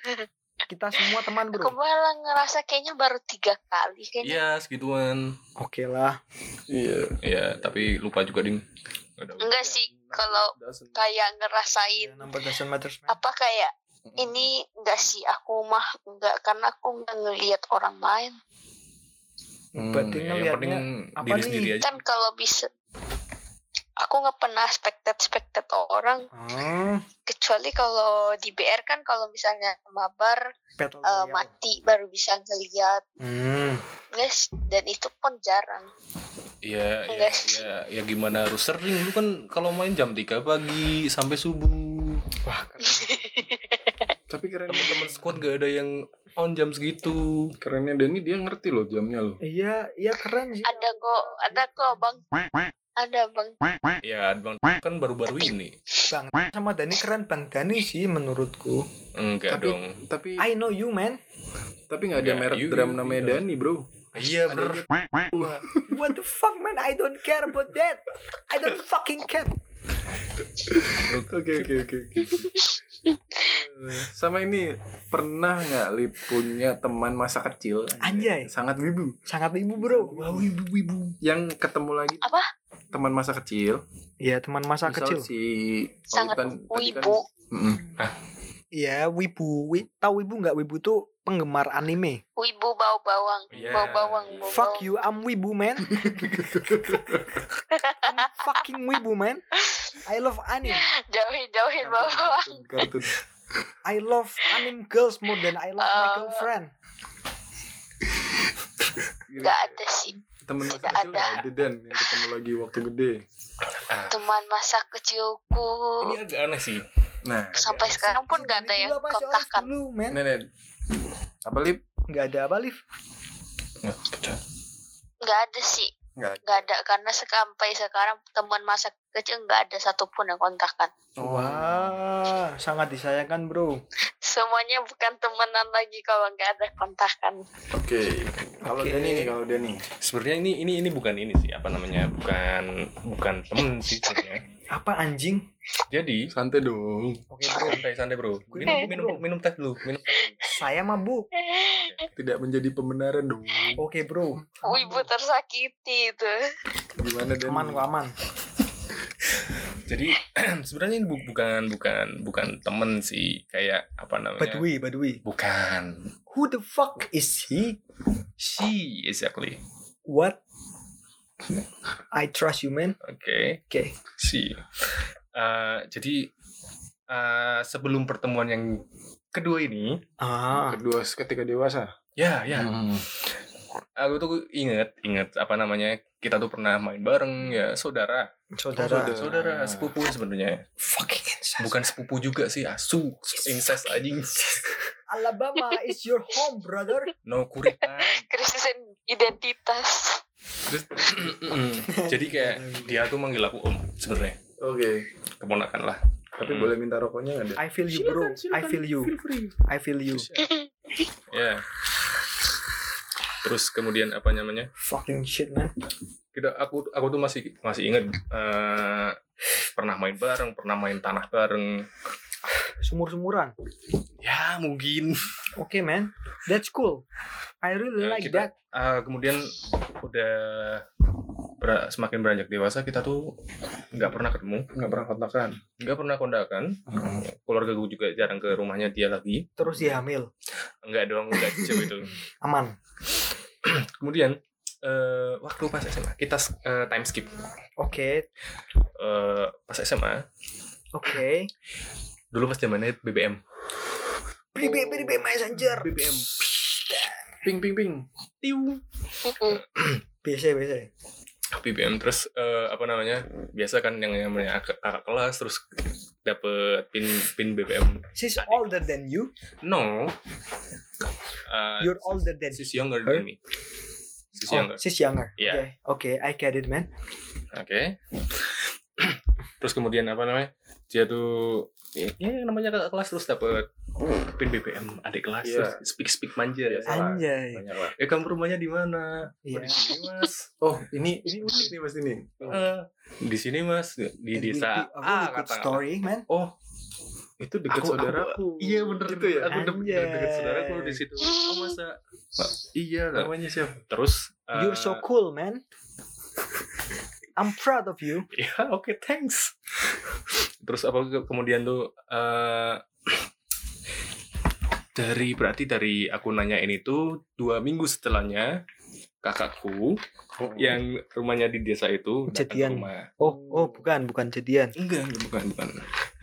[SPEAKER 4] (laughs)
[SPEAKER 2] kita semua teman
[SPEAKER 4] Aku
[SPEAKER 2] bro
[SPEAKER 4] malah ngerasa kayaknya baru tiga kali kayaknya.
[SPEAKER 1] iya segituan
[SPEAKER 2] oke lah
[SPEAKER 3] Iya.
[SPEAKER 1] ya tapi lupa juga ding Nggak.
[SPEAKER 4] Enggak sih, kalau kayak ngerasain
[SPEAKER 2] Ya, number doesn't matter man
[SPEAKER 4] apa kayak ini enggak sih aku mah enggak karena aku enggak ngelihat orang main.
[SPEAKER 3] Hmm,
[SPEAKER 2] Berarti
[SPEAKER 1] Ya, yang penting
[SPEAKER 2] ngelihatnya apa
[SPEAKER 1] diri
[SPEAKER 2] nih?
[SPEAKER 1] sendiri aja
[SPEAKER 4] Kan kalau bisa aku nggak pernah spectate spectate orang
[SPEAKER 2] ah
[SPEAKER 4] kecuali kalau di BR kan kalau misalnya mabar
[SPEAKER 2] royale.
[SPEAKER 4] mati baru bisa ngelihat
[SPEAKER 2] hmm.
[SPEAKER 4] guys dan itu pun jarang
[SPEAKER 1] Iya, ya,
[SPEAKER 4] Enggak.
[SPEAKER 1] ya, ya gimana harus sering lu kan kalau main jam 3 pagi sampai subuh.
[SPEAKER 2] wah (laughs)
[SPEAKER 3] Tapi keren
[SPEAKER 1] Teman-teman squad gak ada yang on jam segitu.
[SPEAKER 3] kerennya Dani dia ngerti loh jamnya loh.
[SPEAKER 2] iya iya keren sih
[SPEAKER 4] ada kok ada kok bang ada bang
[SPEAKER 1] Ya, Bang kan baru-baru ini.
[SPEAKER 2] bang sama Dani keren bang Dani sih menurutku
[SPEAKER 1] Enggak
[SPEAKER 3] Tapi-
[SPEAKER 1] dong.
[SPEAKER 3] Tapi
[SPEAKER 2] I know you man
[SPEAKER 3] tapi nggak ada
[SPEAKER 1] Enggak,
[SPEAKER 3] merek
[SPEAKER 1] you-
[SPEAKER 3] drum namanya
[SPEAKER 1] you-
[SPEAKER 3] Dani bro.
[SPEAKER 1] Iya, bener.
[SPEAKER 2] what the fuck man I don't care about that I don't fucking care
[SPEAKER 3] Oke oke oke. oke. Sama ini pernah nggak Lip punya teman masa kecil?
[SPEAKER 2] Anjay.
[SPEAKER 3] Sangat wibu.
[SPEAKER 2] sangat ibu bro
[SPEAKER 3] Wow wibu wibu. Yang ketemu lagi
[SPEAKER 4] Apa?
[SPEAKER 3] teman masa kecil.
[SPEAKER 2] iya teman masa
[SPEAKER 3] Misal
[SPEAKER 2] kecil
[SPEAKER 3] si
[SPEAKER 4] sangat
[SPEAKER 3] kan- tadi kan-
[SPEAKER 4] wibu
[SPEAKER 3] Mm-mm.
[SPEAKER 2] Iya wibu. Wi tahu wibu nggak? Wibu tuh penggemar anime.
[SPEAKER 4] Wibu bau bawang.
[SPEAKER 1] Iya,
[SPEAKER 4] bau bawang
[SPEAKER 1] iya.
[SPEAKER 4] bau
[SPEAKER 2] fuck
[SPEAKER 4] bawang.
[SPEAKER 2] you I'm wibu man. I'm fucking wibu man. I love anime. (laughs)
[SPEAKER 4] Jauhin jauhin bau bawang.
[SPEAKER 3] Kartun.
[SPEAKER 2] I love anime girls more than I love my
[SPEAKER 4] Uh,
[SPEAKER 2] girlfriend.
[SPEAKER 4] Nggak ada sih.
[SPEAKER 3] Teman masa
[SPEAKER 4] Tidak
[SPEAKER 3] kecil
[SPEAKER 4] ada.
[SPEAKER 3] ada dan yang ketemu lagi waktu gede.
[SPEAKER 4] teman masa kecilku.
[SPEAKER 1] Ini agak aneh sih.
[SPEAKER 3] Nah,
[SPEAKER 4] sampai sekarang pun nggak ada yang kontakan
[SPEAKER 2] dulu man
[SPEAKER 3] nenek apa Lip?
[SPEAKER 2] nggak ada apa Liv
[SPEAKER 1] Nggak,
[SPEAKER 4] nggak ada sih
[SPEAKER 3] Nggak ada.
[SPEAKER 4] nggak ada karena sampai sekarang teman masa kecil nggak ada satupun yang kontakan
[SPEAKER 3] Oh.
[SPEAKER 2] wah sangat disayangkan bro
[SPEAKER 4] semuanya bukan temenan lagi kalau nggak ada kontakan
[SPEAKER 3] Oke. Kalau
[SPEAKER 2] Oke.
[SPEAKER 3] Dani nih, kalau Dani.
[SPEAKER 1] Sebenarnya ini ini ini bukan ini sih apa namanya? Bukan bukan temen sih sebenarnya.
[SPEAKER 2] apa anjing
[SPEAKER 1] Jadi
[SPEAKER 3] Santai dong.
[SPEAKER 2] oke bro
[SPEAKER 1] santai santai bro. Minum minum minum teh dulu. Minum teh
[SPEAKER 2] saya mabuk
[SPEAKER 3] Tidak menjadi pembenaran dong.
[SPEAKER 2] oke bro
[SPEAKER 4] wibu tersakiti itu
[SPEAKER 3] Gimana Dani?
[SPEAKER 2] aman kok aman
[SPEAKER 1] Jadi (clears throat) sebenarnya ini bu- bukan bukan bukan temen sih kayak apa namanya?
[SPEAKER 2] Badui Badui
[SPEAKER 1] Bukan.
[SPEAKER 2] who the fuck is he
[SPEAKER 1] She exactly.
[SPEAKER 2] what I trust you man
[SPEAKER 1] Oke.
[SPEAKER 2] oke
[SPEAKER 1] Si. Eh, jadi eh, sebelum pertemuan yang kedua ini,
[SPEAKER 2] ah.
[SPEAKER 3] Kedua ketika dewasa.
[SPEAKER 1] ya ya,
[SPEAKER 3] Hmm.
[SPEAKER 1] aku tuh inget inget apa namanya kita tuh pernah main bareng ya saudara.
[SPEAKER 2] Saudara.
[SPEAKER 3] Saudara.
[SPEAKER 1] saudara sepupu sebenarnya.
[SPEAKER 2] Fucking incest.
[SPEAKER 1] Bukan sepupu juga sih asu incest anjing. (laughs)
[SPEAKER 2] Alabama is your home brother.
[SPEAKER 1] No kuritan
[SPEAKER 4] krisis identitas.
[SPEAKER 1] Terus (clears throat) jadi kayak dia tuh manggil aku om sebenarnya
[SPEAKER 3] Oke.
[SPEAKER 1] keponakan lah.
[SPEAKER 3] Tapi
[SPEAKER 1] Hmm.
[SPEAKER 3] boleh minta rokoknya nggak deh?
[SPEAKER 2] I feel you bro. I feel you. I feel you.
[SPEAKER 1] Ya. Terus kemudian apa namanya?
[SPEAKER 2] Fucking shit man.
[SPEAKER 1] Kita aku aku tuh masih masih inget eh, pernah main bareng pernah main tanah bareng.
[SPEAKER 2] Sumur-sumuran.
[SPEAKER 1] Ya mungkin.
[SPEAKER 2] Oke man. That's cool. I really
[SPEAKER 1] Ya,
[SPEAKER 2] like
[SPEAKER 1] kita-
[SPEAKER 2] that.
[SPEAKER 1] Ah, kemudian udah ber- semakin beranjak dewasa kita tuh nggak pernah ketemu.
[SPEAKER 3] Nggak pernah kontakan.
[SPEAKER 1] nggak pernah kondakan keluarga gue juga jarang ke rumahnya dia lagi.
[SPEAKER 2] Terus dia hamil?
[SPEAKER 1] Nggak dong nggak jauh itu (laughs)
[SPEAKER 2] aman? (clears throat)
[SPEAKER 1] Kemudian eh, waktu pas SMA kita eh, time skip.
[SPEAKER 2] Oke.
[SPEAKER 1] Eh, pas SMA
[SPEAKER 2] oke.
[SPEAKER 1] Dulu pas zamannya BBM
[SPEAKER 2] BBM BBM messenger
[SPEAKER 1] BBM
[SPEAKER 3] Ping ping ping.
[SPEAKER 1] tiu (clears throat)
[SPEAKER 2] biasa biasa
[SPEAKER 1] BBM terus eh, apa namanya biasa kan yang namanya kakak kakak kelas terus dapet pin pin BBM
[SPEAKER 2] She's
[SPEAKER 1] Adik.
[SPEAKER 2] older than you.
[SPEAKER 1] no Uh,
[SPEAKER 2] You're older than
[SPEAKER 1] she's younger
[SPEAKER 2] her?
[SPEAKER 1] than me she's
[SPEAKER 2] Oh,
[SPEAKER 1] younger
[SPEAKER 2] she's younger.
[SPEAKER 1] Yeah.
[SPEAKER 2] Okay. okay, I get it, man.
[SPEAKER 1] Oke. (clears throat) terus kemudian apa namanya? Dia tuh ya ya, namanya kakak kelas terus dapat pin BBM adik kelas
[SPEAKER 3] Iya.
[SPEAKER 1] terus speak speak manja ya.
[SPEAKER 2] Anjay.
[SPEAKER 1] Eh kamu rumahnya di mana? Oh,
[SPEAKER 2] Iya.
[SPEAKER 1] di sini mas.
[SPEAKER 3] oh ini ini unik nih pasti nih
[SPEAKER 1] Eh, di sini mas di
[SPEAKER 2] A
[SPEAKER 1] desa
[SPEAKER 2] really- a really
[SPEAKER 1] A
[SPEAKER 2] good
[SPEAKER 1] kata.
[SPEAKER 2] story, man.
[SPEAKER 1] Oh
[SPEAKER 3] itu dekat
[SPEAKER 1] Aku- aku-
[SPEAKER 3] saudaraku
[SPEAKER 1] iya bener
[SPEAKER 3] gitu ya
[SPEAKER 1] Aku
[SPEAKER 2] Anjay.
[SPEAKER 1] dekat saudaraku di situ. Oh masa? Iya lah.
[SPEAKER 3] namanya siapa
[SPEAKER 1] Terus
[SPEAKER 2] You're
[SPEAKER 1] eh,
[SPEAKER 2] so cool, man. I'm proud of you. (laughs)
[SPEAKER 1] Ya oke thanks. Terus apa ke- kemudian tuh eh dari berarti dari aku nanya ini tuh dua minggu setelahnya kakakku yang rumahnya di desa itu datang ke
[SPEAKER 2] Jadian.
[SPEAKER 1] rumah.
[SPEAKER 2] Oh, oh, bukan, bukan jadian.
[SPEAKER 1] Enggak, enggak, bukan, bukan.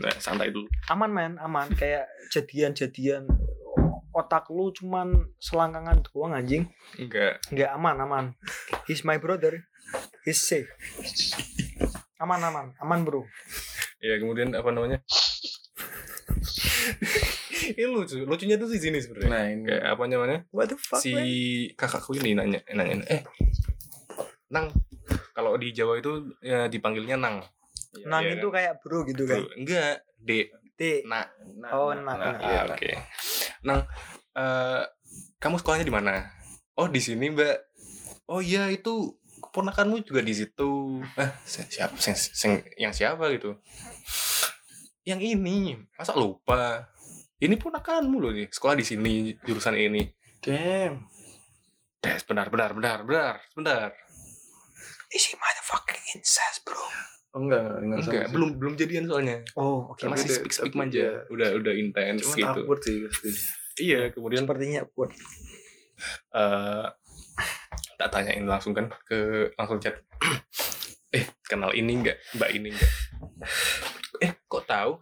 [SPEAKER 1] Nah, santai dulu.
[SPEAKER 2] Aman, man, aman. Kayak jadian-jadian otak lu cuman selangkangan doang anjing.
[SPEAKER 1] Enggak.
[SPEAKER 2] Enggak aman, aman. He's my brother. He's safe. Aman, aman, aman, bro.
[SPEAKER 1] Ya kemudian apa namanya? (laughs) ini lucu, lucunya tuh di sini sebenarnya.
[SPEAKER 3] nah ini
[SPEAKER 1] Kayak apa namanya?
[SPEAKER 2] What the fuck,
[SPEAKER 1] si
[SPEAKER 2] man?
[SPEAKER 1] kakakku ini nanya nanya eh nang kalau di Jawa itu ya, dipanggilnya nang
[SPEAKER 2] Nang
[SPEAKER 1] Iya
[SPEAKER 2] itu
[SPEAKER 1] kan?
[SPEAKER 2] kayak bro gitu kan.
[SPEAKER 1] Bro, enggak d
[SPEAKER 2] T.
[SPEAKER 1] nah
[SPEAKER 2] Oh,
[SPEAKER 3] nah,
[SPEAKER 2] nah, nah.
[SPEAKER 1] iya oke nang eh, kamu sekolahnya di mana oh di sini mbak oh iya itu keponakanmu juga di situ ah (laughs) si- siapa sing, sing- yang siapa gitu yang ini masa lupa ini ponakanmu loh nih sekolah di sini jurusan ini
[SPEAKER 3] damn
[SPEAKER 1] Des, benar, benar, benar, benar, benar.
[SPEAKER 2] Is he motherfucking incest, bro?
[SPEAKER 3] oh enggak enggak, enggak, sama
[SPEAKER 1] Enggak,
[SPEAKER 3] sih.
[SPEAKER 1] belum belum jadian soalnya.
[SPEAKER 2] Oh, oke.
[SPEAKER 3] Tapi
[SPEAKER 1] Masih speak speak manja. Udah udah intens
[SPEAKER 3] cuman
[SPEAKER 1] gitu.
[SPEAKER 3] awkward sih pasti
[SPEAKER 1] Iya, kemudian
[SPEAKER 2] Sepertinya awkward.
[SPEAKER 1] eh tak tanyain langsung kan ke langsung chat. (clears throat) eh, kenal ini enggak? Mbak ini enggak? (clears throat) Eh, kok tahu?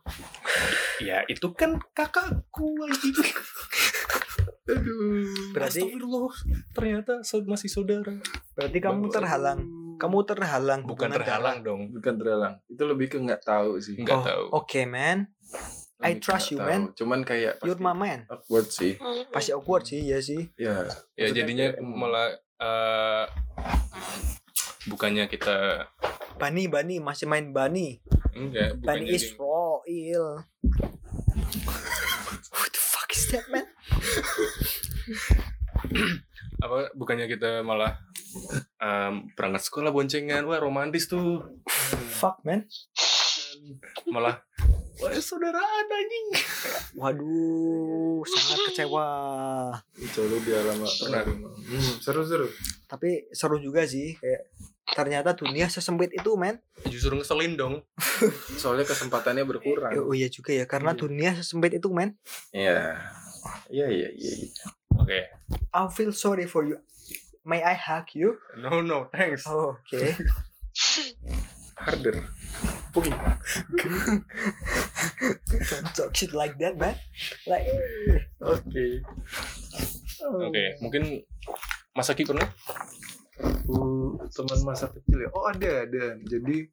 [SPEAKER 1] ya, itu kan kakakku anjing. (laughs) Aduh.
[SPEAKER 2] Berarti-
[SPEAKER 1] Astagfirullah, ternyata masih saudara.
[SPEAKER 2] Berarti kamu
[SPEAKER 3] Bagus.
[SPEAKER 2] terhalang. Kamu terhalang.
[SPEAKER 1] Bukan terhalang dong.
[SPEAKER 3] bukan terhalang itu lebih ke nggak tahu sih
[SPEAKER 1] Enggak
[SPEAKER 2] Oh,
[SPEAKER 1] tahu.
[SPEAKER 2] Oke, man. I
[SPEAKER 3] Lebih
[SPEAKER 2] trust
[SPEAKER 3] nggak
[SPEAKER 2] you,
[SPEAKER 3] tahu.
[SPEAKER 2] man.
[SPEAKER 3] cuman kayak
[SPEAKER 2] You're
[SPEAKER 3] pasti
[SPEAKER 2] my man.
[SPEAKER 3] awkward sih
[SPEAKER 2] Pasti awkward sih, ya sih.
[SPEAKER 3] ya
[SPEAKER 1] ya
[SPEAKER 3] Maksudnya
[SPEAKER 1] jadinya
[SPEAKER 3] kayak
[SPEAKER 1] malah eh, bukannya kita
[SPEAKER 2] Bani, Bani. Masih main Bani.
[SPEAKER 1] enggak
[SPEAKER 2] Bani is
[SPEAKER 1] di-
[SPEAKER 2] royal. (laughs) What the fuck is that, man?
[SPEAKER 1] apa bukannya kita malah em, berangkat sekolah boncengan wah romantis tuh
[SPEAKER 2] Fuck, man.
[SPEAKER 1] malah wah saudaraan anjing
[SPEAKER 2] Waduh, sangat kecewa.
[SPEAKER 3] coba di alamat
[SPEAKER 1] Pernah.
[SPEAKER 3] hmm, seru seru
[SPEAKER 2] Tapi seru juga sih. Kayak ternyata dunia sesempit itu, man.
[SPEAKER 1] justru ngeselin dong (laughs)
[SPEAKER 3] soalnya kesempatannya berkurang
[SPEAKER 2] Oh iya juga ya, karena
[SPEAKER 3] Iya.
[SPEAKER 2] dunia sesempit itu, man.
[SPEAKER 3] iya iya iya iya iya.
[SPEAKER 1] oke
[SPEAKER 2] I feel sorry for you. May I hug you?
[SPEAKER 1] no no thanks
[SPEAKER 2] Oh, oke.
[SPEAKER 3] harder
[SPEAKER 2] Don't talk shit like that, man. Like,
[SPEAKER 3] oke.
[SPEAKER 2] Oh.
[SPEAKER 1] oke mungkin Mas Aki pernah?
[SPEAKER 3] Aku teman masa kecil ya. Oh ada ada. Jadi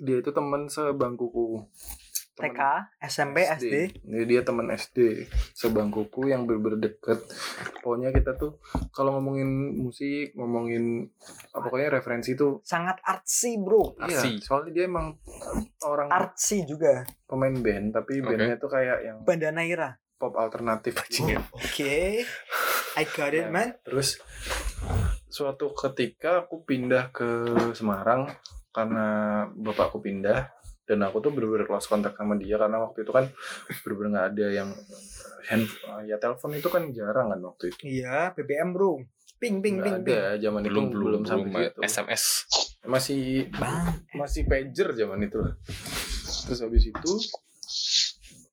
[SPEAKER 3] dia itu teman sebangkuku
[SPEAKER 2] TK, SMP, SD.
[SPEAKER 3] Jadi dia teman SD sebangkuku yang bener deket. Pokoknya kita tuh kalau ngomongin musik, ngomongin apa pokoknya referensi tuh
[SPEAKER 2] Sangat artsy, bro.
[SPEAKER 1] Artsy.
[SPEAKER 3] Iya, soalnya dia emang orang
[SPEAKER 2] Artsy juga.
[SPEAKER 3] pemain band, tapi
[SPEAKER 1] Oke.
[SPEAKER 3] bandnya tuh kayak yang
[SPEAKER 2] Bandanaira.
[SPEAKER 3] pop alternatif.
[SPEAKER 1] Bajingan. (laughs)
[SPEAKER 2] Oke. I got it,
[SPEAKER 3] Nah,
[SPEAKER 2] man.
[SPEAKER 3] Terus suatu ketika aku pindah ke Semarang karena bapakku pindah dan aku tuh bener-bener lost kontak sama dia karena waktu itu kan bener-bener nggak ada yang hand ya telepon itu kan jarang kan waktu itu.
[SPEAKER 2] Iya, BBM, bro. Ping, ping, ping,
[SPEAKER 3] ada zaman
[SPEAKER 1] belum
[SPEAKER 3] itu
[SPEAKER 1] belum belum
[SPEAKER 3] sampai situ.
[SPEAKER 1] SMS
[SPEAKER 3] masih
[SPEAKER 2] Bang.
[SPEAKER 3] masih pager zaman itu. Terus habis itu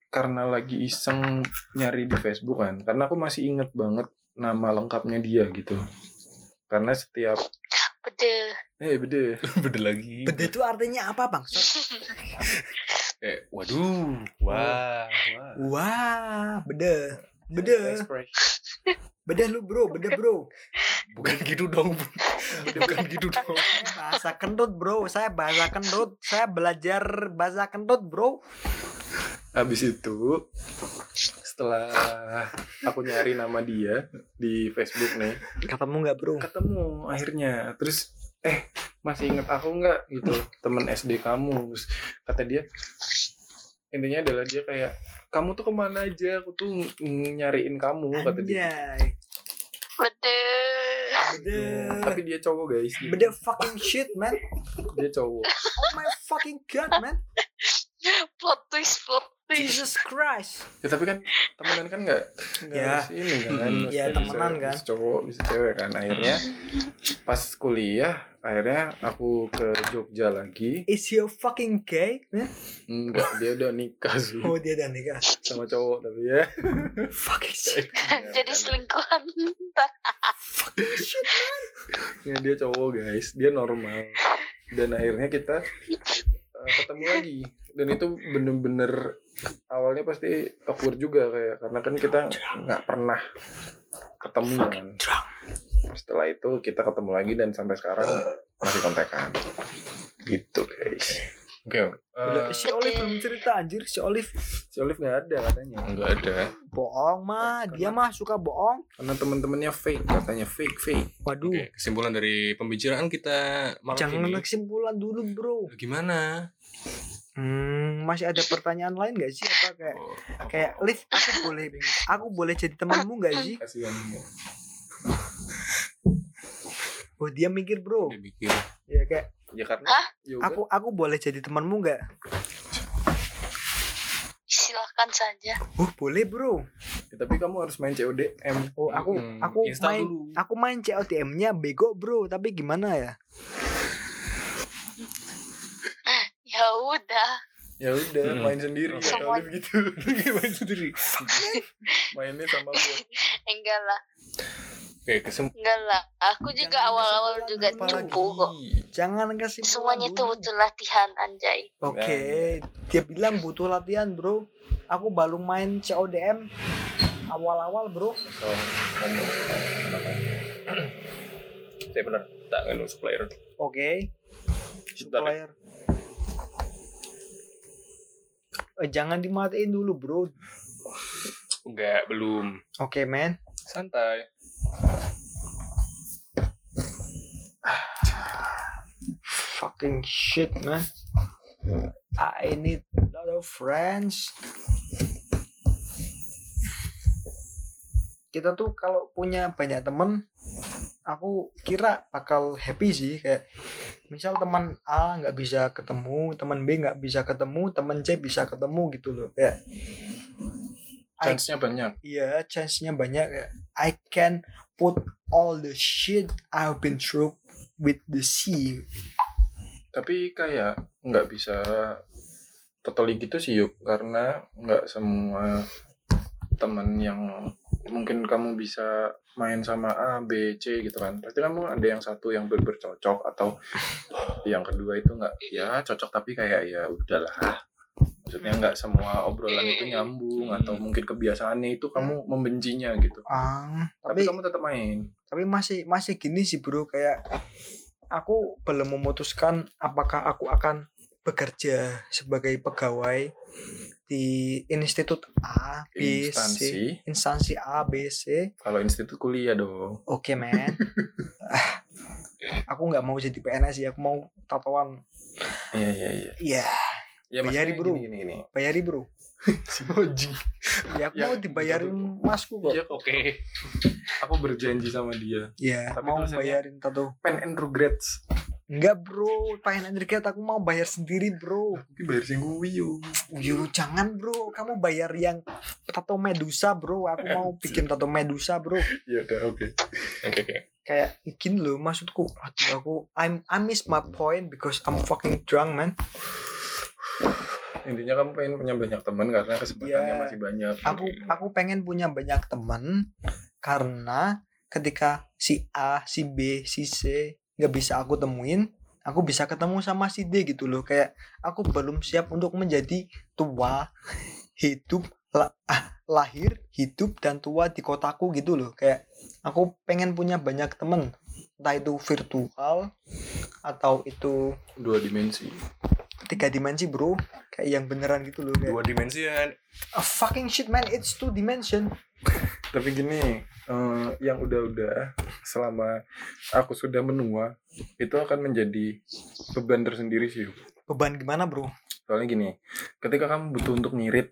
[SPEAKER 3] karena lagi iseng nyari di Facebook kan karena aku masih inget banget nama lengkapnya dia gitu. Karena setiap
[SPEAKER 4] Bede.
[SPEAKER 3] eh beda (laughs)
[SPEAKER 1] beda lagi
[SPEAKER 2] Beda itu artinya apa, Bang? (laughs)
[SPEAKER 1] eh waduh wah
[SPEAKER 3] Wah.
[SPEAKER 2] Wah, beda. Beda. Beda lu bro, beda bro.
[SPEAKER 1] bukan gitu dong bukan gitu dong
[SPEAKER 2] Saya bahasa kentut bro, saya bahasa kentut. Saya belajar bahasa kentut bro.
[SPEAKER 3] habis itu setelah aku nyari nama dia di Facebook nih
[SPEAKER 2] Ketemu nggak bro?
[SPEAKER 3] ketemu akhirnya terus eh masih inget aku nggak gitu temen SD kamu terus kata dia intinya adalah dia kayak kamu tuh ke mana aja aku tuh nyariin kamu kata dia
[SPEAKER 2] Anjay.
[SPEAKER 4] Betul.
[SPEAKER 2] Beda.
[SPEAKER 3] tapi dia cowok guys dia,
[SPEAKER 2] Beda fucking shit man.
[SPEAKER 3] dia cowok
[SPEAKER 2] Oh my fucking god man.
[SPEAKER 4] Plot twist, plot.
[SPEAKER 2] Jesus Christ.
[SPEAKER 3] ya tapi kan temenan kan nggak nggak
[SPEAKER 2] Ya.
[SPEAKER 3] harus ini kan
[SPEAKER 2] Hmm,
[SPEAKER 3] Maksudnya
[SPEAKER 2] ya,
[SPEAKER 3] bisa-
[SPEAKER 2] temenan kan.
[SPEAKER 3] bisa cowok bisa cewek kan akhirnya pas kuliah akhirnya aku ke Jogja lagi
[SPEAKER 2] Is he a fucking gay? man?
[SPEAKER 3] enggak dia udah nikah sih
[SPEAKER 2] Oh dia udah nikah.
[SPEAKER 3] sama cowok tapi ya
[SPEAKER 2] Fucking shit. (laughs)
[SPEAKER 4] Jadi selingkuhan.
[SPEAKER 2] shit.
[SPEAKER 3] ya dia cowok guys dia normal dan akhirnya kita uh, ketemu lagi. Dan itu bener-bener awalnya pasti awkward juga kayak karena kan kita nggak pernah ketemu kan. Setelah itu kita ketemu lagi dan sampai sekarang masih kontekan. Gitu guys
[SPEAKER 1] oke.
[SPEAKER 2] Udah,
[SPEAKER 1] eh,
[SPEAKER 2] si Olive belum cerita anjir. Si Olive
[SPEAKER 3] si Olive nggak ada katanya.
[SPEAKER 1] Nggak ada.
[SPEAKER 2] Bohong mah dia mah suka bohong.
[SPEAKER 3] Karena temen-temennya fake katanya fake fake.
[SPEAKER 2] Waduh.
[SPEAKER 1] Oke kesimpulan dari pembicaraan kita malam
[SPEAKER 2] jangan
[SPEAKER 1] ini.
[SPEAKER 2] kesimpulan dulu bro.
[SPEAKER 1] Gimana?
[SPEAKER 2] Hmm, masih ada pertanyaan lain gak sih? Apa kayak
[SPEAKER 1] Oh,
[SPEAKER 2] kayak Liv aku boleh aku boleh jadi temanmu gak sih?
[SPEAKER 3] Kasihan
[SPEAKER 2] oh dia mikir bro.
[SPEAKER 1] Dia pikir
[SPEAKER 2] ya kayak
[SPEAKER 3] ya karena
[SPEAKER 4] Hah?
[SPEAKER 3] ya
[SPEAKER 2] aku aku boleh jadi temanmu gak
[SPEAKER 4] Silakan saja.
[SPEAKER 2] oh boleh bro
[SPEAKER 3] Ya, tapi kamu harus main CODM
[SPEAKER 2] oh aku
[SPEAKER 1] Hmm,
[SPEAKER 2] aku main
[SPEAKER 1] dulu.
[SPEAKER 2] aku main COTM-nya bego bro tapi gimana ya
[SPEAKER 4] Ya udah.
[SPEAKER 3] ya udah
[SPEAKER 1] Hmm.
[SPEAKER 3] main sendiri kayak
[SPEAKER 4] Semua-
[SPEAKER 3] Olive gitu (laughs) main sendiri (laughs) mainnya sama gue
[SPEAKER 4] Enggak lah.
[SPEAKER 1] Oke kesim
[SPEAKER 4] Enggak lah. Aku juga awal-awal juga cupu kok.
[SPEAKER 2] jangan kasih
[SPEAKER 4] Semuanya itu butuh latihan anjay.
[SPEAKER 2] Oke, dia bilang butuh latihan, Bro. Aku baru main CODM awal-awal, Bro.
[SPEAKER 1] Oh. Saya benar tak nganu supplier.
[SPEAKER 2] Oke.
[SPEAKER 1] Sebentar.
[SPEAKER 2] Supplier. Eh, jangan dimatiin dulu, Bro.
[SPEAKER 1] Enggak, belum.
[SPEAKER 2] Oke, man.
[SPEAKER 1] Santai.
[SPEAKER 2] Fucking shit, man. I need a lot of friends. Kita tuh kalau punya banyak temen, aku kira bakal happy sih kayak misal teman A nggak bisa ketemu, teman B nggak bisa ketemu, teman C bisa ketemu gitu loh kayak
[SPEAKER 3] chance-nya banyak
[SPEAKER 2] Iya, chance-nya banyak ya. I can put all the shit I've been through with the sea.
[SPEAKER 3] Tapi kayak nggak bisa totally gitu sih yuk. Karena nggak semua teman yang mungkin kamu bisa main sama A B C gitu kan. Pasti kamu ada yang satu yang bener cocok atau yang kedua itu nggak ya cocok. Tapi kayak ya udahlah. Maksudnya nggak semua obrolan itu nyambung atau mungkin kebiasaannya itu kamu membencinya gitu.
[SPEAKER 2] Ah,
[SPEAKER 3] tapi,
[SPEAKER 2] tapi
[SPEAKER 3] kamu tetap main.
[SPEAKER 2] tapi masih masih gini sih, Bro, kayak aku belum memutuskan apakah aku akan bekerja sebagai pegawai di institut A, B, C,
[SPEAKER 3] instansi
[SPEAKER 2] instansi A, B, C.
[SPEAKER 3] kalau institut kuliah dong
[SPEAKER 2] Oke, man. (laughs) Ah, aku nggak mau jadi PNS ya, aku mau tatoan.
[SPEAKER 3] iya iya iya
[SPEAKER 2] Iya,
[SPEAKER 3] ya
[SPEAKER 2] Bayari, bro.
[SPEAKER 3] gini, gini, gini.
[SPEAKER 2] bayari, Bro.
[SPEAKER 3] Si Moji
[SPEAKER 2] Ya, aku
[SPEAKER 3] Ya,
[SPEAKER 2] mau dibayarin masku kok.
[SPEAKER 3] Iya oke. Aku berjanji sama dia.
[SPEAKER 2] Ya,
[SPEAKER 3] Tapi
[SPEAKER 2] mau bayarin tato.
[SPEAKER 3] Pen and regrets.
[SPEAKER 2] Enggak, Bro. Pengen Enriquet aku mau bayar sendiri, Bro.
[SPEAKER 3] Tapi bayar sing kuwi yo.
[SPEAKER 2] Yo, jangan, Bro. Kamu bayar yang tato Medusa, Bro. Aku mau bikin tato Medusa, Bro.
[SPEAKER 3] Ya udah oke.
[SPEAKER 1] Oke, oke.
[SPEAKER 2] Kayak gini loh maksudku. Aduh, aku I'm I miss my point because I'm fucking drunk, man.
[SPEAKER 3] Intinya kamu pengen punya banyak teman karena kesempatannya
[SPEAKER 2] Iya.
[SPEAKER 3] masih banyak.
[SPEAKER 2] Aku aku pengen punya banyak teman karena ketika si A, si B, si C nggak bisa aku temuin, aku bisa ketemu sama si D gitu loh. Kayak aku belum siap untuk menjadi tua hidup la- ah, lahir hidup dan tua di kotaku gitu loh kayak aku pengen punya banyak temen entah itu virtual atau itu
[SPEAKER 8] dua dimensi
[SPEAKER 2] tiga dimensi bro. Kayak yang beneran gitu loh kayak
[SPEAKER 1] dua dimensi ya
[SPEAKER 2] a fucking shit man. It's two dimension. (laughs)
[SPEAKER 3] Tapi gini eh, yang udah-udah selama aku sudah menua itu akan menjadi beban tersendiri sih.
[SPEAKER 2] Beban gimana bro?
[SPEAKER 3] Soalnya gini ketika kamu butuh untuk ngirit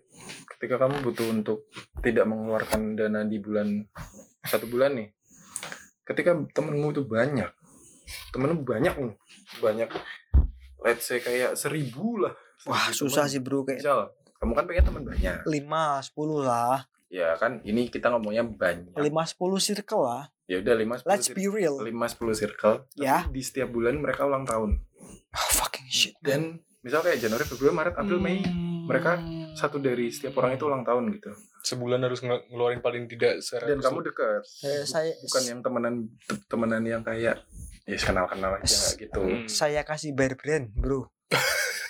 [SPEAKER 3] ketika kamu butuh untuk tidak mengeluarkan dana di bulan satu bulan nih ketika temenmu itu banyak temenmu banyak nih banyak let's say kayak seribu lah.
[SPEAKER 2] Wah
[SPEAKER 3] Seribu
[SPEAKER 2] susah
[SPEAKER 3] teman.
[SPEAKER 2] sih bro kayak
[SPEAKER 3] misal kamu kan pengen teman banyak.
[SPEAKER 2] Lima sepuluh lah.
[SPEAKER 3] Ya kan ini kita ngomongnya banyak.
[SPEAKER 2] Lima sepuluh circle lah.
[SPEAKER 3] Ya udah lima sepuluh
[SPEAKER 2] let's be real.
[SPEAKER 3] lima sepuluh circle
[SPEAKER 2] Ya.
[SPEAKER 3] di setiap bulan mereka ulang tahun.
[SPEAKER 2] Oh, fucking shit.
[SPEAKER 3] Dan misal kayak Januari Februari Maret April Mei mereka satu dari setiap orang itu ulang tahun gitu.
[SPEAKER 1] Sebulan harus nge- ngeluarin paling tidak seratus
[SPEAKER 3] dan kamu dekat.
[SPEAKER 2] Eh, saya
[SPEAKER 3] bukan yang temenan te- temenan yang kayak ya kenal kenal aja gitu.
[SPEAKER 1] Hmm.
[SPEAKER 2] saya kasih bayar brand bro.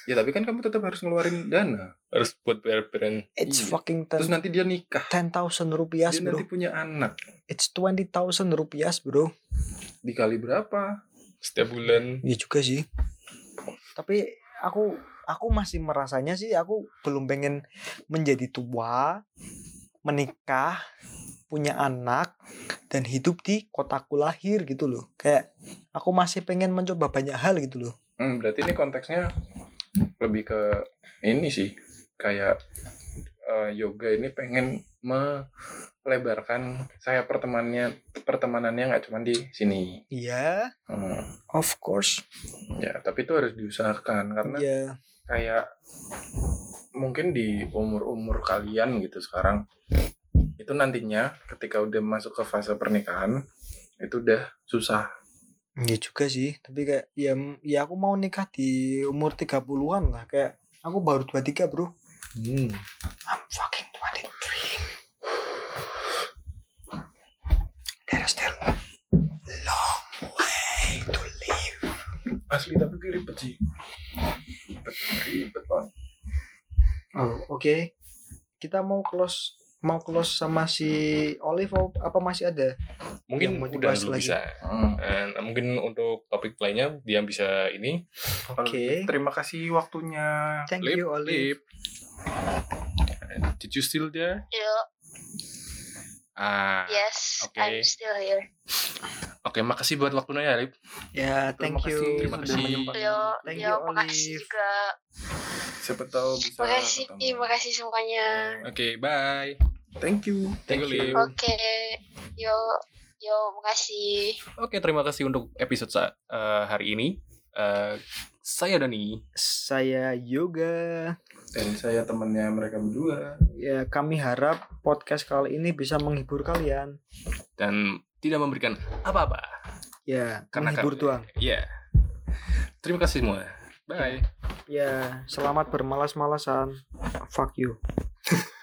[SPEAKER 3] Ya tapi kan kamu tetap harus ngeluarin dana.
[SPEAKER 1] Harus buat bayar brand.
[SPEAKER 2] It's
[SPEAKER 3] Iya.
[SPEAKER 2] fucking
[SPEAKER 3] terus
[SPEAKER 2] ten
[SPEAKER 3] nanti dia nikah.
[SPEAKER 2] ten thousand rupiah
[SPEAKER 3] dia
[SPEAKER 2] bro.
[SPEAKER 3] nanti punya anak.
[SPEAKER 2] It's twenty thousand rupiah bro.
[SPEAKER 3] Dikali berapa?
[SPEAKER 1] Setiap bulan.
[SPEAKER 2] Iya juga sih. Tapi aku aku masih merasanya sih aku belum pengen menjadi tua, menikah, punya anak dan hidup di kotaku lahir gitu loh. Kayak aku masih pengen mencoba banyak hal gitu loh.
[SPEAKER 3] hmm, berarti ini konteksnya lebih ke ini sih kayak eh, yoga ini pengen melebarkan saya pertemanannya pertemanannya nggak cuma di sini
[SPEAKER 2] Iya,
[SPEAKER 3] Hmm,
[SPEAKER 2] of course.
[SPEAKER 3] ya tapi itu harus diusahakan karena
[SPEAKER 2] Iya.
[SPEAKER 3] kayak mungkin di umur-umur kalian gitu sekarang itu nantinya ketika udah masuk ke fase pernikahan itu udah susah
[SPEAKER 2] Iya juga sih, tapi kayak ya ya aku mau nikah di umur 30-an lah kayak aku baru 23, Bro.
[SPEAKER 1] hmm.
[SPEAKER 2] I'm fucking 23. There's still long way to live.
[SPEAKER 3] asli tapi ribet sih ribet ribet banget
[SPEAKER 2] Oh, oke. Kita mau close mau close sama si Olive oh, apa masih ada?
[SPEAKER 1] mungkin
[SPEAKER 2] Yang mau
[SPEAKER 1] udah dulu
[SPEAKER 2] lagi.
[SPEAKER 1] bisa
[SPEAKER 3] Hmm.
[SPEAKER 1] Dan mungkin untuk topik lainnya dia bisa ini
[SPEAKER 2] Oke.
[SPEAKER 3] terima kasih waktunya
[SPEAKER 2] Thank
[SPEAKER 1] lip
[SPEAKER 2] you Olive.
[SPEAKER 1] lip did you still there
[SPEAKER 4] Yo,
[SPEAKER 1] ah
[SPEAKER 4] yes,
[SPEAKER 1] oke.
[SPEAKER 4] I'm still here.
[SPEAKER 1] oke makasih buat waktunya ya lip
[SPEAKER 2] Ya, thank
[SPEAKER 3] Terima kasih.
[SPEAKER 2] you.
[SPEAKER 1] Terima
[SPEAKER 2] sudah
[SPEAKER 1] kasih.
[SPEAKER 2] menyempatkan.
[SPEAKER 4] Yo,
[SPEAKER 2] Thank
[SPEAKER 4] yo,
[SPEAKER 2] you,
[SPEAKER 4] makasih juga.
[SPEAKER 3] siapa tahu bisa
[SPEAKER 4] Makasih,
[SPEAKER 3] ketemu.
[SPEAKER 4] makasih semuanya.
[SPEAKER 1] oke bye
[SPEAKER 3] thank you
[SPEAKER 1] thank you lip
[SPEAKER 4] Oke, yo, yo, makasih.
[SPEAKER 1] oke terima kasih untuk episode sa- eh, hari ini Eh, saya Dani
[SPEAKER 2] Saya Yoga.
[SPEAKER 3] Dan saya temannya mereka berdua
[SPEAKER 2] Ya, kami harap podcast kali ini bisa menghibur kalian.
[SPEAKER 1] dan tidak memberikan apa-apa
[SPEAKER 2] Ya,
[SPEAKER 1] Karena
[SPEAKER 2] menghibur doang.
[SPEAKER 1] ya terima kasih semua bye
[SPEAKER 2] Ya, selamat bermalas-malasan. Fuck you. (laughs)